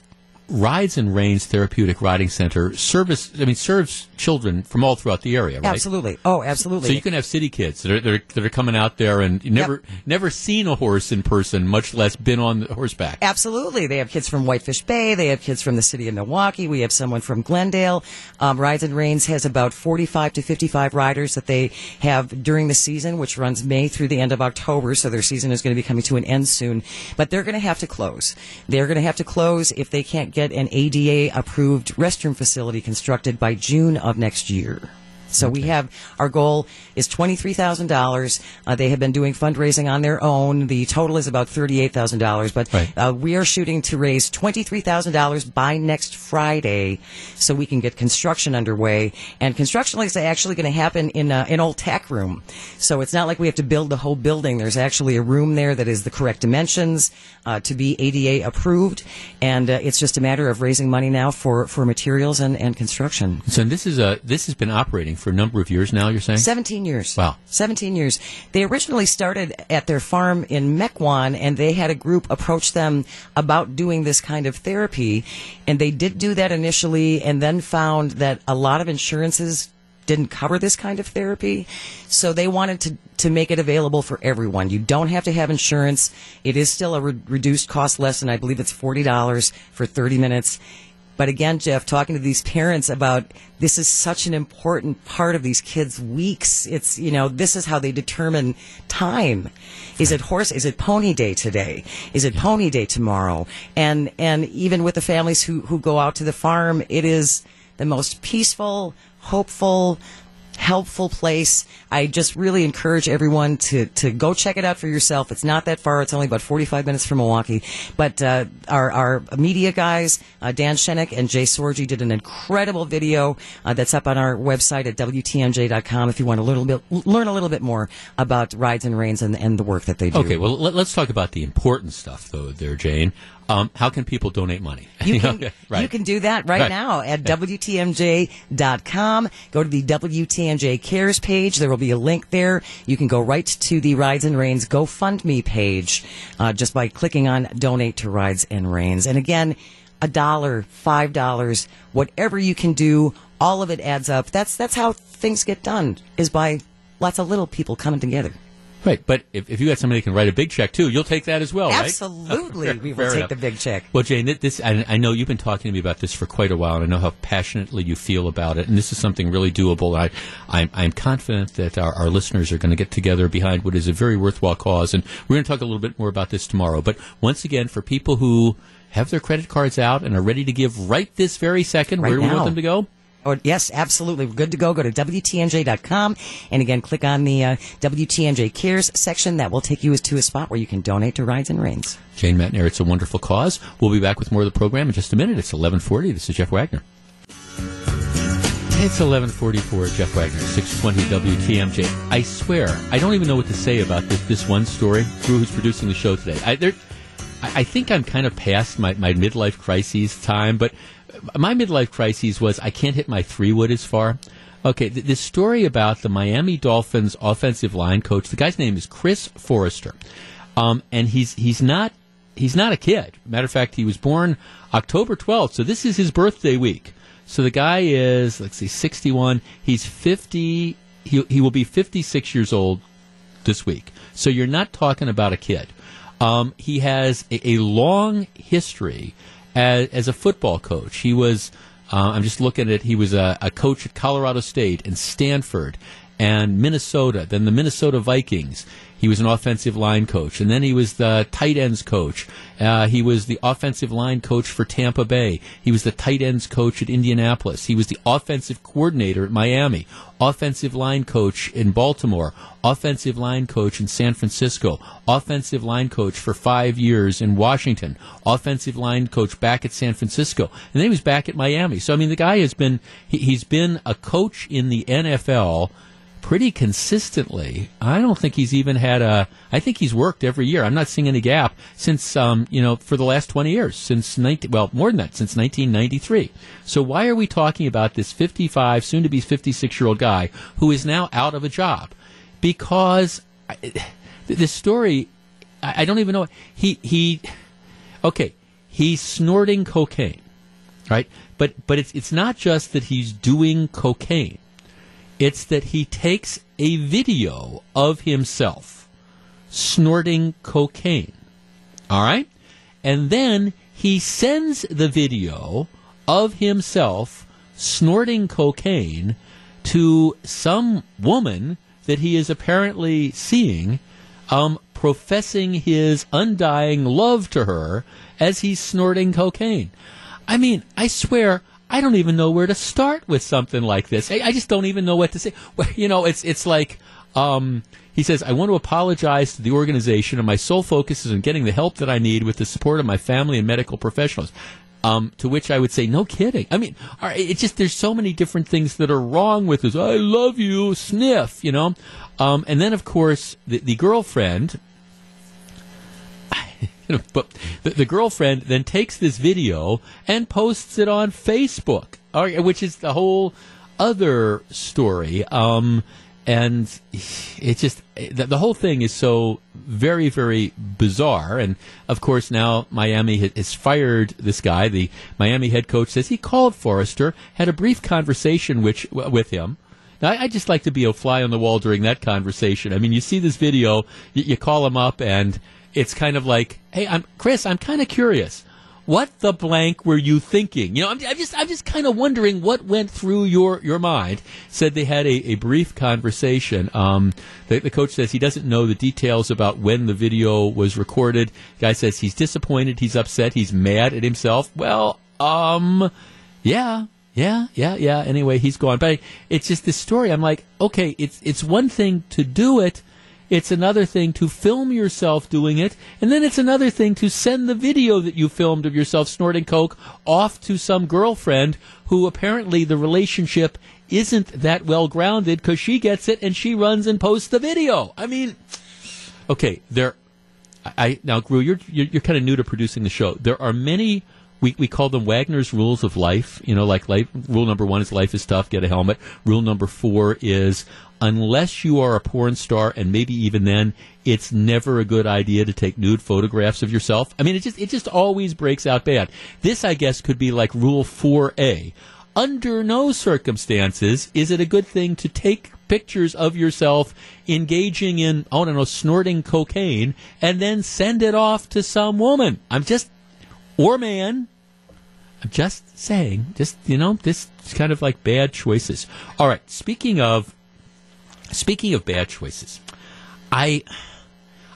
Rides and Reins Therapeutic Riding Center service, I mean, serves children from all throughout the area, right? Absolutely. Oh, absolutely. So you can have city kids that are, that are, that are coming out there and never never seen a horse in person, much less been on horseback. Absolutely. They have kids from Whitefish Bay. They have kids from the city of Milwaukee. We have someone from Glendale. Um, Rides and Reins has about 45 to 55 riders that they have during the season, which runs May through the end of October. So their season is going to be coming to an end soon. But they're going to have to close. They're going to have to close if they can't get an ADA approved restroom facility constructed by June of next year. So we have our goal is twenty three thousand uh, dollars. They have been doing fundraising on their own. The total is about thirty eight thousand dollars, but uh, we are shooting to raise twenty three thousand dollars by next Friday, so we can get construction underway. And construction is actually going to happen in uh, an old tack room. So it's not like we have to build the whole building. There's actually a room there that is the correct dimensions uh, to be ADA approved, and uh, it's just a matter of raising money now for for materials and, and construction. So this is a this has been operating for a number of years now. You're saying 17 years. Wow. 17 years. They originally started at their farm in Mequon, and they had a group approach them about doing this kind of therapy. And they did do that initially, and then found that a lot of insurances didn't cover this kind of therapy. So they wanted to, to make it available for everyone. You don't have to have insurance. It is still a re- reduced cost lesson. I believe it's $40 for 30 minutes. But again, Jeff, talking to these parents about this is such an important part of these kids' weeks. It's, you know, this is how they determine time. Is it horse? Is it pony day today? Is it pony day tomorrow? And, and even with the families who, who go out to the farm, it is the most peaceful, hopeful, helpful place. I just really encourage everyone to, to go check it out for yourself. It's not that far. It's only about 45 minutes from Milwaukee. But uh, our, our media guys, uh, Dan Shenik and Jay Sorgi, did an incredible video uh, that's up on our website at WTMJ.com if you want to learn a little bit, learn a little bit more about Rides and Reins and, and the work that they do. Okay, well, let, us talk about the important stuff, though, there, Jane. Um, how can people donate money? You can, right. you can do that right, Right. now at WTMJ.com. Go to the WTMJ Cares page. There will be a link there. You can go right to the Rides and Reins GoFundMe page uh, just by clicking on Donate to Rides and Reins. And again, a dollar, five dollars, whatever you can do, all of it adds up. That's that's how things get done. Is by lots of little people coming together. Right, but if, if you got somebody that can write a big check too, you'll take that as well, right? Absolutely, we will Fair take enough. the big check. Well, Jane, this I, I know you've been talking to me about this for quite a while, and I know how passionately you feel about it. And this is something really doable. I, I'm, I'm confident that our, our listeners are going to get together behind what is a very worthwhile cause. And we're going to talk a little bit more about this tomorrow. But once again, for people who have their credit cards out and are ready to give right this very second, Right where do we want them to go? Or, yes, absolutely. We're good to go. Go to WTMJ.com. And again, click on the uh, WTNJ Cares section. That will take you to a spot where you can donate to Rides and Reins. Jane Matenaer, it's a wonderful cause. We'll be back with more of the program in just a minute. It's 1140. This is Jeff Wagner. It's 1144, Jeff Wagner, 620 WTMJ. I swear, I don't even know what to say about this, this one story. Drew, who's producing the show today. I, there, I think I'm kind of past my, my midlife crises time, but my midlife crises was I can't hit my three wood as far. Okay, th- this story about the Miami Dolphins offensive line coach, the guy's name is Chris Foerster. Um, and he's, he's not, he's not a kid. Matter of fact, he was born October 12th, so this is his birthday week. So the guy is, let's see, 61. He's 50, he, he will be 56 years old this week. So you're not talking about a kid. Um, he has a, a long history as, as a football coach. He was, uh, I'm just looking at, it, he was a, a coach at Colorado State and Stanford and Minnesota, then the Minnesota Vikings. He was an offensive line coach, and then he was the tight ends coach. Uh, he was the offensive line coach for Tampa Bay. He was the tight ends coach at Indianapolis. He was the offensive coordinator at Miami, offensive line coach in Baltimore, offensive line coach in San Francisco, offensive line coach for five years in Washington, offensive line coach back at San Francisco, and then he was back at Miami. So I mean, the guy has been he, he's been a coach in the NFL pretty consistently. I don't think he's even had a. I think he's worked every year. I'm not seeing any gap since um, you know for the last 20 years, since 19, well more than that, since 1993. So why are we talking about this 55, soon to be 56 year old guy who is now out of a job? Because I, this story, I, I don't even know. He he, okay, he's snorting cocaine, right? But but it's it's not just that he's doing cocaine. It's that he takes a video of himself snorting cocaine. All right? And then he sends the video of himself snorting cocaine to some woman that he is apparently seeing, um, professing his undying love to her as he's snorting cocaine. I mean, I swear, I don't even know where to start with something like this. I, I just don't even know what to say. Well, you know, it's it's like um, he says, "I want to apologize to the organization, and my sole focus is on getting the help that I need with the support of my family and medical professionals." Um, to which I would say, "No kidding." I mean, it's just there's so many different things that are wrong with this. I love you, sniff, you know, um, and then of course the, the girlfriend but the, the girlfriend then takes this video and posts it on Facebook, which is the whole other story. Um, and it just the, whole thing is so very very bizarre. And of course now Miami has fired this guy. The Miami head coach says he called Foerster, had a brief conversation which with him. Now, I, just like to be a fly on the wall during that conversation. I mean, you see this video, you call him up, and it's kind of like, "Hey, I'm Chris. I'm kind of curious. What the blank were you thinking? You know, I'm, I'm just, I'm just kind of wondering what went through your your mind." Said they had a, a brief conversation. Um, the, the coach says he doesn't know the details about when the video was recorded. Guy says he's disappointed, he's upset, he's mad at himself. Well, um, yeah. Yeah, yeah, yeah. Anyway, he's gone. But it's just this story. I'm like, okay, it's it's one thing to do it. It's another thing to film yourself doing it, and then it's another thing to send the video that you filmed of yourself snorting coke off to some girlfriend who apparently the relationship isn't that well grounded because she gets it and she runs and posts the video. I mean, okay, there. I now, Gru, you're you're, you're kind of new to producing the show. There are many. We, we call them Wagner's rules of life. You know, like life, rule number one is life is tough, get a helmet. Rule number four is unless you are a porn star, and maybe even then, it's never a good idea to take nude photographs of yourself. I mean, it just it just always breaks out bad. This, I guess, could be like rule four A. Under no circumstances is it a good thing to take pictures of yourself engaging in, I don't know, snorting cocaine and then send it off to some woman. I'm just, or man. I'm just saying, just, you know, this is kind of like bad choices. All right. Speaking of, speaking of bad choices, I,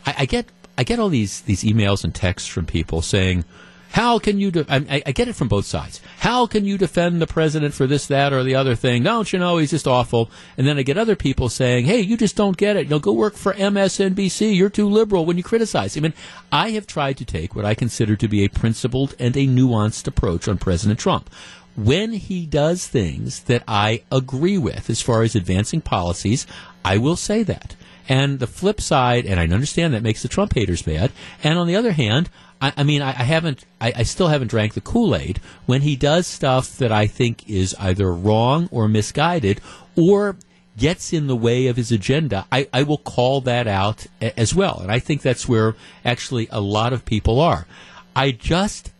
I, I get, I get all these, these emails and texts from people saying, how can you? De- I, I get it from both sides. How can you defend the president for this, that, or the other thing? Don't you know he's just awful? And then I get other people saying, "Hey, you just don't get it. You'll go work for MSNBC. You're too liberal when you criticize." I mean, I have tried to take what I consider to be a principled and a nuanced approach on President Trump. When he does things that I agree with, as far as advancing policies, I will say that. And the flip side, and I understand that makes the Trump haters mad. And on the other hand, I, I mean, I, I haven't, I, I still haven't drank the Kool Aid when he does stuff that I think is either wrong or misguided or gets in the way of his agenda. I, I will call that out a, as well. And I think that's where actually a lot of people are. I just,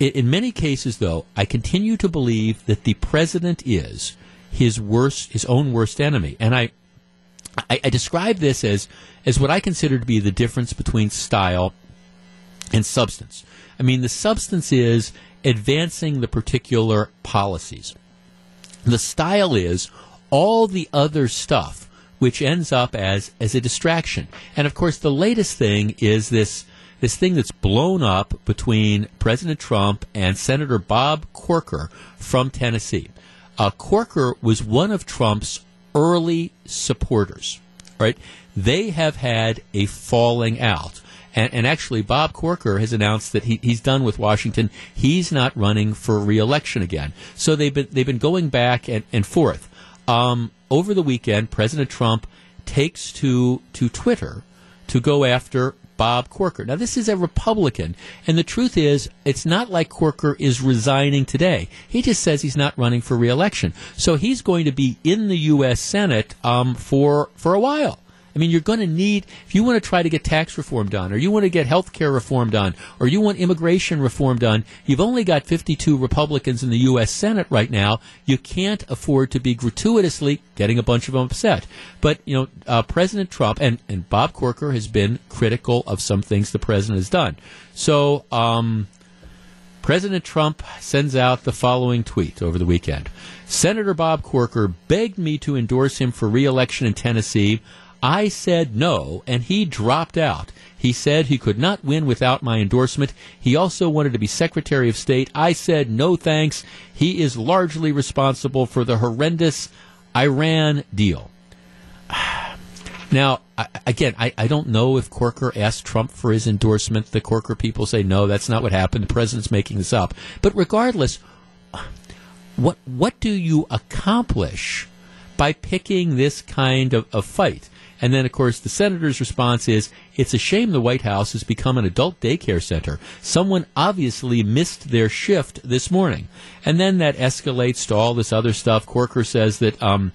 in, many cases, though, I continue to believe that the president is his worst, his own worst enemy. And I, I, I describe this as as what I consider to be the difference between style and substance. I mean, the substance is advancing the particular policies. The style is all the other stuff which ends up as as a distraction. And of course, the latest thing is this this thing that's blown up between President Trump and Senator Bob Corker from Tennessee. Uh, Corker was one of Trump's early supporters, right? They have had a falling out. And, and actually, Bob Corker has announced that he, he's done with Washington. He's not running for reelection again. So they've been they've been going back and, and forth. Um, over the weekend, President Trump takes to to Twitter to go after Bob Corker. Now, this is a Republican, and the truth is, it's not like Corker is resigning today. He just says he's not running for reelection, so he's going to be in the U.S. Senate um, for for a while. I mean, you're going to need, if you want to try to get tax reform done, or you want to get health care reform done, or you want immigration reform done, you've only got 52 Republicans in the U.S. Senate right now. You can't afford to be gratuitously getting a bunch of them upset. But, you know, uh, President Trump, and, and Bob Corker has been critical of some things the president has done. So, um, President Trump sends out the following tweet over the weekend. Senator Bob Corker begged me to endorse him for reelection in Tennessee. I said no, and he dropped out. He said he could not win without my endorsement. He also wanted to be Secretary of State. I said no thanks. He is largely responsible for the horrendous Iran deal. Now, I, again, I, I don't know if Corker asked Trump for his endorsement. The Corker people say no, that's not what happened. The president's making this up. But regardless, what what do you accomplish by picking this kind of, of fight? And then, of course, the senator's response is, it's a shame the White House has become an adult daycare center. Someone obviously missed their shift this morning. And then that escalates to all this other stuff. Corker says that um,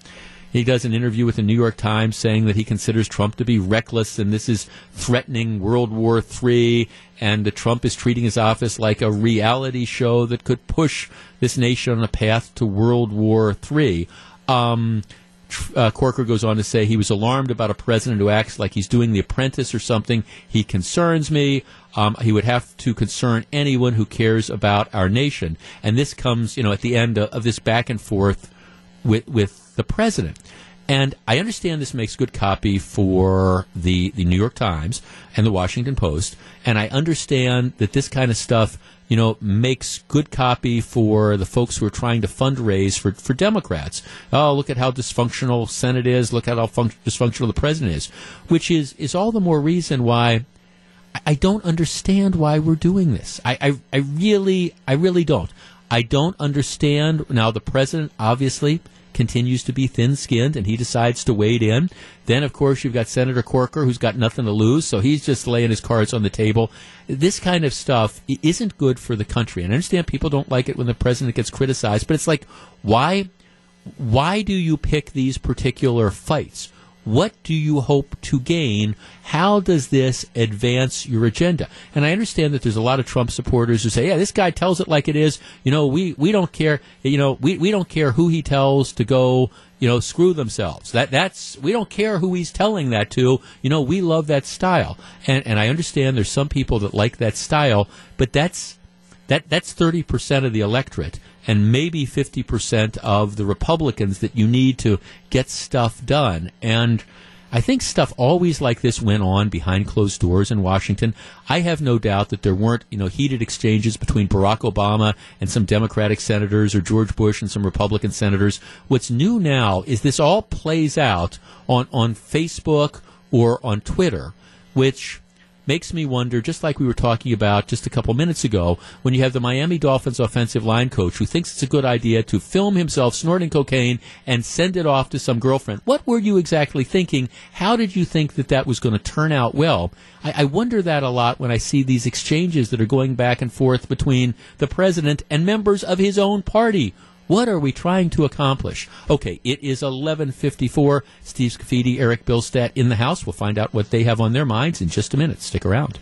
he does an interview with the New York Times saying that he considers Trump to be reckless and this is threatening World War III and that Trump is treating his office like a reality show that could push this nation on a path to World War III. Um, uh, Corker goes on to say he was alarmed about a president who acts like he's doing The Apprentice or something. He concerns me. Um, he would have to concern anyone who cares about our nation. And this comes, you know, at the end of, of this back and forth with with the president. And I understand this makes good copy for the, the New York Times and the Washington Post. And I understand that this kind of stuff, you know, makes good copy for the folks who are trying to fundraise for, for Democrats. Oh, look at how dysfunctional Senate is. Look at how func- dysfunctional the president is. Which is, is all the more reason why I- I don't understand why we're doing this. I, I, I really, I really don't. I don't understand. Now, the president obviously continues to be thin skinned and he decides to wade in. Then, of course, you've got Senator Corker who's got nothing to lose, so he's just laying his cards on the table. This kind of stuff isn't good for the country. And I understand people don't like it when the president gets criticized, but it's like, why, why do you pick these particular fights? What do you hope to gain? How does this advance your agenda? And I understand that there's a lot of Trump supporters who say, yeah, this guy tells it like it is. You know, we, we don't care, you know, we, we don't care who he tells to go, you know, screw themselves. That, that's, we don't care who he's telling that to. You know, we love that style. And, and I understand there's some people that like that style, but that's, that that's 30% of the electorate and maybe 50% of the Republicans that you need to get stuff done. And I think stuff always like this went on behind closed doors in Washington. I have no doubt that there weren't, you know, heated exchanges between Barack Obama and some Democratic senators or George Bush and some Republican senators. What's new now is this all plays out on, on Facebook or on Twitter, which makes me wonder, just like we were talking about just a couple minutes ago, when you have the Miami Dolphins offensive line coach who thinks it's a good idea to film himself snorting cocaine and send it off to some girlfriend. What were you exactly thinking? How did you think that that was going to turn out well? I, I wonder that a lot when I see these exchanges that are going back and forth between the president and members of his own party. What are we trying to accomplish? Okay, it is 1154. Steve Scaffidi, Eric Bilstat in the house. We'll find out what they have on their minds in just a minute. Stick around.